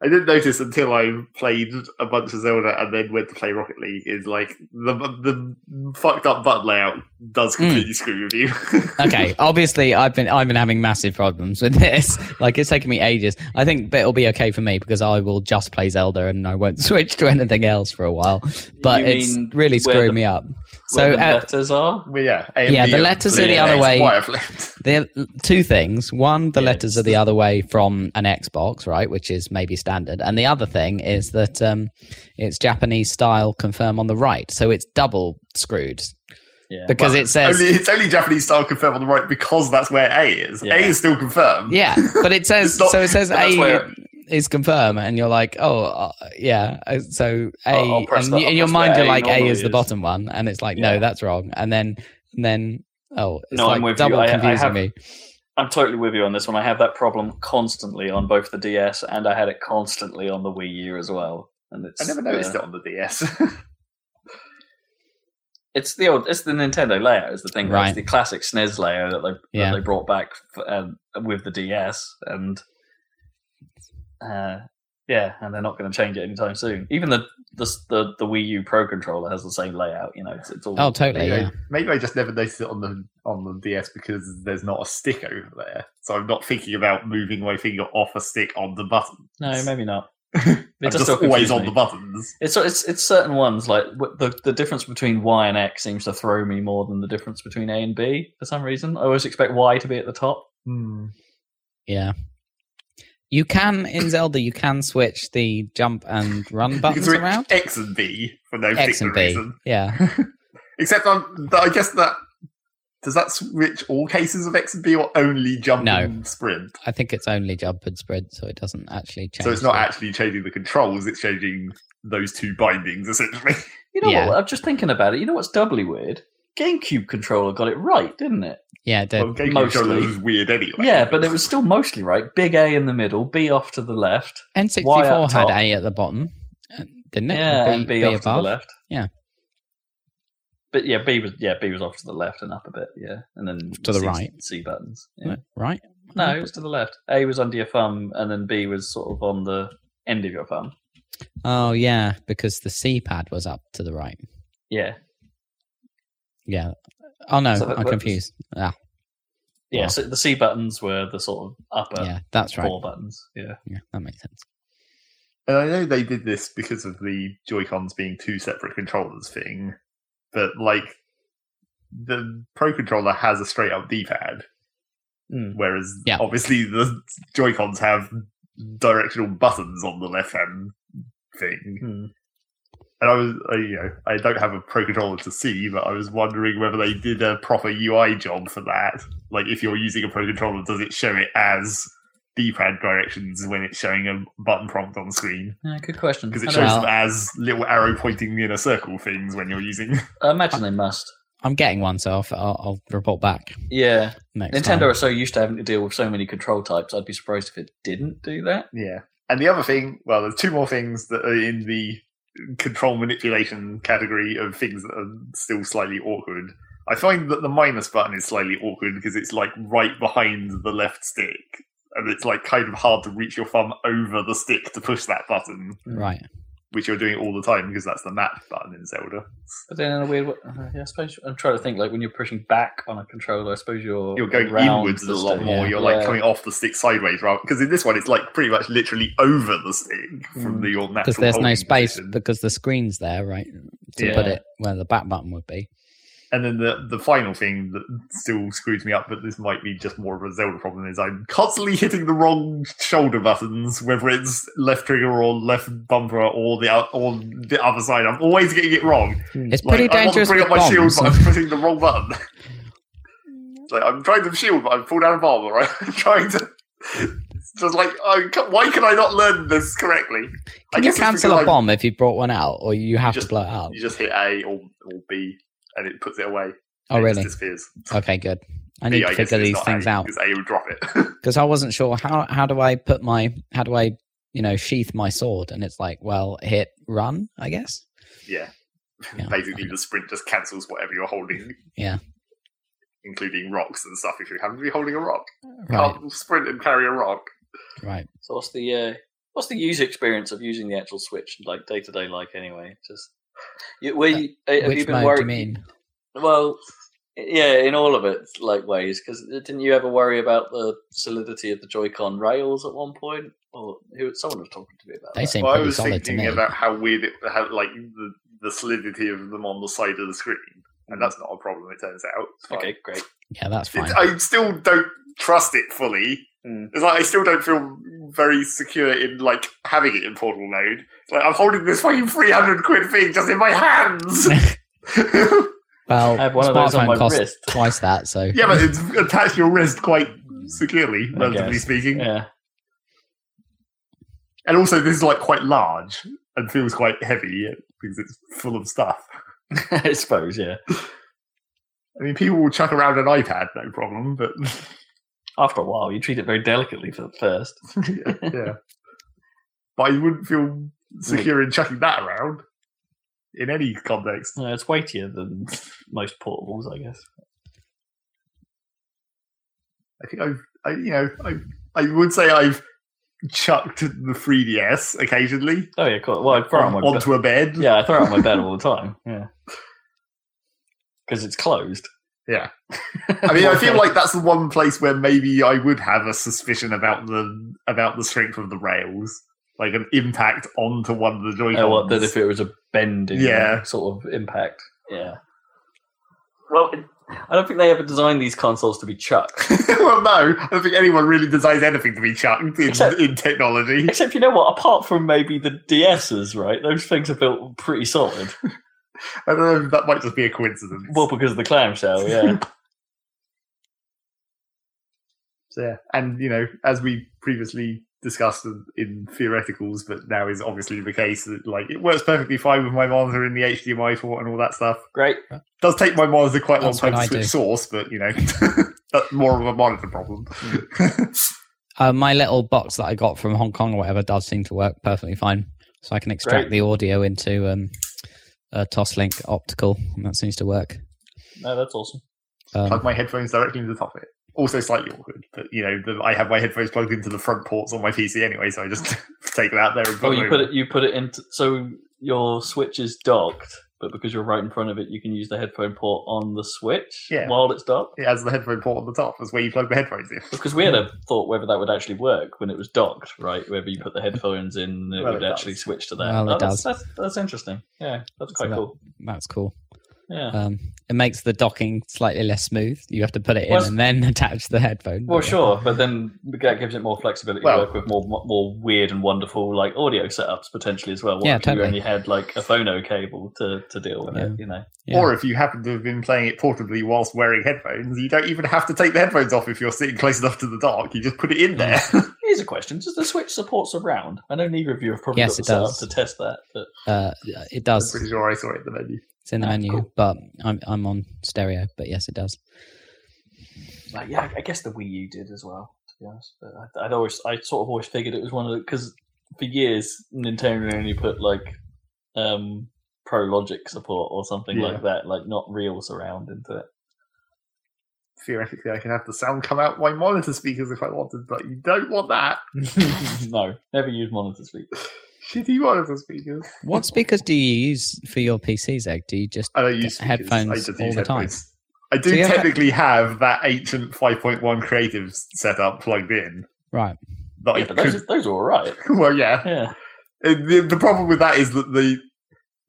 I didn't notice until I played a bunch of Zelda and then went to play Rocket League is like the the fucked up button layout does hmm. completely screw with you. okay, obviously I've been I've been having massive problems with this. Like it's taken me ages. I think it'll be okay for me because I will just play Zelda and I won't switch to anything else for a while. But You it's really where screwing the- me up. Where So the uh, letters are. Well, yeah, Yeah, the AMD letters are the other way. wireflipped. the two things. One, the Yeah, letters are the other way from an Xbox, right, which is maybe standard. And the other thing is that um, it's Japanese style confirm on the right, so it's double screwed. Yeah. because Well, it says only, it's only Japanese style confirm on the right because that's where A is. Yeah. A is still confirmed. yeah, but it says not- so. It says A where- is confirm, and you're like, oh uh, yeah. uh, So A, I'll- I'll and that- you- in your mind you're like A normally is the bottom one, and it's like no, that's wrong. And then and then oh, it's No, I'm like with you. double I- I confusing have- me. I'm totally with you on this one. I have that problem constantly on both the DS and I had it constantly on the Wii U as well. And it's I never noticed uh, it on the DS. It's the old, it's the Nintendo layout is the thing. Right. Right. It's the classic SNES layout that they Yeah. that they brought back f um, with the DS, and uh, yeah, and they're not going to change it anytime soon. Even the, the the the Wii U Pro controller has the same layout. You know, it's, it's all Oh, totally. maybe, Yeah. I, maybe I just never noticed it on the on the DS because there's not a stick over there, so I'm not thinking about moving my finger off a stick on the button. No, maybe not. I'm just always on me. the buttons. It's it's it's certain ones like the the difference between Y and X seems to throw me more than the difference between A and B for some reason. I always expect Y to be at the top. Yeah. You can in Zelda, you can switch the jump and run You can buttons around. X and B for no X particular and B. reason. Yeah. Except on, I guess that does that switch all cases of X and B or only jump No. and sprint? I think it's only jump and sprint, so it doesn't actually change. So it's not the- actually changing the controls; it's changing those two bindings essentially. You know Yeah. what? I'm just thinking about it. You know what's doubly weird? GameCube controller got it right, didn't it? Yeah, the, well, GameCube mostly. was weird anyway. Yeah, but it was still mostly right. Big A in the middle, B off to the left. Y N64 had. A at the bottom, uh, didn't it? Yeah, B, and B, B off to the left. Yeah. But yeah, B was yeah B was off to the left and up a bit. Yeah, and then To the C- right. C buttons. Yeah. Right? No, it was to the left. A was under your thumb, and then B was sort of on the end of your thumb. Oh, yeah, because the C pad was up to the right. Yeah, Yeah. Oh, no, So I'm works. confused. Ah, yeah. Wow. So the C buttons were the sort of upper yeah, that's right. four buttons. Yeah. Yeah, that makes sense. And I know they did this because of the Joy Cons being two separate controllers thing, but like the Pro controller has a straight up D pad, Mm. whereas Yeah. obviously the Joy Cons have directional buttons on the left hand thing. Hmm. And I was, I, you know, I don't have a Pro controller to see, but I was wondering whether they did a proper UI job for that. Like, if you're using a Pro controller, does it show it as D-pad directions when it's showing a button prompt on the screen? Yeah, good question. Because it shows know. them as little arrow pointing in a circle things when you're using. I imagine they must. I'm getting one, so I'll, I'll, I'll report back Yeah, next Nintendo time. are so used to having to deal with so many control types. I'd be surprised if it didn't do that. Yeah. And the other thing, well, there's two more things that are in the control manipulation category of things that are still slightly awkward. I find that the minus button is slightly awkward because it's like right behind the left stick. And it's like kind of hard to reach your thumb over the stick to push that button, Right. Which you're doing all the time because that's the map button in Zelda. But then in a weird way, uh, yeah, I suppose I'm trying to think like when you're pushing back on a controller, I suppose you're You're going around inwards a lot more. Yeah. You're like Yeah. coming off the stick sideways, right? Because in this one, it's like pretty much literally over the stick from Mm. the your natural. Because there's no space position. because the screen's there, right? To put it where the back button would be. And then the the final thing that still screws me up, but this might be just more of a Zelda problem, is I'm constantly hitting the wrong shoulder buttons, whether it's left trigger or left bumper or the or the other side. I'm always getting it wrong. Hmm. It's Like, pretty I want to dangerous bring up my shield, but I'm pressing the wrong button. It's like I'm trying to shield, but I'm pulled down a bomb. Right, I'm trying to. It's just like, oh, why can I not learn this correctly? I Can you guess it's cancel because a I'm- bomb if you brought one out, or you have just- to blow it out? You just hit A or, or B, and it puts it away. Oh, and it really? just disappears. Okay, good. I need to guess, figure these things A, out because A would drop it. because I wasn't sure how how do I put my how do I you know sheath my sword, and it's like, well, hit run, I guess. yeah. Yeah. Basically, the sprint just cancels whatever you're holding. Yeah. Including rocks and stuff. If you happen to be holding a rock, Right, can't sprint and carry a rock. right. So what's the uh, what's the user experience of using the actual Switch like day to day like anyway? Just you, were you, uh, have Which you been mode do worried? you mean? Well, yeah, in all of it, like ways. Because didn't you ever worry about the solidity of the Joy-Con rails at one point? Or who? Someone was talking to me about They that. seem Well, I pretty was solid to thinking me. about how weird it had, like the, the solidity of them on the side of the screen, and that's not a problem. It turns out. Okay, great. Yeah, that's fine. It- I still don't trust it fully. Mm. It's like I still don't feel very secure in like having it in portal mode. It's like I'm holding this fucking three hundred quid thing just in my hands. Well, I have one of those on my costs wrist. twice that, so Yeah, but it's attached to your wrist quite securely, I relatively guess. speaking. Yeah. And also, this is like quite large and feels quite heavy because it's full of stuff. I suppose, yeah. I mean, people will chuck around an iPad, no problem, but After a while, you treat it very delicately for the first. yeah, yeah. But you wouldn't feel secure in chucking that around in any context. No, it's weightier than most portables, I guess. I think I've, I, you know, I, I would say I've chucked the 3DS occasionally Oh yeah, cool. Well, I throw it on my bed. onto a bed. Yeah, I throw it on my bed all the time. Yeah, because it's closed. Yeah. I mean, I feel like that's the one place where maybe I would have a suspicion about the about the strength of the rails, like an impact onto one of the Joy Oh, what, that if it was a bending Yeah. sort of impact. Yeah. Well, it, I don't think they ever designed these consoles to be chucked. well, no, I don't think anyone really designs anything to be chucked in, Except- in technology. Except, you know what? Apart from maybe the DSs, right? Those things are built pretty solid. I don't know that might just be a coincidence. Well, because of the clamshell, yeah. So, yeah, and you know, as we previously discussed in, in theoreticals, but now is obviously the case that like it works perfectly fine with my monitor in the HDMI port and all that stuff. Great. does take my monitor quite a long That's time what to I switch do. source, but you know, that's more of a monitor problem. uh, my little box that I got from Hong Kong or whatever does seem to work perfectly fine. So I can extract Great. the audio into um, a Toslink optical, and that seems to work. No, that's awesome. Plug Um, my headphones directly into the top of it. Also slightly awkward, but you know, the, I have my headphones plugged into the front ports on my PC anyway, so I just take that out there and Oh, you them put it. You put it into. So your switch is docked, but because you're right in front of it, you can use the headphone port on the switch Yeah. while it's docked. It has the headphone port on the top. That's where you plug the headphones in. Because we had a thought whether that would actually work when it was docked, right? Whether you put the headphones in, it Well, would it actually switch to that. Well, it Oh, that's, does. That's, that's interesting. Yeah, that's So quite that- cool. that's cool. Yeah. Um, it makes the docking slightly less smooth. You have to put it in Well, and then attach the headphone. Well, yeah. sure, but then that gives it more flexibility Well- to work with more more weird and wonderful like audio setups potentially as well. What Yeah, if totally. you only had like a phono cable to, to deal with it, you know? Yeah. Or if you happen to have been playing it portably whilst wearing headphones, you don't even have to take the headphones off if you're sitting close enough to the dock. You just put it in there. Here's a question: Does the Switch support surround? I know neither of you have probably Yes, got the it setup does. to test that, but Uh, it I'm does. pretty sure I saw it in the menu. It's in the menu, cool. but I'm I'm on stereo. But yes, it does. like, yeah, I guess the Wii U did as well. To be honest, but I, I'd always, I sort of always figured it was one of the because for years Nintendo only put like um Pro Logic support or something Yeah. like that, like not real surround into it. Theoretically, I can have the sound come out my monitor speakers if I wanted, but you don't want that. no, never use monitor speak. Shitty monitor speakers. What speakers do you use for your PCs, Egg? Do you just I don't use speakers. Headphones I just all use the time? I do Do you have- technically have that ancient 5.1 creative setup plugged in. right? That Yeah, but those, are, those are all right. well, yeah. Yeah, uh, The, the problem with that is that the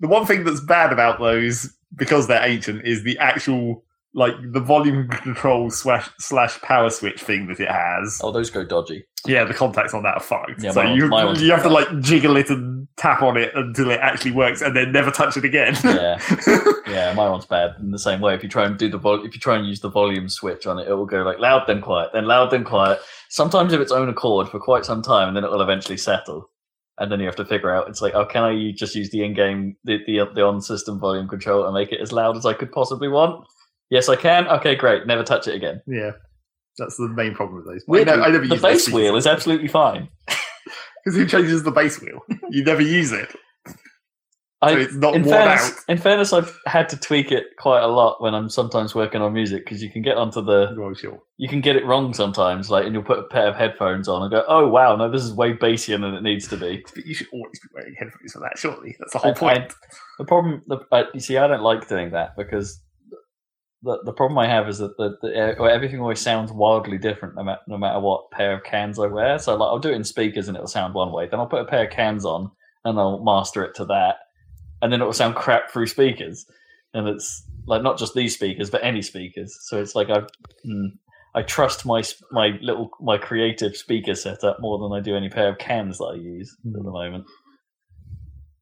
the one thing that's bad about those because they're ancient is the actual like the volume control slash slash power switch thing that it has. oh, those go dodgy. Yeah, the contacts on that are fucked. Yeah, so my- you one's you have to like jiggle it and tap on it until it actually works, and then never touch it again. Yeah, yeah, my one's bad in the same way. If you try and do the vol- if you try and use the volume switch on it, it will go like loud then quiet, then loud then quiet. Sometimes of its own accord for quite some time, and then it will eventually settle. And then you have to figure out it's like, oh, can i just use the in-game the the, the on-system volume control and make it as loud as I could possibly want? Yes, I can. Okay, great. Never touch it again. yeah, that's the main problem with those. I, Weirdly, know, I never the use bass wheel is absolutely fine. because who changes the bass wheel? You never use it, so I, it's not in worn fairness, out. in fairness, I've had to tweak it quite a lot when I'm sometimes working on music because you can get onto the Well, sure. you can get it wrong sometimes. Like, and you'll put a pair of headphones on and go, "Oh wow, no, this is way bassier than it needs to be." But you should always be wearing headphones for that. Surely that's the whole I- point. The problem, the, you see, I don't like doing that because the the problem I have is that the, the everything always sounds wildly different no matter no matter what pair of cans I wear. So like, I'll do it in speakers and it'll sound one way. Then I'll put a pair of cans on and I'll master it to that, and then it will sound crap through speakers. And it's like not just these speakers, but any speakers. So it's like I, mm, I trust my my little my creative speaker setup more than I do any pair of cans that I use at the moment.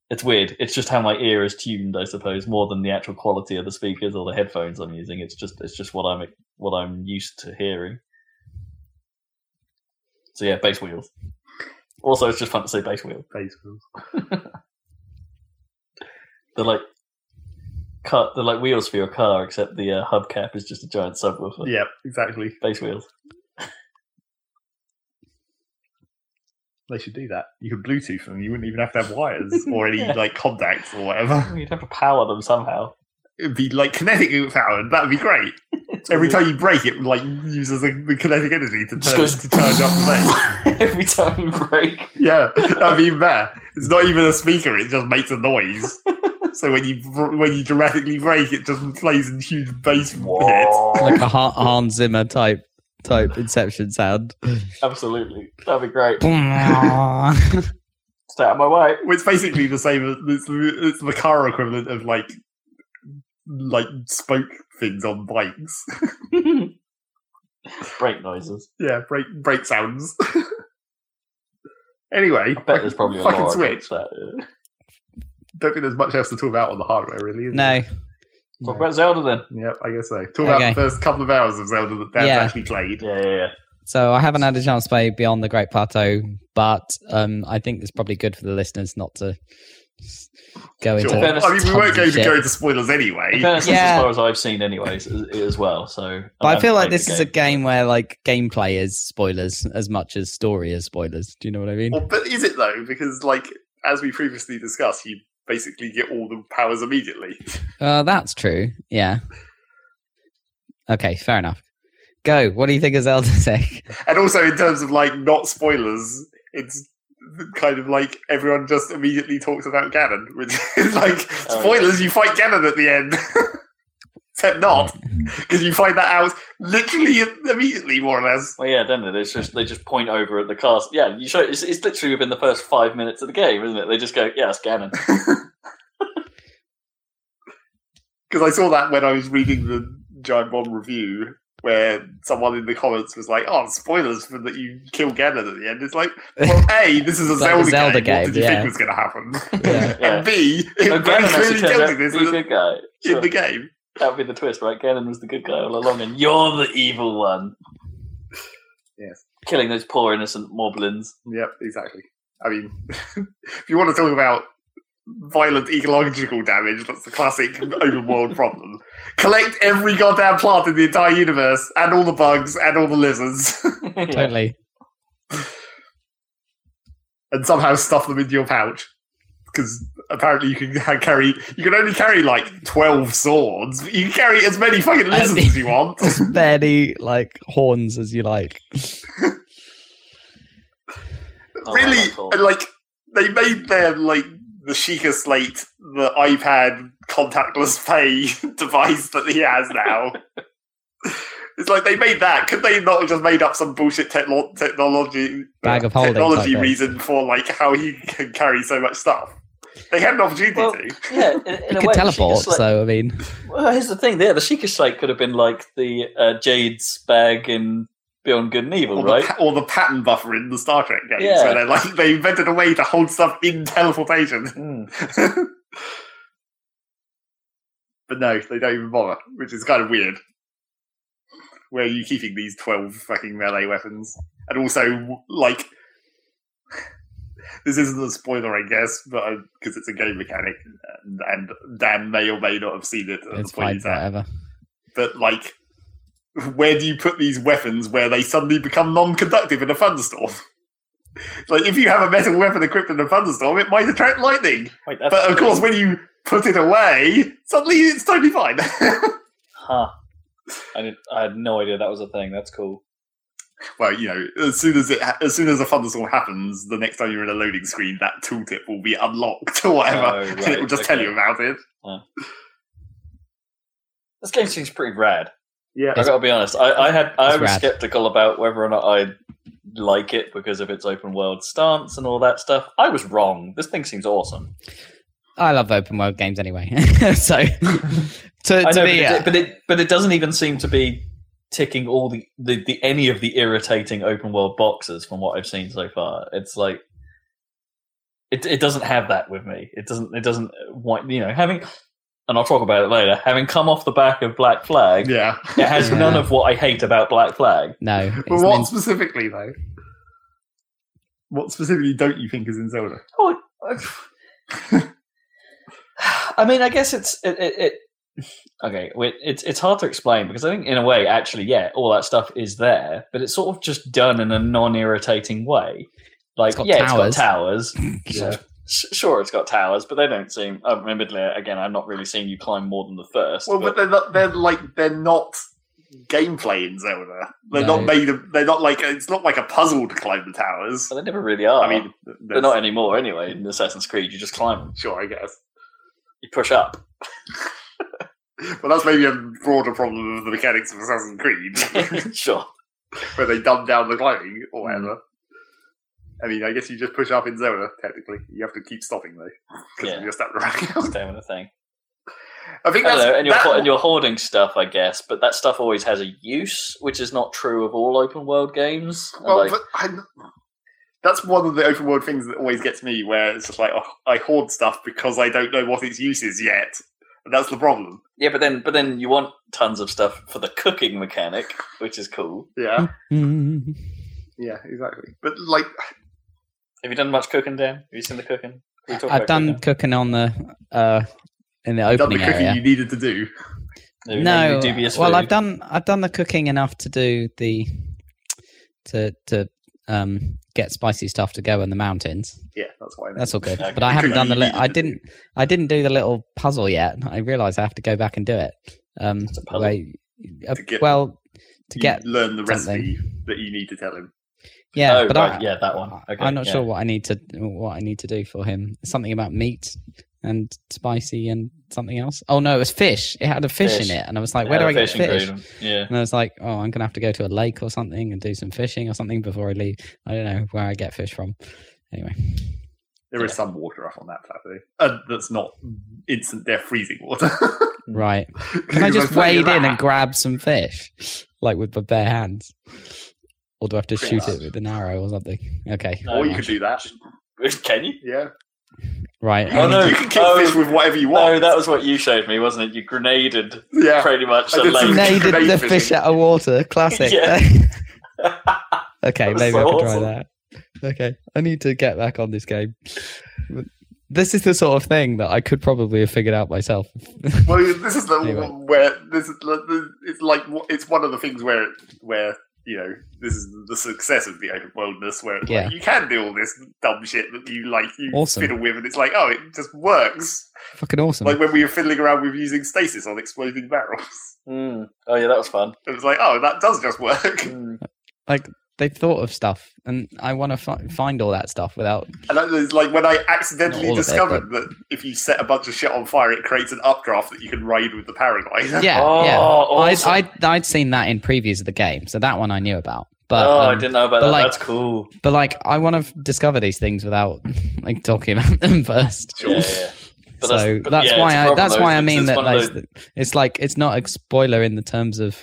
It's weird. It's just how my ear is tuned, I suppose, more than the actual quality of the speakers or the headphones I'm using. It's just it's just what I'm what I'm used to hearing. So yeah, bass wheels. Also, it's just fun to say bass wheel. Bass wheels. They're like car, they're like wheels for your car, except the uh, hubcap is just a giant subwoofer. Yeah, exactly. Bass wheels. They should do that. You could Bluetooth them. You wouldn't even have to have wires or any like contacts or whatever. You'd have to power them somehow. It'd be like kinetic powered. That'd be great. Every time you brake it, like uses the, the kinetic energy to, turn, goes- to charge up the bass. Every time you brake. Yeah, that'd be even better. It's not even a speaker; it just makes a noise. So when you when you dramatically brake, it just plays in huge bass hits. like a Han- Hans Zimmer type type Inception sound. Absolutely. That'd be great. Stay out of my way. Well, it's basically the same. as- It's, it's the car equivalent of like like spoke things on bikes. Brake noises. yeah, brake brake sounds. anyway, I bet there's probably a fucking more switch. That, yeah. Don't think there's much else to talk about on the hardware, really. Is no, there? Talk about Zelda then. Yep, I guess so. Talk Okay. about the first couple of hours of Zelda that Dan's Yeah. actually played. Yeah, yeah, yeah. So I haven't had a chance to play Beyond the Great Plateau, but um, I think it's probably good for the listeners not to s- go into. Sure. fairness, I mean, we weren't going to go into spoilers anyway. Fairness, Yeah. as far as I've seen, anyways, as, as well. So, But I haven't feel like this the is a game where like gameplay is spoilers as much as story is spoilers. Do you know what I mean? Well, but is it though? Because, like, as we previously discussed, you basically get all the powers immediately. Uh, that's true. Yeah. Okay, fair enough. Go. What do you think of Zelda Sick? And also, in terms of like not spoilers, it's kind of like everyone just immediately talks about Ganon, which is like Oh, spoilers. You fight Ganon at the end, except not because you find that out literally immediately, more or less. Well, yeah, don't they? They just they just point over at the cast. Yeah, you show it's, it's literally within the first five minutes of the game, isn't it? They just go, "Yeah, it's Ganon." Because I saw that when I was reading the Giant Bomb review, where someone in the comments was like, "Oh, spoilers for that you kill Ganon at the end." It's like, well, a this is a It's like a Zelda, Zelda game. What game, did you yeah. think was going to happen? Yeah. Yeah. and b it No, very Ganon clearly actually tells you this be in the the, good guy. in the game. That would be the twist, right? Ganon was the good guy all along, and you're the evil one, Yes. killing those poor innocent moblins. Yep, exactly. I mean, if you want to talk about violent ecological damage, that's the classic open world problem. Collect every goddamn plant in the entire universe, and all the bugs, and all the lizards, Totally. and somehow stuff them into your pouch. Because apparently you can carry, you can only carry like twelve swords. You can carry as many fucking lizards as you want. As many like horns as you like. Oh, really, that's cool. like they made their like the Sheikah Slate, the iPad contactless pay device that he has now. it's like they made that. Could they not have just made up some bullshit techno- technology Bag of uh, holding technology type reason for like how he can carry so much stuff? They had an opportunity Well, to. yeah, in, in You a could way, teleport, Sheikah Slate- so I mean, Well, here's the thing. Yeah, the Sheikah Slate could have been like the uh, Jade's bag in Beyond Good and Evil, Or, right? the, or the pattern buffer in the Star Trek games, Yeah. where they like they invented a way to hold stuff in teleportation. Mm. but no, they don't even bother, which is kind of weird. Where are you keeping these 12 fucking melee weapons? And also, like, this isn't a spoiler, I guess, but because it's a game mechanic, and, and Dan may or may not have seen it at it's the point fine, he's whatever. But, like, where do you put these weapons where they suddenly become non conductive in a thunderstorm? like, if you have a metal weapon equipped in a thunderstorm, it might attract lightning. Wait, But of course, when you put it away, suddenly it's totally fine. huh? I did. I had no idea that was a thing. That's cool. Well, you know, as soon as it, as soon as a thunderstorm happens, the next time you're in a loading screen, that tooltip will be unlocked or whatever, Oh, and it will just tell you about it. This game seems pretty rad. Yeah, I gotta be honest. I, I had. I It's was rad. skeptical about whether or not I like it because of its open world stance and all that stuff. I was wrong. This thing seems awesome. I love open world games anyway. so to, I to know, me, but, uh, it, but it but it doesn't even seem to be ticking all the, the, the any of the irritating open world boxes from what I've seen so far. It's like it it doesn't have that with me. It doesn't it doesn't want you know having. And I'll talk about it later. Having come off the back of Black Flag, Yeah. it has Yeah. none of what I hate about Black Flag. No, But what meant- specifically though? What specifically don't you think is in Zelda? Oh, I mean, I guess it's it. it, it okay, it's it's hard to explain because I think in a way, actually, yeah, all that stuff is there, but it's sort of just done in a non-irritating way. Like, got yeah, towers. it's got towers. Yeah. Sure, it's got towers, but they don't seem. uh, Admittedly, again, I've not really seen you climb more than the first. Well, but, but they're not. They're like they're not gameplay in Zelda. They're No. not made. Of, they're not like it's not like a puzzle to climb the towers. but they never really are. I mean, they're not anymore anyway. In Assassin's Creed, you just climb them. Sure, I guess. You push up. But that's maybe a broader problem of the mechanics of Assassin's Creed, sure. where they dumb down the climbing or Mm. whatever. I mean, I guess you just push up in Zelda. Technically, you have to keep stopping though because Yeah. you're stuck running out. Stamina thing. I think I that's don't know, and you're, that- and you're hoarding stuff, I guess, but that stuff always has a use, which is not true of all open world games. Well, like, but I, that's one of the open world things that always gets me, where it's just like oh, I hoard stuff because I don't know what its use is yet, that's the problem. yeah, but then but then you want tons of stuff for the cooking mechanic, which is cool. Yeah, yeah, exactly. But like, Have you done much cooking, Dan? Have you seen the cooking? Can we talk I've about done cooking? cooking on the uh in the done the cooking area. you needed to do. Have no, dubious well, food? I've done I've done the cooking enough to do the to to um get spicy stuff to go in the mountains. Yeah, that's why. That's all good. Okay. But I haven't done the. Li- I didn't. I didn't do the little puzzle yet. I realise I have to go back and do it. Um, What's a puzzle? where you- uh, To get- well, to get learn the something. recipe that you need to tell him. yeah, oh, but right, I, yeah, that one. Okay, I'm not yeah. sure what I need to what I need to do for him. Something about meat and spicy and something else. Oh no, it was fish. It had a fish, Fish. in it, and I was like, Yeah, where do the I get fish? ingredient. Yeah. And I was like, oh, I'm gonna have to go to a lake or something and do some fishing or something before I leave. I don't know where I get fish from. Anyway, There is Yeah. some water up on that plateau. Uh, that's not instant death freezing water. right? Can I just wade in and grab some fish, like with my bare hands, or do I have to Pretty shoot it with an arrow or something? Okay, No, Or you no. could do that. Can you? Yeah. Right. Oh, no. You can kill Oh, fish with whatever you want. No, that was what you showed me, wasn't it? You grenaded yeah. pretty much I a did some lake. grenade Grenaded the fishing. fish out of water. Classic. Okay, maybe so I can awesome. try that. Okay, I need to get back on this game. This is the sort of thing that I could probably have figured out myself. Well, this is the Anyway. where this is it's like it's one of the things where where you know this is the success of the open worldness where it's Yeah. like, you can do all this dumb shit that you like you Awesome. fiddle with and it's like oh it just works Fucking awesome. like when we were fiddling around with using stasis on exploding barrels Mm. Oh yeah, that was fun. it was like oh that does just work Mm. like they've thought of stuff, and I want to fi- find all that stuff without. and that is like when I accidentally Not all of it, discovered that if you set a bunch of shit on fire it creates an updraft that you can ride with the paraglider Yeah, Oh, yeah. awesome. I'd, I'd I'd seen that in previews of the game, so that one I knew about. But oh, I um, didn't know about but that. like- That's cool. but like I want to discover these things without like talking about them first. Yeah, yeah. But so but that's, yeah, why it's a I problem, that's why I mean that like, those- it's like it's not a spoiler in the terms of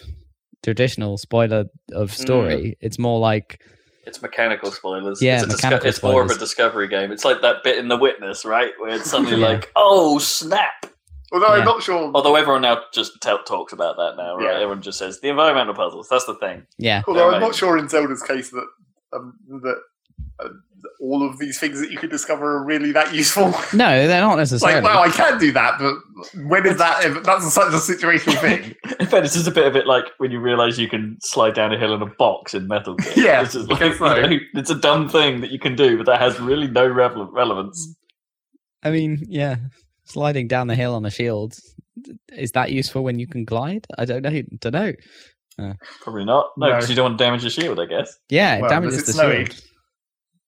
traditional spoiler of Mm. story. It's more like It's mechanical spoilers. Yeah, it's, a disco- mechanical it's more of a discovery game. It's like that bit in The Witness, right? Where it's suddenly Yeah. like, oh, snap. although Yeah. I'm not sure Although everyone now just t- talks about that now, right? Yeah. Everyone just says the environmental puzzles. That's the thing. yeah, Although Yeah, I'm not sure in Zelda's case that um, that uh, all of these things that you can discover are really that useful. no, they're not necessarily. like, well, I can do that, but when is that? ever- That's such a situational thing. In fact, it's just a bit of it like when you realise you can slide down a hill in a box in Metal Gear. Yeah, it's, just like, so. you know, it's a dumb thing that you can do, but that has really no rele- relevance. I mean, yeah, sliding down the hill on a shield is that useful when you can glide? I don't know. Don't know. Uh, Probably not. No, No. because you don't want to damage your shield, I guess. Yeah, it Well, damages the it's snowy. shield.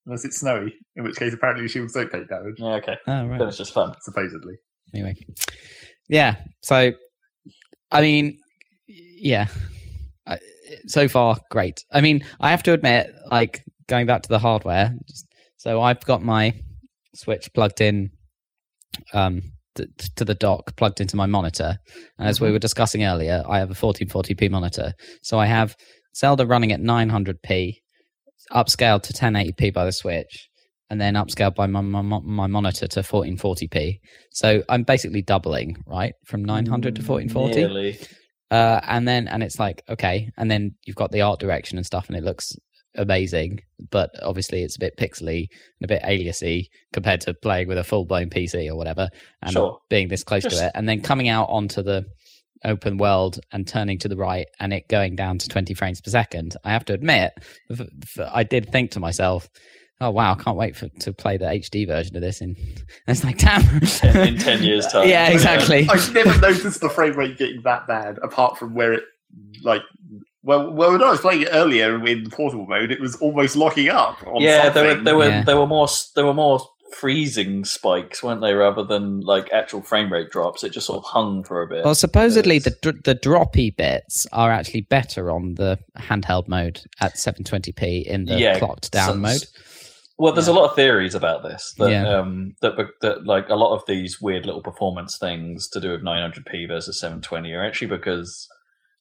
Unless it's snowy, in which case apparently the shields don't take damage, Yeah, okay. Oh, Then it's just fun. supposedly. Anyway, yeah. So, I mean, yeah. I, so far, great. I mean, I have to admit, like going back to the hardware. Just, so I've got my Switch plugged in um, t- to the dock, plugged into my monitor. And as we were discussing earlier, I have a 1440p monitor. So I have Zelda running at 900p, upscaled to 1080p by the Switch, and then upscaled by my, my my monitor to 1440p. So I'm basically doubling, right, from 900 to 1440. Nearly. Uh, and then and it's like okay, and then you've got the art direction and stuff, and it looks amazing. But obviously, it's a bit pixely and a bit aliasy compared to playing with a full blown PC or whatever, and Sure. being this close Just- to it, and then coming out onto the open world and turning to the right and it going down to 20 frames per second. I have to admit, I did think to myself. Oh wow! I can't wait for to play the HD version of this. In and it's like, damn, Ten- in 10 years' time. Yeah, exactly. I've never noticed the frame rate getting that bad, apart from where it like. Well, well, when I was playing it earlier in portable mode, it was almost locking up. On yeah, there were something. there were Yeah. there were more s- there were more freezing spikes, weren't they, rather than like actual frame rate drops? It just sort of hung for a bit. Well, supposedly the dr- the droppy bits are actually better on the handheld mode at 720p in the Yeah, clocked down so- mode. Well, there's a lot of theories about this. That, Yeah. um, that, that like a lot of these weird little performance things to do with 900p versus 720 are actually because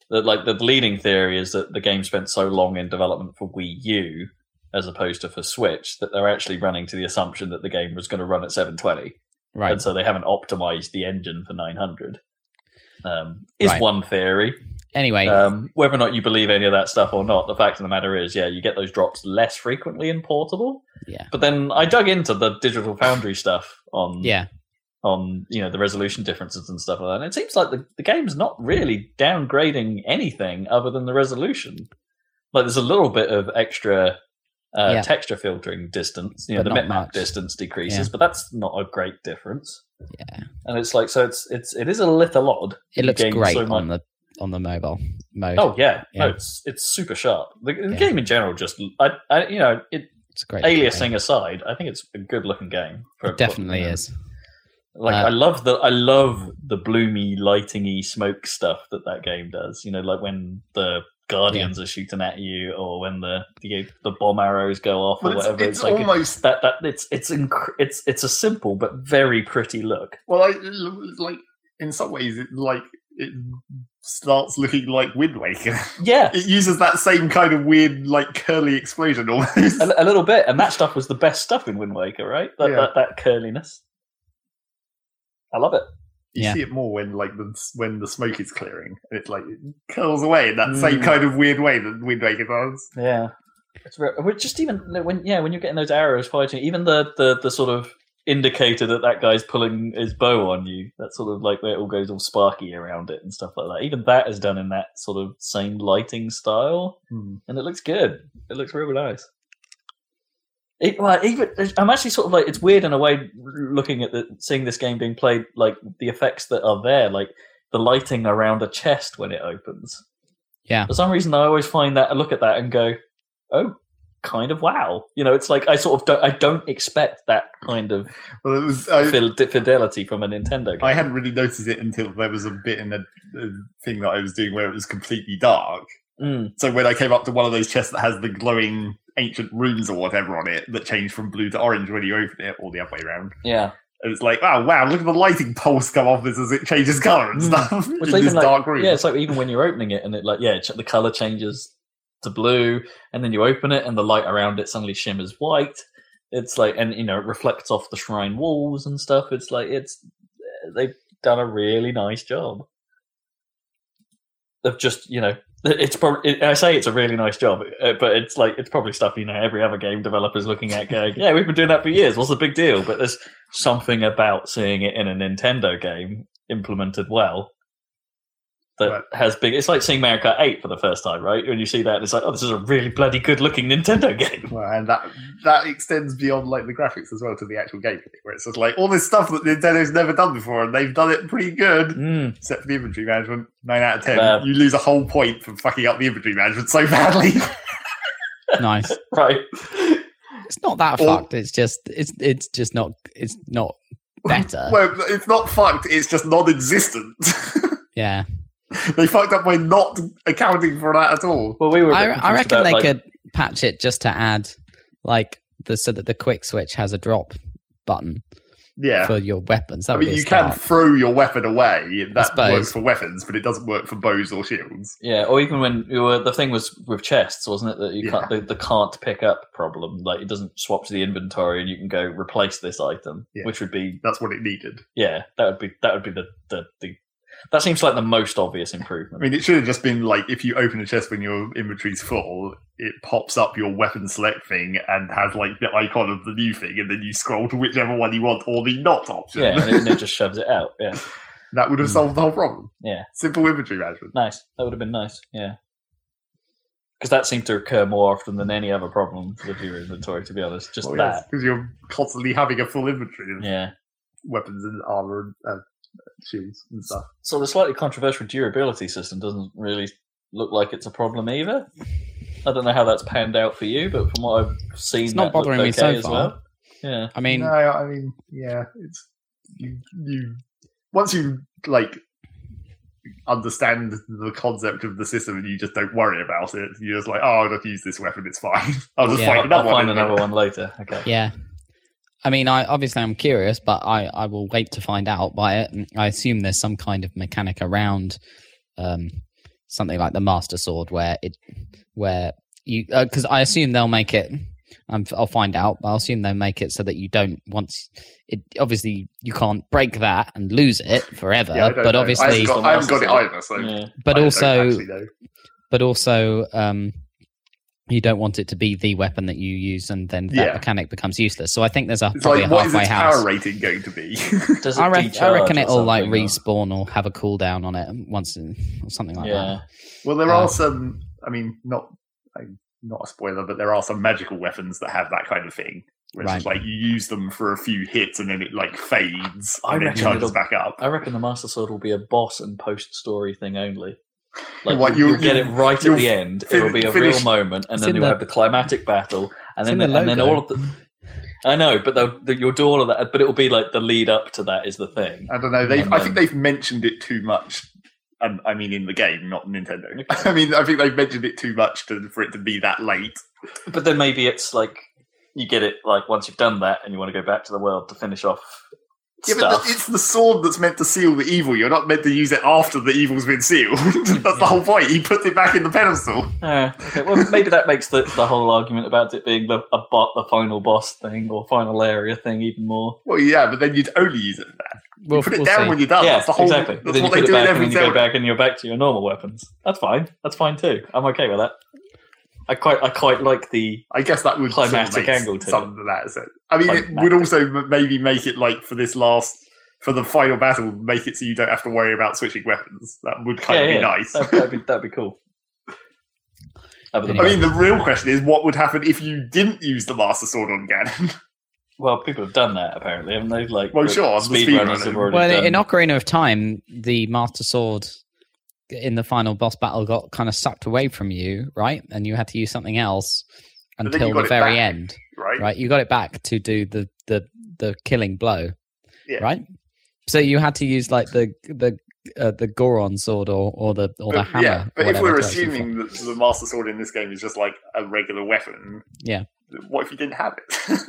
the, like the leading theory is that the game spent so long in development for Wii U as opposed to for Switch that they're actually running to the assumption that the game was going to run at 720, Right. and so they haven't optimized the engine for 900. Um, is Right. one theory. Anyway, Um, whether or not you believe any of that stuff or not, the fact of the matter is, yeah, you get those drops less frequently in portable. Yeah. But then I dug into the Digital Foundry stuff on yeah, on you know the resolution differences and stuff like that. And it seems like the, the game's not really downgrading anything other than the resolution. Like there's a little bit of extra uh, Yeah. texture filtering distance. You know, But the mipmap distance decreases, Yeah. but that's not a great difference. yeah. And it's like so it's it's it is a little odd. It looks great so on the on the mobile mode. Oh yeah, no, it's it's super sharp. The, the Yeah. game in general, just I, I you know, it it's a great. looking game. aliasing aside, I think it's a good looking game. for- It definitely you know, is. Like Uh, I love the I love the bloomy, lightingy smoke stuff that that game does. You know, like when the guardians are shooting at you, or when the the, the bomb arrows go off, But or it's, whatever. it's like almost that that it's it's inc- it's it's a simple but very pretty look. well, I, like in some ways, it like it starts looking like Wind Waker. Yeah, it uses that same kind of weird, like curly explosion almost. a, a little bit, and that stuff was the best stuff in Wind Waker, right? That Yeah. that, that curliness. I love it. You Yeah. see it more when like the when the smoke is clearing, and it like it curls away in that Mm. same kind of weird way that Wind Waker does. Yeah, it's just even when yeah when you're getting those arrows fighting, even the the the sort of indicator that that guy's pulling his bow on you, that sort of like where it all goes all sparky around it and stuff like that. Even that is done in that sort of same lighting style, Hmm. and it looks good. It looks really nice. It, well, even I'm actually sort of like it's weird in a way looking at the seeing this game being played like the effects that are there, like the lighting around a chest when it opens. Yeah. For some reason, I always find that I look at that and go, "Oh, kind of wow." You know, it's like I sort of don't, I don't expect that kind of Well, it was. I, fil- fidelity from a Nintendo game. I hadn't really noticed it until there was a bit in a, a thing that I was doing where it was completely dark. Mm, So when I came up to one of those chests that has the glowing ancient runes or whatever on it that change from blue to orange when you open it, or the other way around, yeah, and it's like, oh wow, look at the lighting pulse come off this as it changes color and Mm. stuff Which in this like- dark room. yeah. It's like even when you're opening it and it like yeah, the color changes to blue, and then you open it and the light around it suddenly shimmers white. It's like and you know it reflects off the shrine walls and stuff. It's like it's they've done a really nice job. Of just you know it's probably I say it's a really nice job, uh, but it's like it's probably stuff you know every other game developer's looking at going yeah we've been doing that for years. What's the big deal? But there's something about seeing it in a Nintendo game implemented well that Right. has big. It's like seeing Mario Kart 8 for the first time, right? When you see that, it's like, oh, this is a really bloody good looking Nintendo game. Well, and that that extends beyond like the graphics as well to the actual gameplay, where it's just like all this stuff that Nintendo's never done before, and they've done it pretty good. Mm. Except for the inventory management, nine out of ten. Bad. You lose a whole point for fucking up the inventory management so badly. nice. Right. It's not that Or- fucked. It's just it's it's just not it's not better. well, it's not fucked. It's just non-existent. yeah. they fucked up by not accounting for that at all. Well, we were. I, I reckon about, they like- could patch it just to add like the so that the quick switch has a drop button Yeah. for your weapons. That I would mean, be a you can start. throw your weapon away. That works for weapons, but it doesn't work for bows or shields. Yeah, or even when you were the thing was with chests, wasn't it? That you Yeah. can't the, the can't pick up problem. Like it doesn't swap to the inventory, and you can go replace this item, Yeah. which would be That's what it needed. yeah, that would be that would be the the, the that seems like the most obvious improvement. I mean, it should have just been like if you open a chest when your inventory's full, it pops up your weapon select thing and has like the icon of the new thing, and then you scroll to whichever one you want or the not option. yeah, and it, and it just shoves it out. Yeah, that would have solved the whole problem. yeah, Simple inventory management. nice. That would have been nice. Yeah. Because that seemed to occur more often than any other problem with your inventory, to be honest. Just that. because you're constantly having a full inventory of Yeah. weapons and armor and uh, shields and stuff. So the slightly controversial durability system doesn't really look like it's a problem either. I don't know how that's panned out for you, but from what I've seen, It's not that looked bothering me so far. well. Yeah, I mean, no, I mean, yeah, it's you. You once you like understand the concept of the system and you just don't worry about it. You're just like, oh, I'll just use this weapon. It's fine. I'll just Yeah. find another I'll one. find another one later. Okay. yeah. I mean, I obviously I'm curious, but I, I will wait to find out by it. I assume there's some kind of mechanic around um, something like the Master Sword where it where you because I assume they'll make it. Um, I'll find out, but I'll assume they'll make it so that you don't once it. Obviously, you can't break that and lose it forever. Yeah, I don't but know. I obviously, haven't got, I haven't got it either. So, Yeah. but I don't also, know. but also, um, you don't want it to be the weapon that you use, and then that Yeah. mechanic becomes useless. So I think there's a it's probably like, a what is halfway its house. power rating going to be? Does it I, reckon, I reckon it'll like or- respawn or have a cooldown on it once in, or something like Yeah. well, there Uh, are some. I mean, not like, not a spoiler, but there are some magical weapons that have that kind of thing. Where it's Right. like you use them for a few hits and then it like fades I and then charges back up. I reckon the Master Sword will be a boss and post story thing only. Like What, you, you'll- will get it right at the end. fin- It'll be a finish- real moment, and It's then you'll the- have the climatic battle, and then in the and then all of the. I know, but they'll, the, you'll do all of that, but it will be like the lead up to that is the thing. I don't know. They've, And I think they've mentioned it too much. And I mean, in the game, not Nintendo. Okay. I mean, I think they've mentioned it too much to, for it to be that late. But then maybe it's like you get it like once you've done that, and you want to go back to the world to finish off Yeah, but stuff. the, it's the sword that's meant to seal the evil. You're not meant to use it after the evil's been sealed. that's the whole point. He put it back in the pedestal. Okay. Well, maybe that makes the, the whole argument about it being the a bot, the final boss thing or final area thing even more. Well, yeah, but then you'd only use it for that. We'll, put it we'll down see. when you're done. yeah, that's the whole. exactly. That's then you what they put it do back, and then you go back, and you're back to your normal weapons. That's fine. That's fine too. I'm okay with that. I quite, I quite like the. I guess that would sort Climatic angle to something of that sense. I mean, it would also maybe make it like for this last. For the final battle, make it so you don't have to worry about switching weapons. That would kind yeah, of be yeah, nice. That'd, that'd be that'd be cool. Other than I mean, the real question is what would happen if you didn't use the Master Sword on Ganon? well, people have done that apparently, haven't they? Like, Well, the sure, the speedrunners speedrunners. have already Well, done. in Ocarina of Time, the Master Sword in the final boss battle got kind of sucked away from you, right? And you had to use something else until the very back. end, right? right? You got it back to do the the the killing blow, Yeah. right? So you had to use like the the uh, the Goron sword or or the or the But, hammer. yeah, but if we're it goes for. assuming that the Master Sword in this game is just like a regular weapon, Yeah. what if you didn't have it?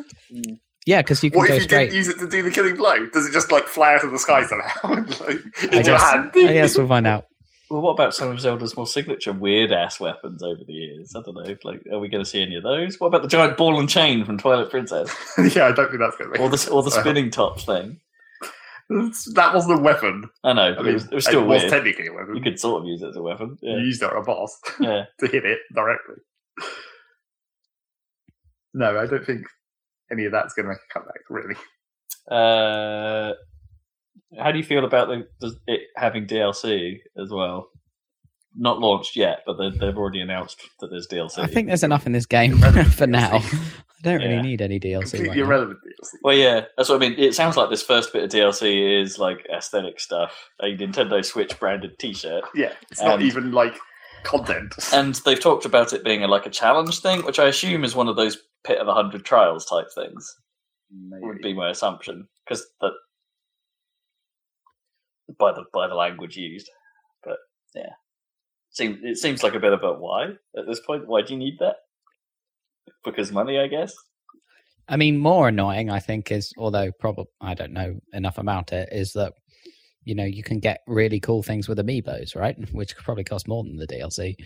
yeah, because you can what go if you straight. didn't use it to do the killing blow? Does it just like fly out of the sky somehow? like, in I your guess, hand? I guess we'll find out. Well, what about some of Zelda's more signature weird ass weapons over the years? I don't know. Like, are we going to see any of those? What about the giant ball and chain from Twilight Princess, yeah, I don't think that's going to or the or the spinning top thing? That wasn't a weapon. I know, I mean, it, was, it was still it was weird. technically a weapon. You could sort of use it as a weapon. You used it on a boss yeah. to hit it directly. No, I don't think any of that's going to make a comeback, really. Uh, how do you feel about the, the, it having DLC as well? Not launched yet, but they, they've already announced that there's DLC. I think there's enough in this game for now. I don't really Yeah. need any DLC. Completely Right now. irrelevant DLC. Well, yeah, that's what I mean. It sounds like this first bit of DLC is like aesthetic stuff, a Nintendo Switch branded T-shirt, Yeah, it's not even like content. and they've talked about it being a, like a challenge thing, which I assume is one of those pit of a hundred trials type things. Would be my assumption because that by the by the language used, but yeah, seems it seems like a bit of a why at this point. Why do you need that? Because money, I guess. I mean, more annoying, I think, is although probably I don't know enough about it, is that you know you can get really cool things with amiibos, right? Which probably cost more than the DLC.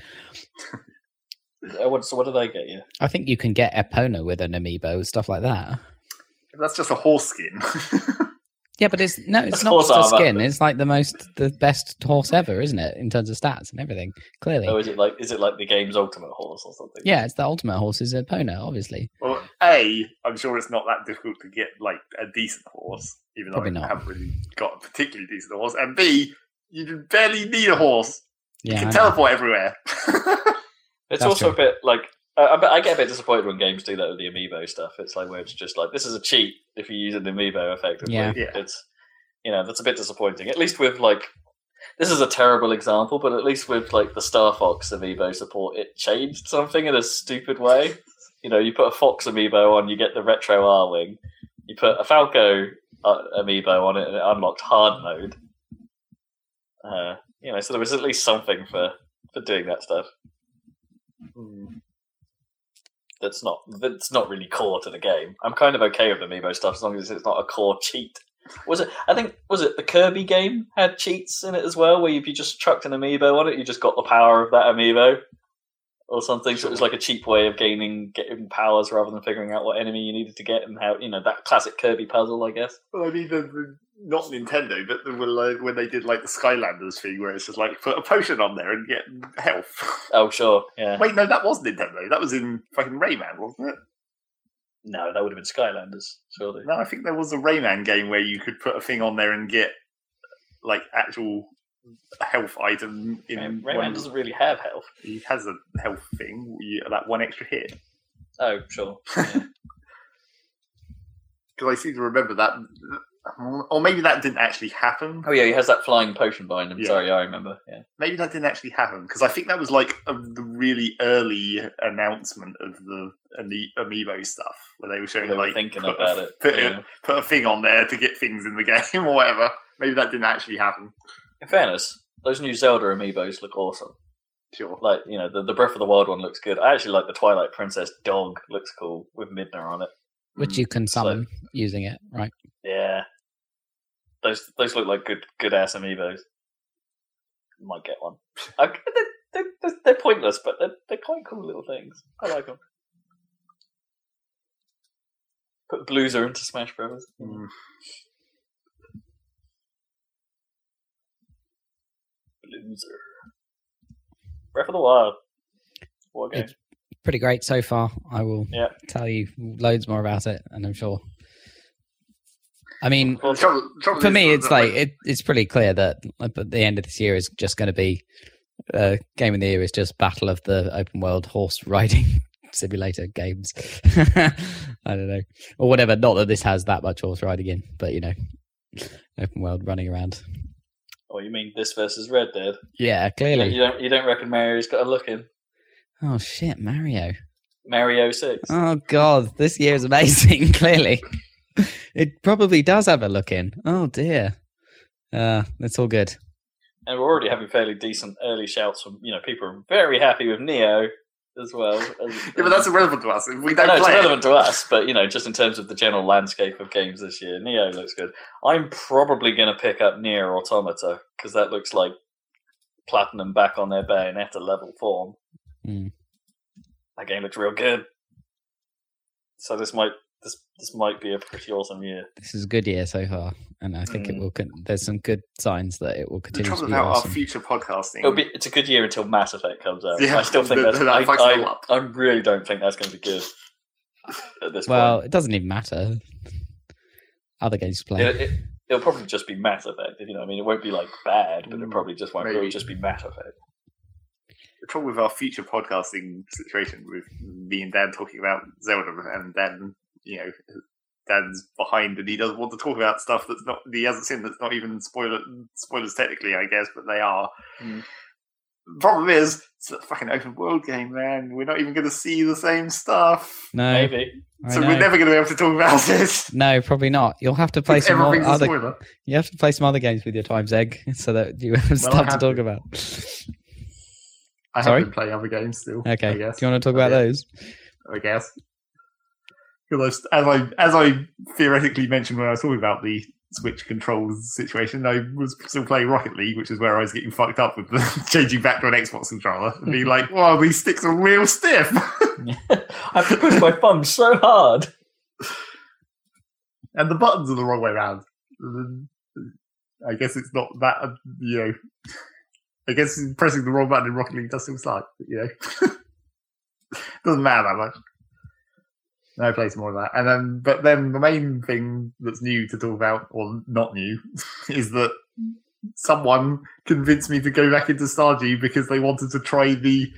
Uh, what, so what do they get you? I think you can get Epona with an amiibo, stuff like that. That's just a horse skin. Yeah, but it's no, it's That's not just armor. skin. It's like the most, the best horse ever, isn't it? In terms of stats and everything. Clearly, Oh, is it like is it like the game's ultimate horse or something? yeah, it's the ultimate horse is Epona, obviously. well, A, I'm sure it's not that difficult to get like a decent horse, even though Probably I not. haven't really got a particularly decent horse. And B, you barely need a horse. You can I know. teleport everywhere. It's That's also true. a bit like I, I I get a bit disappointed when games do that with the amiibo stuff. It's like where it's just like this is a cheat if you use an amiibo effectively. Yeah. Yeah. It's you know that's a bit disappointing. At least with like this is a terrible example, but at least with like the Star Fox amiibo support, it changed something in a stupid way. You know, you put a Fox amiibo on, you get the retro Arwing. You put a Falco uh, amiibo on it, and it unlocked hard mode. Uh, you know, so there was at least something for for doing that stuff. That's not that's not really core to the game. I'm kind of okay with amiibo stuff as long as it's not a core cheat. Was it? I think was it the Kirby game had cheats in it as well, where if you just chucked an amiibo on it, you just got the power of that amiibo or something. So it was like a cheap way of gaining getting powers rather than figuring out what enemy you needed to get and how you know that classic Kirby puzzle, I guess. Well, I mean, the, the, not Nintendo, but the, when, they did like the Skylanders thing, where it's just like put a potion on there and get health. Oh sure, yeah. Wait, no, that was Nintendo. That was in fucking Rayman, wasn't it? No, that would have been Skylanders, surely. No, I think there was a Rayman game where you could put a thing on there and get like actual health item in Ray- one Rayman of- doesn't really have health. He has a health thing, you, that one extra hit. Oh sure. Yeah. Because I seem to remember that, or maybe that didn't actually happen. oh yeah, he has that flying potion behind him. Yeah. Sorry, I remember. Yeah. Maybe that didn't actually happen because I think that was like a, the really early announcement of the ami- amiibo stuff, where they were showing They were like thinking put about a, it. put, yeah. a, put a thing on there to get things in the game or whatever. Maybe that didn't actually happen. In fairness, those new Zelda amiibos look awesome. Sure. Like, you know, the, the Breath of the Wild one looks good. I actually like the Twilight Princess dog. Looks cool with Midna on it. Which Mm. you can So- summon using it, right? Yeah. Those those look like good good ass amiibos. Might get one. I, they're, they're, they're, pointless, but they're, they're quite cool little things. I like them. Put Blueser into Smash Bros. Mm. Blueser. Breath of the Wild. What game? It's pretty great so far. I will Yeah. tell you loads more about it, and I'm sure. I mean, Well, trouble- trouble for me, it's like it, it's pretty clear that at the end of this year is just going to be uh, game of the year is just battle of the open world horse riding simulator games. I don't know, or whatever. Not that this has that much horse riding in, but you know, open world running around. Oh, you mean this versus Red Dead? Yeah, clearly. you don't you don't reckon Mario's got a look in Oh shit, Mario. Mario Six? Oh god, this year is amazing. clearly, it probably does have a look in. Oh dear. Uh, it's all good. And we're already having fairly decent early shouts from you know people are very happy with Nioh as well. As, Yeah, but that's irrelevant to us. If we don't know it's play it- relevant to us, but you know, just in terms of the general landscape of games this year, Nioh looks good. I'm probably going to pick up NieR Automata because that looks like Platinum back on their Bayonetta level form. Hmm. That game looks real good. So this might this this might be a pretty awesome year. This is a good year so far, and I think it Mm. will. Con- there's some good signs that it will The continue to trouble be about our future podcasting. It'll be it's a good year until Mass Effect comes out. Yeah, I still think that- that's that I, fucks it I. I really don't think that's going to be good at this well, point. it doesn't even matter. Other games to play. It, it, it'll probably just be Mass Effect. You know, I mean, it won't be like bad, but it Mm, probably just won't. It'll just be Mass Effect. The trouble with our future podcasting situation with me and Dan talking about Zelda and Dan, you know, Dan's behind and he doesn't want to talk about stuff that's not he hasn't seen that's not even spoiler spoilers technically, I guess, but they are. Mm. Problem is, it's a fucking open world game, man. We're not even going to see the same stuff, no, Maybe. So we're never going to be able to talk about this. no, probably not. You'll have to play some more other. You have to play some other games with your times egg so that you have I stuff to talk to. about. I Sorry? have been playing other games still. Okay, I do you want to talk about Okay. those? I guess. Because as I as I theoretically mentioned when I was talking about the Switch controls situation, I was still playing Rocket League, which is where I was getting fucked up with the changing back to an Xbox controller and being like, "Wow, these sticks are real stiff." I have to push my thumb so hard. and the buttons are the wrong way around. I guess it's not that uh, you know. I guess pressing the wrong button in Rocket League does still suck, but, you know. Doesn't matter that much. No, play some more of that, and then but then the main thing that's new to talk about, or not new, is that someone convinced me to go back into Stardew because they wanted to try the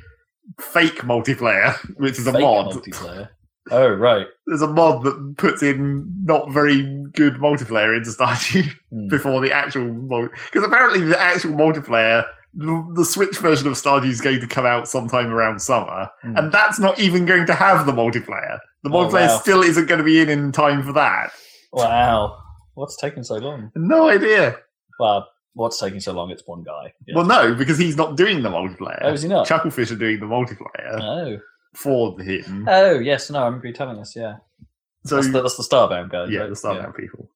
fake multiplayer, which is a mod. multiplayer. Oh right. There's a mod that puts in not very good multiplayer into Stardew Hmm. before the actual because apparently the actual multiplayer. The, the Switch version of Stardew is going to come out sometime around summer, Hmm. and that's not even going to have the multiplayer. The Oh, multiplayer wow. still isn't going to be in in time for that. Wow. What's taking so long? No idea. Well, what's taking so long? It's one guy. Yeah. Well, no, because he's not doing the multiplayer. oh, is he not? Chucklefish are doing the multiplayer Oh. for him. Oh, yes. No, I remember you telling us. Yeah. so that's, the, that's the Starbound guys. yeah, right? the Starbound people.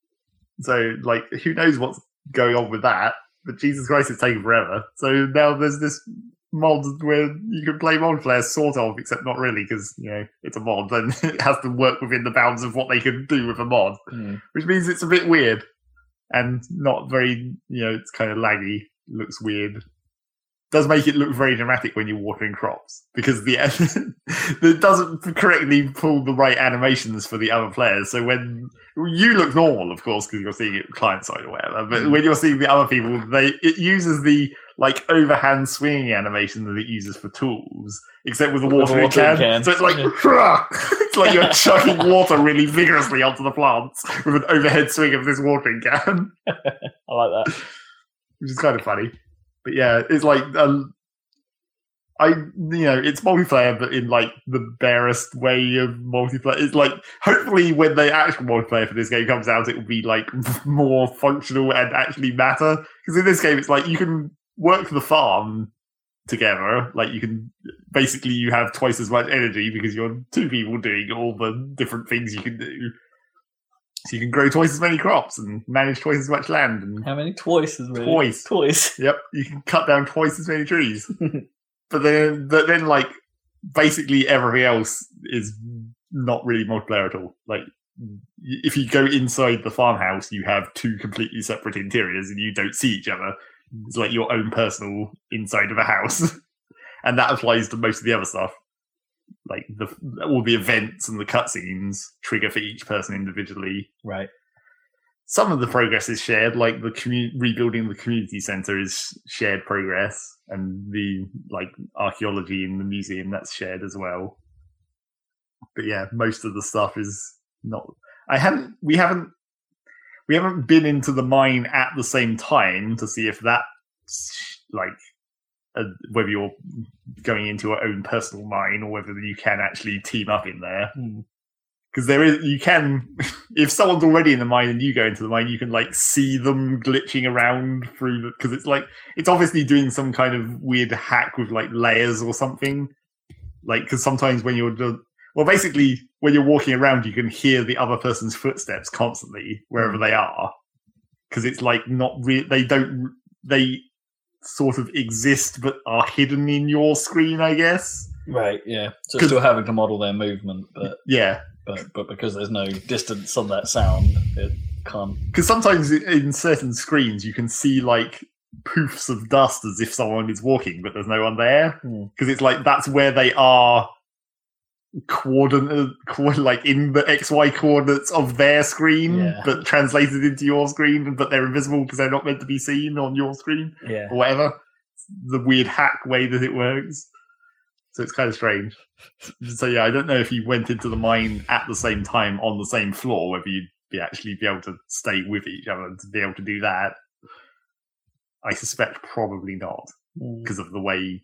So like, who knows what's going on with that? But Jesus Christ, it's taking forever. So now there's this mod where you can play multiplayer, sort of, except not really, because you know it's a mod and it has to work within the bounds of what they can do with a mod, Hmm. which means it's a bit weird and not very. You know, it's kind of laggy, looks weird. Does make it look very dramatic when you're watering crops because the it doesn't correctly pull the right animations for the other players. So when you look normal, of course, because you're seeing it client side or whatever. But Mm. when you're seeing the other people, they it uses the like overhand swinging animation that it uses for tools, except with a watering can. can. So it's like Yeah. it's like you're chucking water really vigorously onto the plants with an overhead swing of this watering can, I like that. which is kind of funny. But yeah, it's like um, I you know it's multiplayer, but in like the barest way of multiplayer. It's like hopefully when the actual multiplayer for this game comes out, it will be like more functional and actually matter. Because in this game, it's like you can work the farm together. Like you can basically you have twice as much energy because you're two people doing all the different things you can do. So you can grow twice as many crops and manage twice as much land and How many twice as really? Twice. Twice. Yep, you can cut down twice as many trees. but then, but then, like basically everything else is not really multiplayer at all. Like if you go inside the farmhouse, you have two completely separate interiors, and you don't see each other. It's like your own personal inside of a house, and that applies to most of the other stuff. Like the all the events and the cutscenes trigger for each person individually Right. some of the progress is shared, like the commu- rebuilding the community center is shared progress, and the like archaeology in the museum that's shared as well. But yeah, most of the stuff is not. I haven't. We haven't. We haven't been into the mine at the same time to see if that like uh, whether you're going into your own personal mine or whether you can actually team up in there. Hmm. because there is you can if someone's already in the mine and you go into the mine you can like see them glitching around through because it's like it's obviously doing some kind of weird hack with like layers or something. Like because sometimes when you're just, well basically when you're walking around you can hear the other person's footsteps constantly wherever they are. Because it's like not re- they don't they sort of exist but are hidden in your screen i guess Right. Yeah. So still having to model their movement, but yeah but but because there's no distance on that sound, it can't. because sometimes in certain screens you can see like poofs of dust as if someone is walking, but there's no one there Hmm. because it's like that's where they are coordinate like in the xy coordinates of their screen Yeah. but translated into your screen but they're invisible because they're not meant to be seen on your screen Yeah. or whatever. The weird hack way that it works. So it's kind of strange. So yeah i don't know if you went into the mine at the same time on the same floor whether you'd be actually be able to stay with each other to be able to do that. I suspect probably not mm. because of the way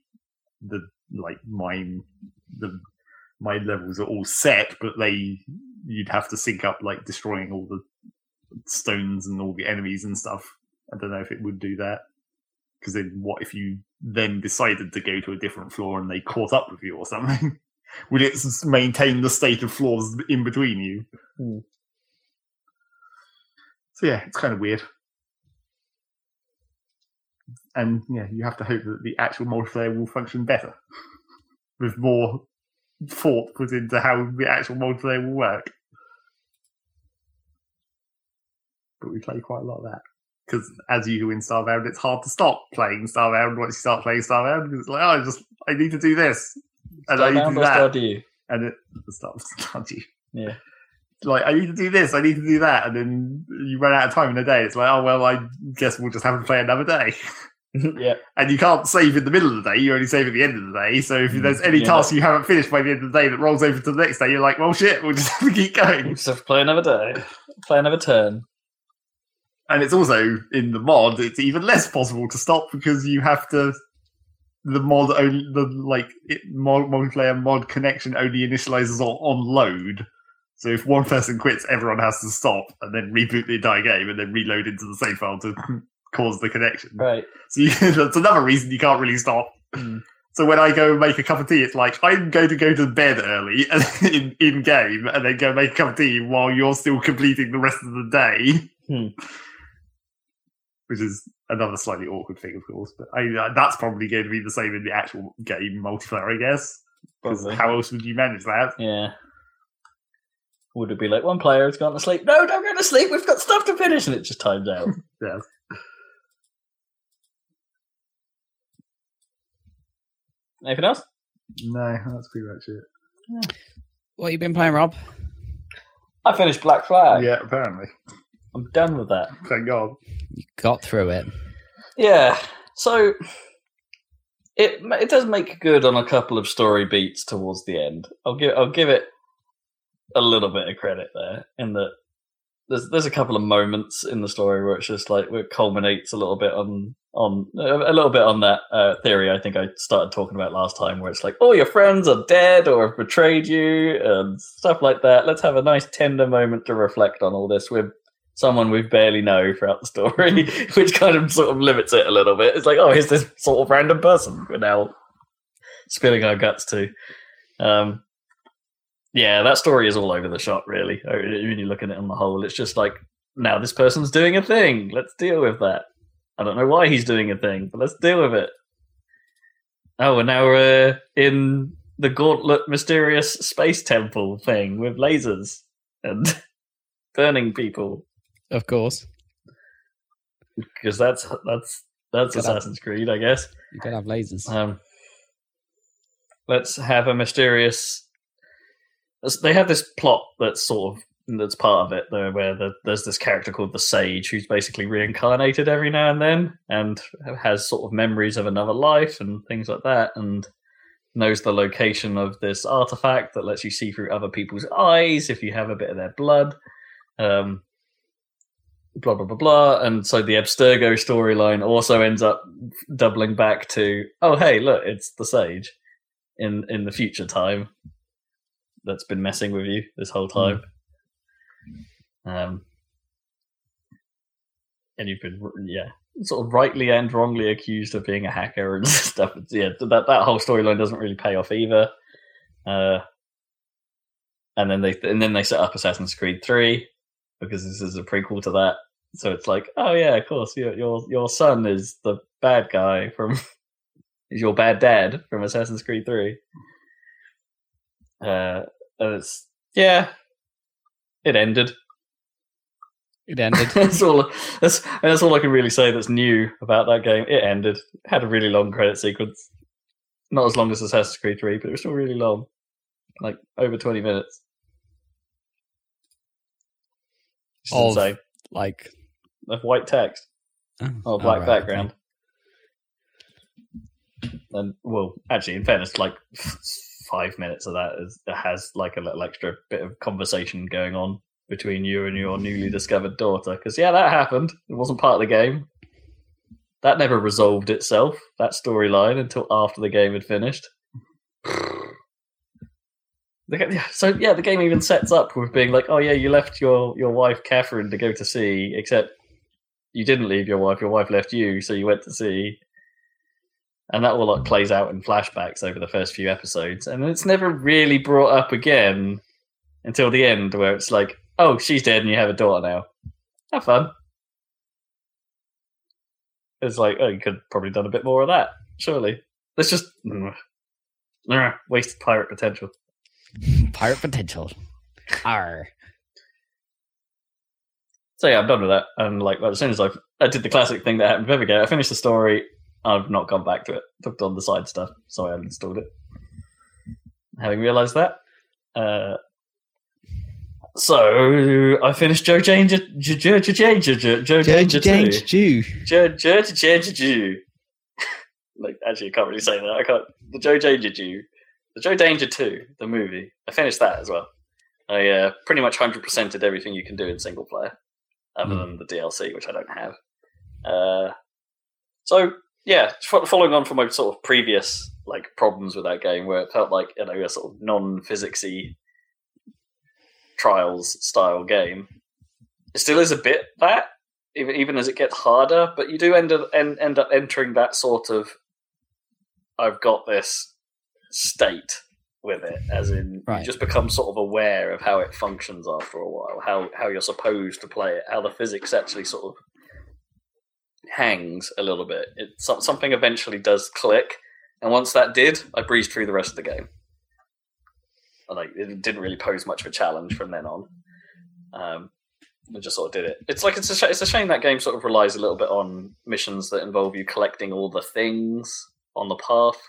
the like mine the mine levels are all set but they you'd have to sync up like destroying all the stones and all the enemies and stuff i don't know if it would do that because then what if you then decided to go to a different floor and they caught up with you or something Would it maintain the state of floors in between you? Hmm. So yeah, it's kind of weird. And yeah, you have to hope that the actual multiplayer will function better, with more thought put into how the actual multiplayer will work. But we play quite a lot of that because, as usual in Starbound, it's hard to stop playing Starbound once you start playing Starbound because it's like, oh, I just I need to do this and I need to do that Stardew? and it starts Stardew. Yeah. Like I need to do this, I need to do that, and then you run out of time in a day. It's like, oh well, I guess we'll just have to play another day. yeah. And you can't save in the middle of the day; you only save at the end of the day. So if Mm, there's any yeah. task you haven't finished by the end of the day that rolls over to the next day, you're like, well, shit, we'll just have to keep going. Just have to play another day. Play another turn. And it's also in the mod; it's even less possible to stop because you have to. The mod only the like it, mod, multiplayer mod connection only initializes on, on load. So if one person quits, everyone has to stop and then reboot the entire game and then reload into the save file to cause the connection. Right. So you, that's another reason you can't really stop. Hmm. So when I go make a cup of tea, it's like I'm going to go to bed early in, in game and then go make a cup of tea while you're still completing the rest of the day. Hmm. Which is another slightly awkward thing, of course. But I, uh, that's probably going to be the same in the actual game multiplayer, I guess. Because how else would you manage that? Yeah. Would it be like one player has gone to sleep? No, don't go to sleep. We've got stuff to finish, and it just times out. Yeah. Anything else? No, that's pretty much it. What you been playing, Rob? I finished Black Flag. Yeah, apparently. I'm done with that. Thank God. You got through it. Yeah. So it it does make good on a couple of story beats towards the end. I'll give I'll give it a little bit of credit there in that there's there's a couple of moments in the story where it's just like where it culminates a little bit on on a little bit on that uh, theory I think I started talking about last time where it's like oh your friends are dead or have betrayed you and stuff like that. Let's have a nice tender moment to reflect on all this with someone we barely know throughout the story, which kind of sort of limits it a little bit. It's like, oh, here's this sort of random person we're now spilling our guts to. Um, yeah, that story is all over the shop, really. uh, When you look at it on the whole, it's just like, now this person's doing a thing. Let's deal with that. I don't know why he's doing a thing, but let's deal with it. Oh, and now we're in the Gauntlet Mysterious Space Temple thing with lasers and burning people Of course. because that's that's that's. Assassin's Creed, I guess. You gotta have lasers. Um, let's have a mysterious. They have this plot that's sort of that's part of it, though, where the, there's this character called the Sage who's basically reincarnated every now and then, and has sort of memories of another life and things like that, and knows the location of this artifact that lets you see through other people's eyes if you have a bit of their blood. Um, blah blah blah blah and so the abstergo storyline also ends up doubling back to oh hey look it's the sage in in the future time that's been messing with you this whole time. Um and you've been yeah sort of rightly and wrongly accused of being a hacker and stuff. Yeah that that whole storyline doesn't really pay off either. Uh and then they and then they set up assassin's creed 3 because this is a prequel to that. So it's like, oh yeah, of course, your your your son is the bad guy from is your bad dad from Assassin's Creed Three. Uh, and it's yeah, it ended. It ended. that's all. That's that's all I can really say that's new about that game. It ended. It had a really long credit sequence, not as long as Assassin's Creed Three, but it was still really long, like over twenty minutes. Just Of- insane. like Of white text. oh, Oh, black alright, okay. background. And well, actually, in fairness, like five minutes of that is has like a little extra bit of conversation going on between you and your newly discovered daughter. Because yeah, that happened. It wasn't part of the game. That never resolved itself. That storyline until after the game had finished. So yeah, the game even sets up with being like, "Oh yeah, you left your your wife Catherine to go to sea, except you didn't leave your wife. Your wife left you, so you went to sea. And that all like plays out in flashbacks over the first few episodes, and it's never really brought up again until the end, where it's like, oh, she's dead, and you have a daughter now. Have fun. It's like, oh, you could have probably done a bit more of that. Surely, let's just mm, mm, wasted pirate potential. Pirate potential. R. So yeah, I'm done with that. And like, well, as soon as I've, I did the classic thing that happened with Evergate, I finished the story. I've not gone back to it. Looked on the side stuff, so I uninstalled it. Having realised that, uh, so I finished Joe Danger, Joe Danger, Joe Danger two. Joe Joe Danger Jew. Like, actually, I can't really say that. I can't. The Joe Danger Jew, the Joe Danger two, the movie. I finished that as well. I uh, pretty much hundred percented everything you can do in single player, other Hmm. than the DLC, which I don't have. Uh, so yeah, following on from my sort of previous like problems with that game, where it felt like you know a sort of non-physicsy trials style game, it still is a bit that even even as it gets harder, but you do end up end, end up entering that sort of I've got this state with it, as in Right. you just become sort of aware of how it functions after a while, how how you're supposed to play it, how the physics actually sort of hangs a little bit. It so- something eventually does click, and once that did, I breezed through the rest of the game. And, Like it didn't really pose much of a challenge from then on. Um, I just sort of did it. It's like it's a sh- it's a shame that game sort of relies a little bit on missions that involve you collecting all the things on the path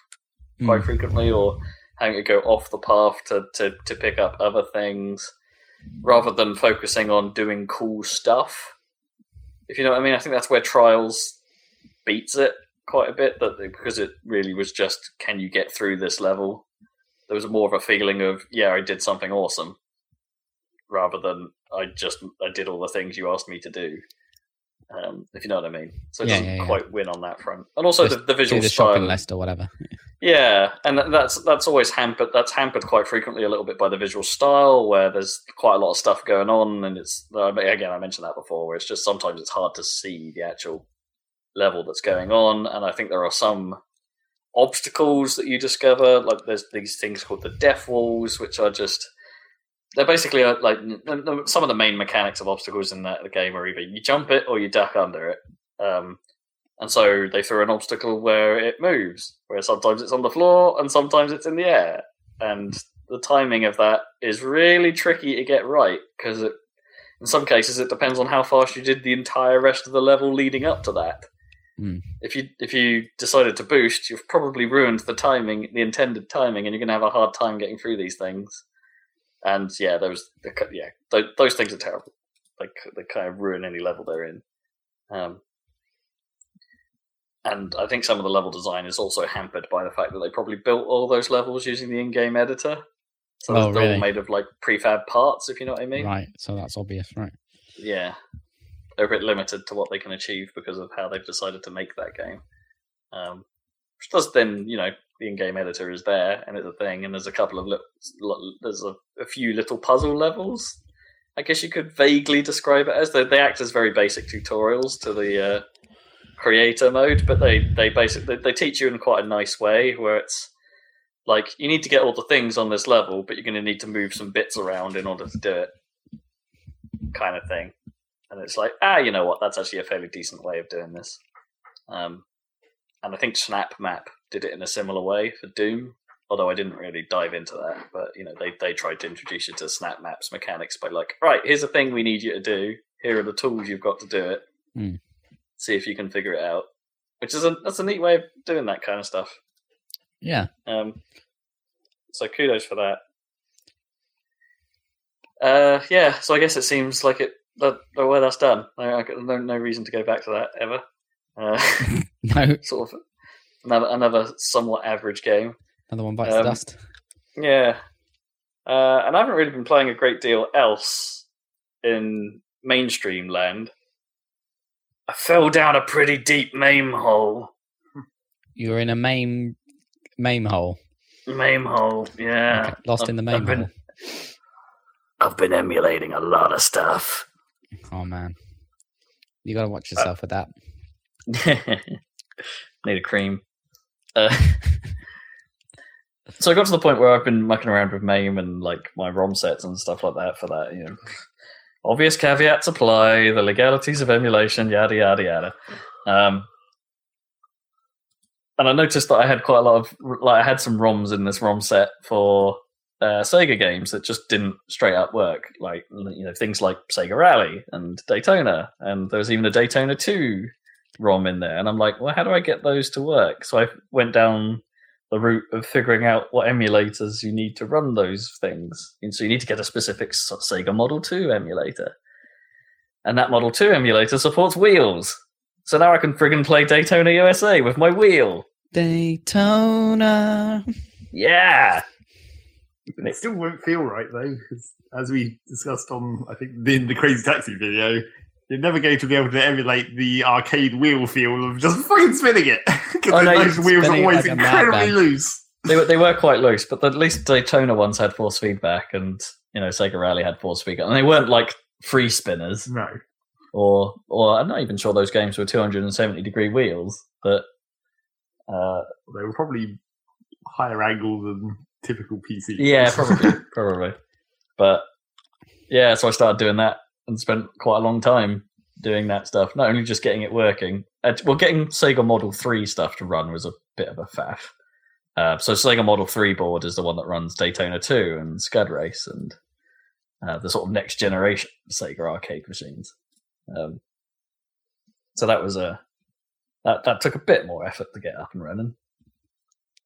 quite Mm. frequently, or having to go off the path to, to, to pick up other things, rather than focusing on doing cool stuff. If you know what I mean, I think that's where Trials beats it quite a bit. That because it really was just, can you get through this level? There was more of a feeling of, yeah, I did something awesome, rather than I just I did all the things you asked me to do. Um, if you know what I mean, so it Yeah, doesn't yeah, yeah. quite win on that front, and also the, Just the visual the style. shopping list or whatever. Yeah, and that's that's always hampered. That's hampered quite frequently a little bit by the visual style, where there's quite a lot of stuff going on, and it's again I mentioned that before, where it's just sometimes it's hard to see the actual level that's going on, and I think there are some obstacles that you discover, like there's these things called the death walls, which are just they're basically uh, like some of the main mechanics of obstacles in that the game are either you jump it or you duck under it. Um, and so they throw an obstacle where it moves, where sometimes it's on the floor and sometimes it's in the air. And the timing of that is really tricky to get right because in some cases it depends on how fast you did the entire rest of the level leading up to that. Hmm. If you if you decided to boost, you've probably ruined the timing, the intended timing, and you're going to have a hard time getting through these things. And yeah, those the yeah those, those things are terrible. Like they kind of ruin any level they're in. Um, and I think some of the level design is also hampered by the fact that they probably built all those levels using the in-game editor. So Oh, they're all made of like prefab parts, if you know what I mean. Right. So that's obvious, right? Yeah, they're a bit limited to what they can achieve because of how they've decided to make that game. Um, which does then, you know, the in-game editor is there and it's a thing, and there's a couple of li- li- there's a, a few little puzzle levels. I guess you could vaguely describe it as they, they act as very basic tutorials to the uh, creator mode, but they they basically they teach you in quite a nice way where it's like you need to get all the things on this level, but you're going to need to move some bits around in order to do it, kind of thing. And it's like, ah, you know what? That's actually a fairly decent way of doing this. Um, and I think SnapMap did it in a similar way for Doom, although I didn't really dive into that. But you know, they they tried to introduce you to SnapMaps mechanics by like, right, here's a thing we need you to do. Here are the tools you've got to do it. Hmm. See if you can figure it out. Which is a that's a neat way of doing that kind of stuff. Yeah. Um, so kudos for that. Uh, yeah, so I guess it seems like it. That, oh, well, that's done. I, I got no no reason to go back to that ever. Uh, No. sort of another another somewhat average game. Another one bites Um, the dust. Yeah, uh, and I haven't really been playing a great deal else in mainstream land. I fell down a pretty deep mame hole. You're in a main main hole. Mame hole, yeah. Okay, Lost in the I've- main I've been- hole. I've been emulating a lot of stuff. Oh man. You gotta watch yourself with that. Need a cream. Uh, so I got to the point where I've been mucking around with MAME and like my ROM sets and stuff like that for that. You know, obvious caveats apply, the legalities of emulation, yada yada yada. Um, and I noticed that I had quite a lot of like I had some ROMs in this ROM set for uh, Sega games that just didn't straight up work, like you know things like Sega Rally and Daytona, and there was even a Daytona Two ROM in there, and I'm like, well, how do I get those to work? So I went down the route of figuring out what emulators you need to run those things. And so you need to get a specific Sega Model 2 emulator. And that Model 2 emulator supports wheels. So now I can friggin' play Daytona USA with my wheel. Daytona. Yeah. It still won't feel right though, as we discussed on, I think, in the Crazy Taxi video, you're never going to be able to emulate the arcade wheel feel of just fucking spinning it because Oh, no, those you're wheels are always like incredibly loose. They were, they were quite loose, but at least Daytona ones had force feedback and, you know, Sega Rally had force feedback. And they weren't like free spinners. No, or or I'm not even sure those games were 270 degree wheels, but uh, they were probably higher angle than typical PC. yeah, probably, probably. But yeah, so I started doing that and spent quite a long time doing that stuff. Not only just getting it working, uh, well, getting Sega Model Three stuff to run was a bit of a faff. Uh, so Sega Model Three board is the one that runs Daytona 2 and Scud Race and uh, the sort of next generation Sega arcade machines. Um, so that was a that that took a bit more effort to get up and running.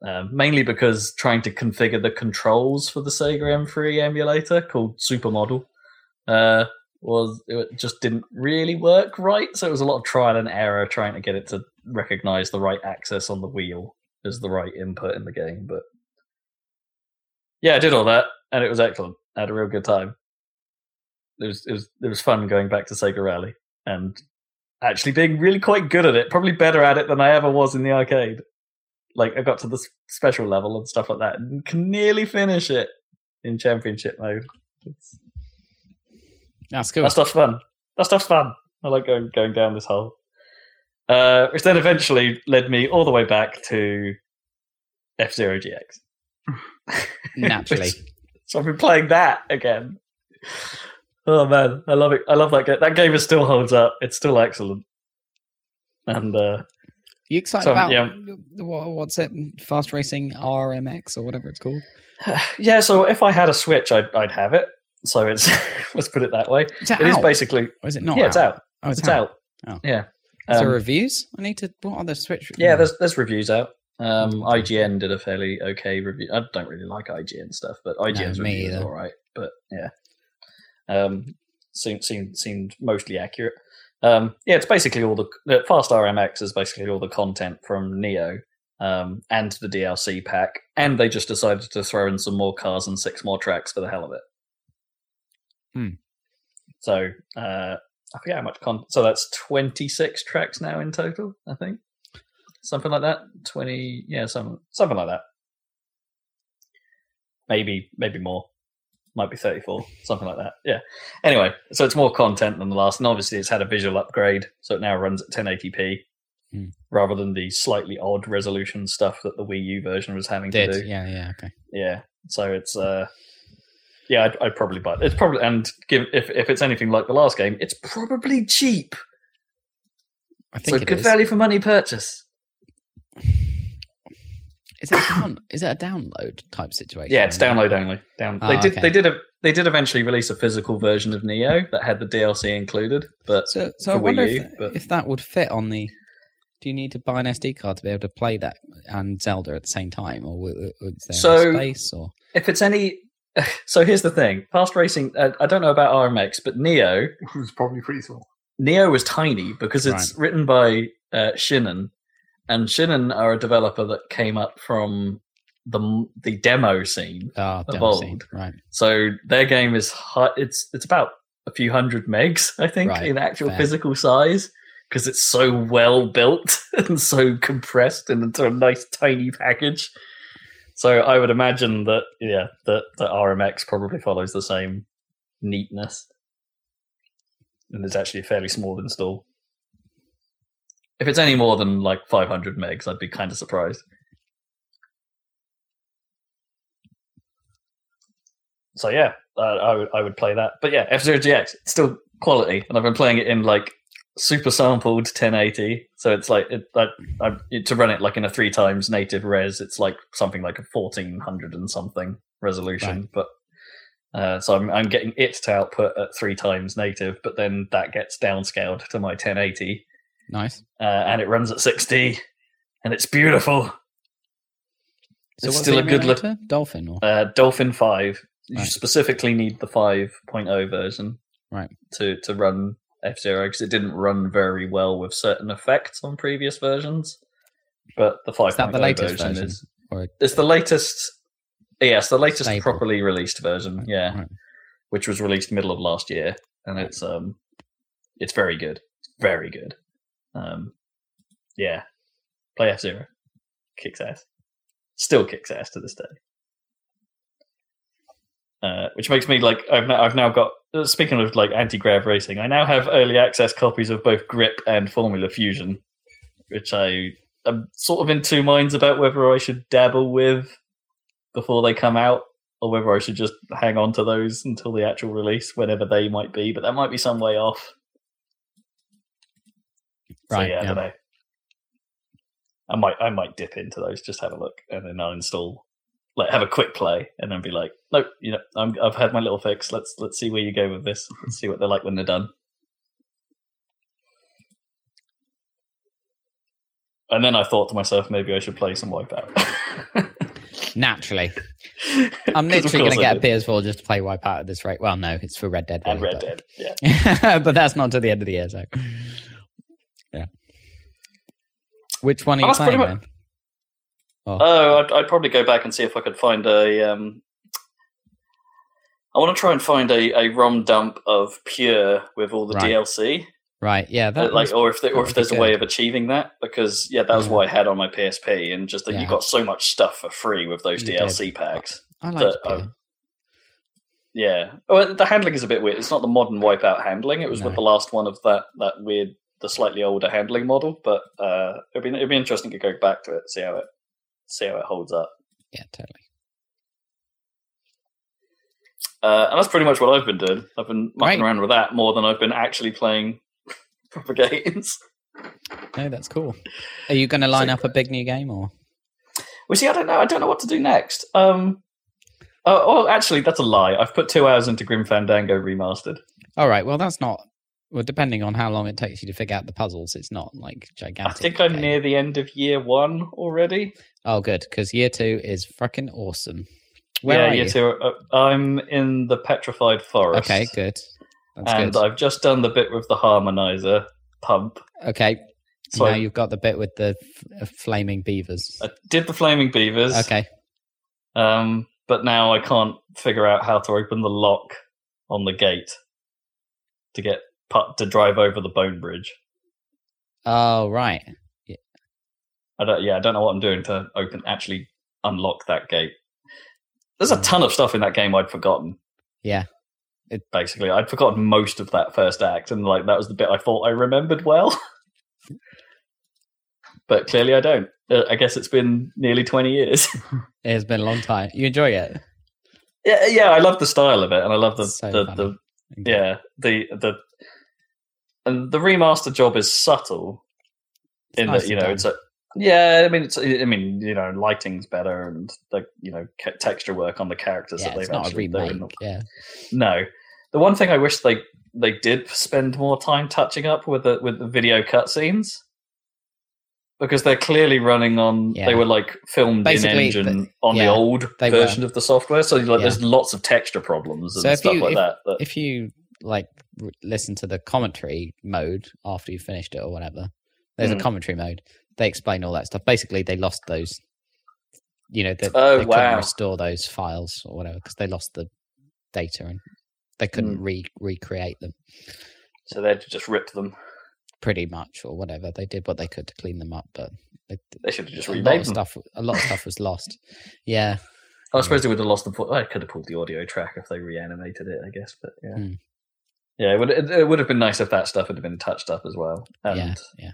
Um, mainly because trying to configure the controls for the Sega M3 emulator called Supermodel uh, was it just didn't really work right. So it was a lot of trial and error trying to get it to recognize the right access on the wheel as the right input in the game. But yeah, I did all that, and it was excellent. I had a real good time. It was it was it was fun going back to Sega Rally and actually being really quite good at it. Probably better at it than I ever was in the arcade. Like I got to the special level and stuff like that, and can nearly finish it in championship mode. It's, That's cool. that stuff's fun. That stuff's fun. I like going going down this hole. Uh, which then eventually led me all the way back to F Zero GX. Naturally. Which- so I've been playing that again. Oh man, I love it. I love that game. That game is still holds up. It's still excellent. And uh, you excited So, about yeah. what, what's it? Fast Racing RMX or whatever it's called. yeah, so if I had a Switch, I'd, I'd have it. So it's let's put it that way. Is it It is out? basically or is it not? yeah, it's out. Oh, it's, It's out. Oh. Yeah. Is there Um, reviews? I need to. What are the Switch? Yeah, there's there's reviews out. Um, Mm. IGN did a fairly okay review. I don't really like IGN stuff, but IGN's me review is all right. But yeah, um, seemed seemed seemed mostly accurate. Um, yeah, it's basically all the the Fast RMX is basically all the content from Neo um, and the DLC pack, and they just decided to throw in some more cars and six more tracks for the hell of it. Hmm. So uh, I forget how much content. So that's twenty six tracks now in total. I think something like that. Twenty, yeah, some something like that. Maybe, maybe more. Might be thirty-four, something like that. Yeah. Anyway, so it's more content than the last, and obviously it's had a visual upgrade, so it now runs at 1080p Hmm. rather than the slightly odd resolution stuff that the Wii U version was having to do. yeah yeah okay. Yeah. So it's uh yeah, I'd, I'd probably buy it. It's probably and give if if it's anything like the last game, it's probably cheap. I So think it good is. value for money purchase. Is it a down, is it a download type situation? Yeah, it's download only. Down. Ah, they did. okay. They did a. They did eventually release a physical version of Neo that had the DLC included, but So, so I wonder U, if, but- if that would fit on the. Do you need to buy an SD card to be able to play that and Zelda at the same time, or is there So- space? Or if it's any. So here's the thing: fast racing. Uh, I don't know about RMX, but Neo. was probably pretty small. Neo was tiny because it's written by uh, and Shin'en are a developer that came up from the the demo scene. ah, Of demo old. scene, right? So their game is it's it's about a few hundred megs, I think, Right, in actual fair. physical size because it's so well built and so compressed into a nice tiny package. So I would imagine that yeah, that, that RMX probably follows the same neatness. And it's actually a fairly small install. If it's any more than like 500 megs, I'd be kind of surprised. So yeah, I, would I would play that. But yeah, F Zero GX still quality, and I've been playing it in like super sampled 1080. So it's like it, I, I, it, to run it like in a three times native res. It's like something like a 1400 and something resolution, Right. but. Uh, so I'm, I'm getting it to output at three times native, but then that gets downscaled to my 1080, Nice. uh, and it runs at 60, and it's beautiful. So it's still a good look. Dolphin or Uh, Dolphin Five. You specifically need the 5.0 version, Right. To to run F Zero because it didn't run very well with certain effects on previous versions. But the 5.0 Is that the latest version, version? is Or- it's the latest. Yes, the latest Stable. properly released version. Yeah, Right. which was released middle of last year, and it's um, it's very good, very good. Um, yeah, play F Zero, kicks ass, still kicks ass to this day. Uh, which makes me like I've now, I've now got speaking of like anti grav racing, I now have early access copies of both Grip and Formula Fusion, which I am sort of in two minds about whether I should dabble with before they come out or whether I should just hang on to those until the actual release, whenever they might be. But that might be some way off. So, Right, yeah, I don't know. I might I might dip into those, just have a look, and then I'll install, like have a quick play, and then be like, nope, you know, I'm, I've had my little fix. Let's let's see where you go with this. Let's see what they're like when they're done. And then I thought to myself, maybe I should play some Wipeout. naturally. I'm literally going to get did. PS4 just to play Wipeout at this rate. Well, no, it's for Red Dead. and really, Red but- Dead. Yeah. but that's not to the end of the year. So, yeah. Which one are you playing? Oh, Oh, I'd, I'd probably go back and see if I could find a. Um, I want to try and find a, a ROM dump of Pure with all the Right. DLC, right. Yeah, Uh, that like, was- or if or if there's a way of achieving that, because yeah, that was Yeah. what I had on my PSP, and just that you got so much stuff for free with those You DLC packs. I like that, um, Yeah, well, the handling is a bit weird. It's not the modern Wipeout handling. It was with the last one of that that weird, the slightly older handling model. But uh, it'd be it'd be interesting to go back to it, see how it see how it holds up. yeah, totally. Uh, and that's pretty much what I've been doing. I've been mucking Great. around with that more than I've been actually playing proper games. No, that's cool. Are you going to line So- up a big new game or? Well, see, I don't know. I don't know what to do next. Um, oh, oh, actually, that's a lie. I've put two hours into Grim Fandango remastered. All right. Well, that's not. Well, depending on how long it takes you to figure out the puzzles, it's not like gigantic. I think I'm game. near the end of year one already. Oh, good, because year two is fucking awesome. Where yeah, are year you? two. Uh, I'm in the Petrified Forest. Okay, good. That's and good. I've just done the bit with the harmonizer pump. okay. So now I, you've got the bit with the f- uh, flaming beavers. I did the flaming beavers. Okay. Um, but now I can't figure out how to open the lock on the gate to get pu- to drive over the bone bridge. Oh, right. Yeah. I don't. Yeah, I don't know what I'm doing to open actually unlock that gate. There's a ton of stuff in that game I'd forgotten. Yeah. It, Basically, I'd forgotten most of that first act, and like that was the bit I thought I remembered well. but clearly, I don't. Uh, I guess it's been nearly twenty years. It has been a long time. You enjoy it? yeah, yeah. I love the style of it, and I love the So the, the yeah the the and the remaster job is subtle It's in that you know done. it's a yeah i mean it's i mean you know lighting's better and the you know ca- texture work on the characters yeah, that they've actually the- Yeah. no the one thing i wish they they did spend more time touching up with the with the video cutscenes because they're clearly running on Yeah. they were like filmed Basically, in engine on the old version of the software so like Yeah. there's lots of texture problems and So stuff you- like if- that, that If you like listen to the commentary mode after you finished it or whatever, there's Mm. a commentary mode. They explain all that stuff. Basically, they lost those. You know, Oh, they couldn't restore those files or whatever because they lost the data and they couldn't Mm. re recreate them. so they just ripped them Pretty much, or whatever they did what they could to clean them up, but it, they should have just a lot of them stuff. A lot of stuff was lost. Yeah, I suppose they would have lost the. I could have pulled the audio track if they reanimated it. I guess, but yeah, Hmm. Yeah, it would. It, it would have been nice if that stuff had been touched up as well. And yeah, yeah.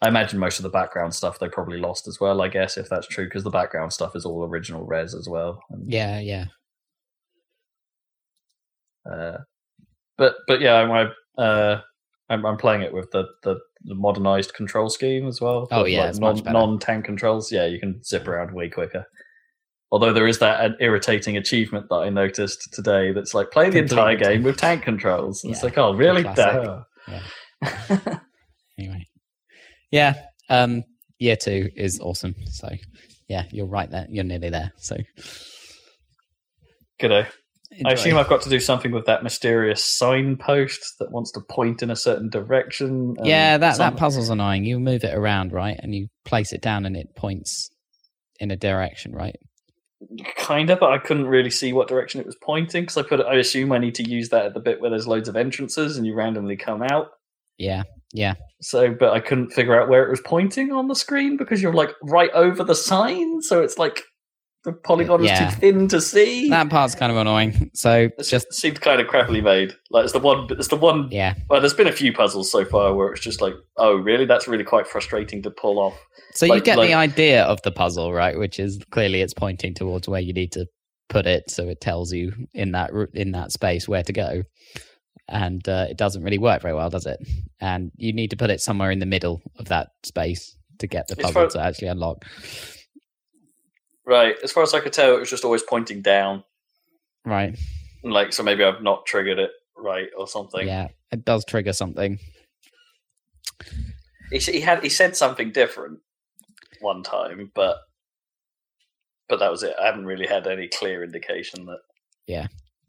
I imagine most of the background stuff they probably lost as well. I guess if that's true, because the background stuff is all original res as well. And Yeah, yeah. Uh, but but yeah, I'm uh, I'm, I'm playing it with the, the, the modernized control scheme as well. Oh, yeah, like, non non tank controls. Yeah, you can zip around way quicker. Although there is that irritating achievement that I noticed today that's like play the entire game with tank controls. And It's like, oh, really? Duh. Anyway, yeah. Um, year two is awesome. So yeah, you're right there. You're nearly there. So G'day. I assume I've got to do something with that mysterious signpost that wants to point in a certain direction. yeah, that that puzzle's annoying. You move it around, right, and you place it down, and it points in a direction, right? Kind of, but I couldn't really see what direction it was pointing because I put. I assume I need to use that at the bit where there's loads of entrances and you randomly come out. Yeah, yeah. So, but I couldn't figure out where it was pointing on the screen because you're like right over the sign, so it's like the polygon Yeah. is too thin to see. That part's kind of annoying. So It's just seemed kind of crappily made. Like it's the one. It's the one. yeah. Well, there's been a few puzzles so far where it's just like, oh, really? That's really quite frustrating to pull off. So you get like- the idea of the puzzle, right? Which is clearly it's pointing towards where you need to put it, so it tells you in that in that space where to go. And uh, it doesn't really work very well, does it? And you need to put it somewhere in the middle of that space to get the puzzle for- to actually unlock. Right. As far as I could tell, it was just always pointing down. Right? Like, so maybe I've not triggered it right or something. Yeah, it does trigger something. He, he had he said something different one time, but but that was it. I haven't really had any clear indication that.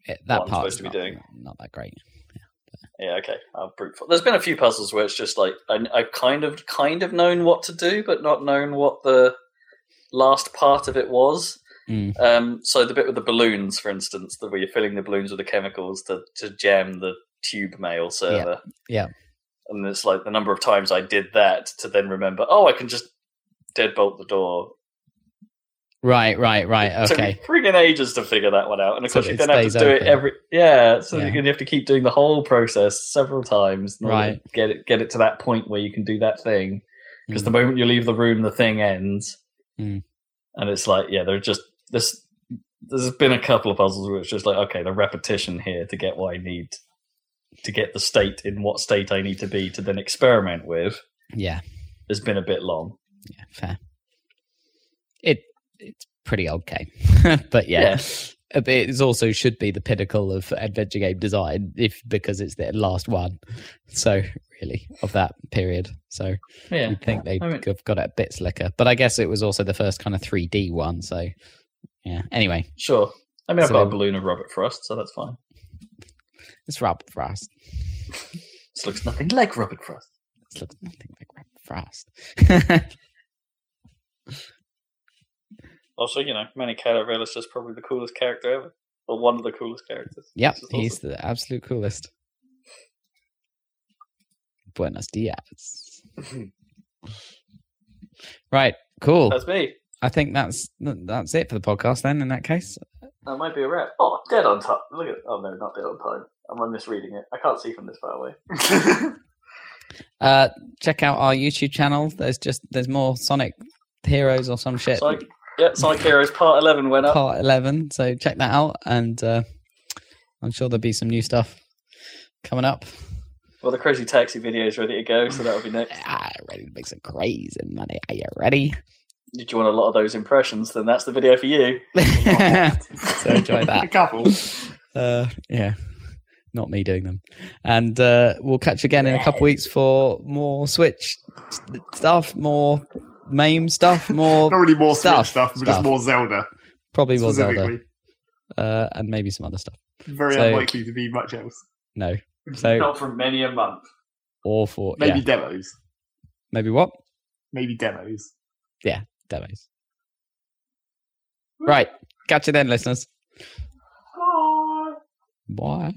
It, that I'm supposed to be not, doing. not that great. Yeah, okay. I'll brute. There's been a few puzzles where it's just like I, I've kind of kind of known what to do, but not known what the last part of it was. Mm. Um, so the bit with the balloons, for instance, that where you're filling the balloons with the chemicals to to jam the tube mail server. yeah. And it's like the number of times I did that to then remember, oh, I can just deadbolt the door. Right, right, right. It took me freaking ages to figure that one out, and of So course you then have to do it every yeah. So Yeah. you have to keep doing the whole process several times, Right. Get it get it to that point where you can do that thing. Because Mm. the moment you leave the room, the thing ends, Mm. and it's like yeah, there's just this. There's been a couple of puzzles where it's just like okay, the repetition here to get what I need to get the state in what state I need to be to then experiment with Yeah, has been a bit long. yeah, fair. It it's pretty okay, but yeah, a bit- It also should be the pinnacle of adventure game design, if because it's the last one. So really, of that period. So Yeah, you'd think they'd I mean- have got it a bit slicker, but I guess it was also the first kind of 3D one. So yeah. Anyway, sure. I mean, I've So- got a balloon of Robert Frost, so that's fine. it's Robert Frost. This looks nothing like Robert Frost. This looks nothing like Robert Frost. Also, you know, Manny Calavera is probably the coolest character ever, or one of the coolest characters. Yep, is he's the absolute coolest. Buenos dias. right, cool. That's me. I think that's that's it for the podcast then. In that case, That might be a wrap. Oh, dead on time. Look at. Oh no, not dead on time. Am I misreading it? I can't see from this far away. uh, check out our YouTube channel. There's just there's more Sonic Heroes or some shit. Sonic, yeah, Sonic Heroes Part Eleven went up. Part eleven. So check that out, and uh, I'm sure there'll be some new stuff coming up. Well, the Crazy Taxi video is ready to go, so that'll be next. Ah, ready to make some crazy money. Are you ready? Did you want a lot of those impressions? Then that's the video for you. so enjoy that. a couple. Uh, yeah, not me doing them. And uh, we'll catch you again in a couple weeks for more Switch stuff, more MAME stuff, more Not really more Stuff, Switch stuff, but stuff. just more Zelda. probably more Zelda, uh, and maybe some other stuff. Very So- unlikely to be much else. No, so Not for many a month. or for Maybe yeah, demos. maybe what Maybe demos. Yeah, demos. Right, catch you then, listeners. Bye. Bye.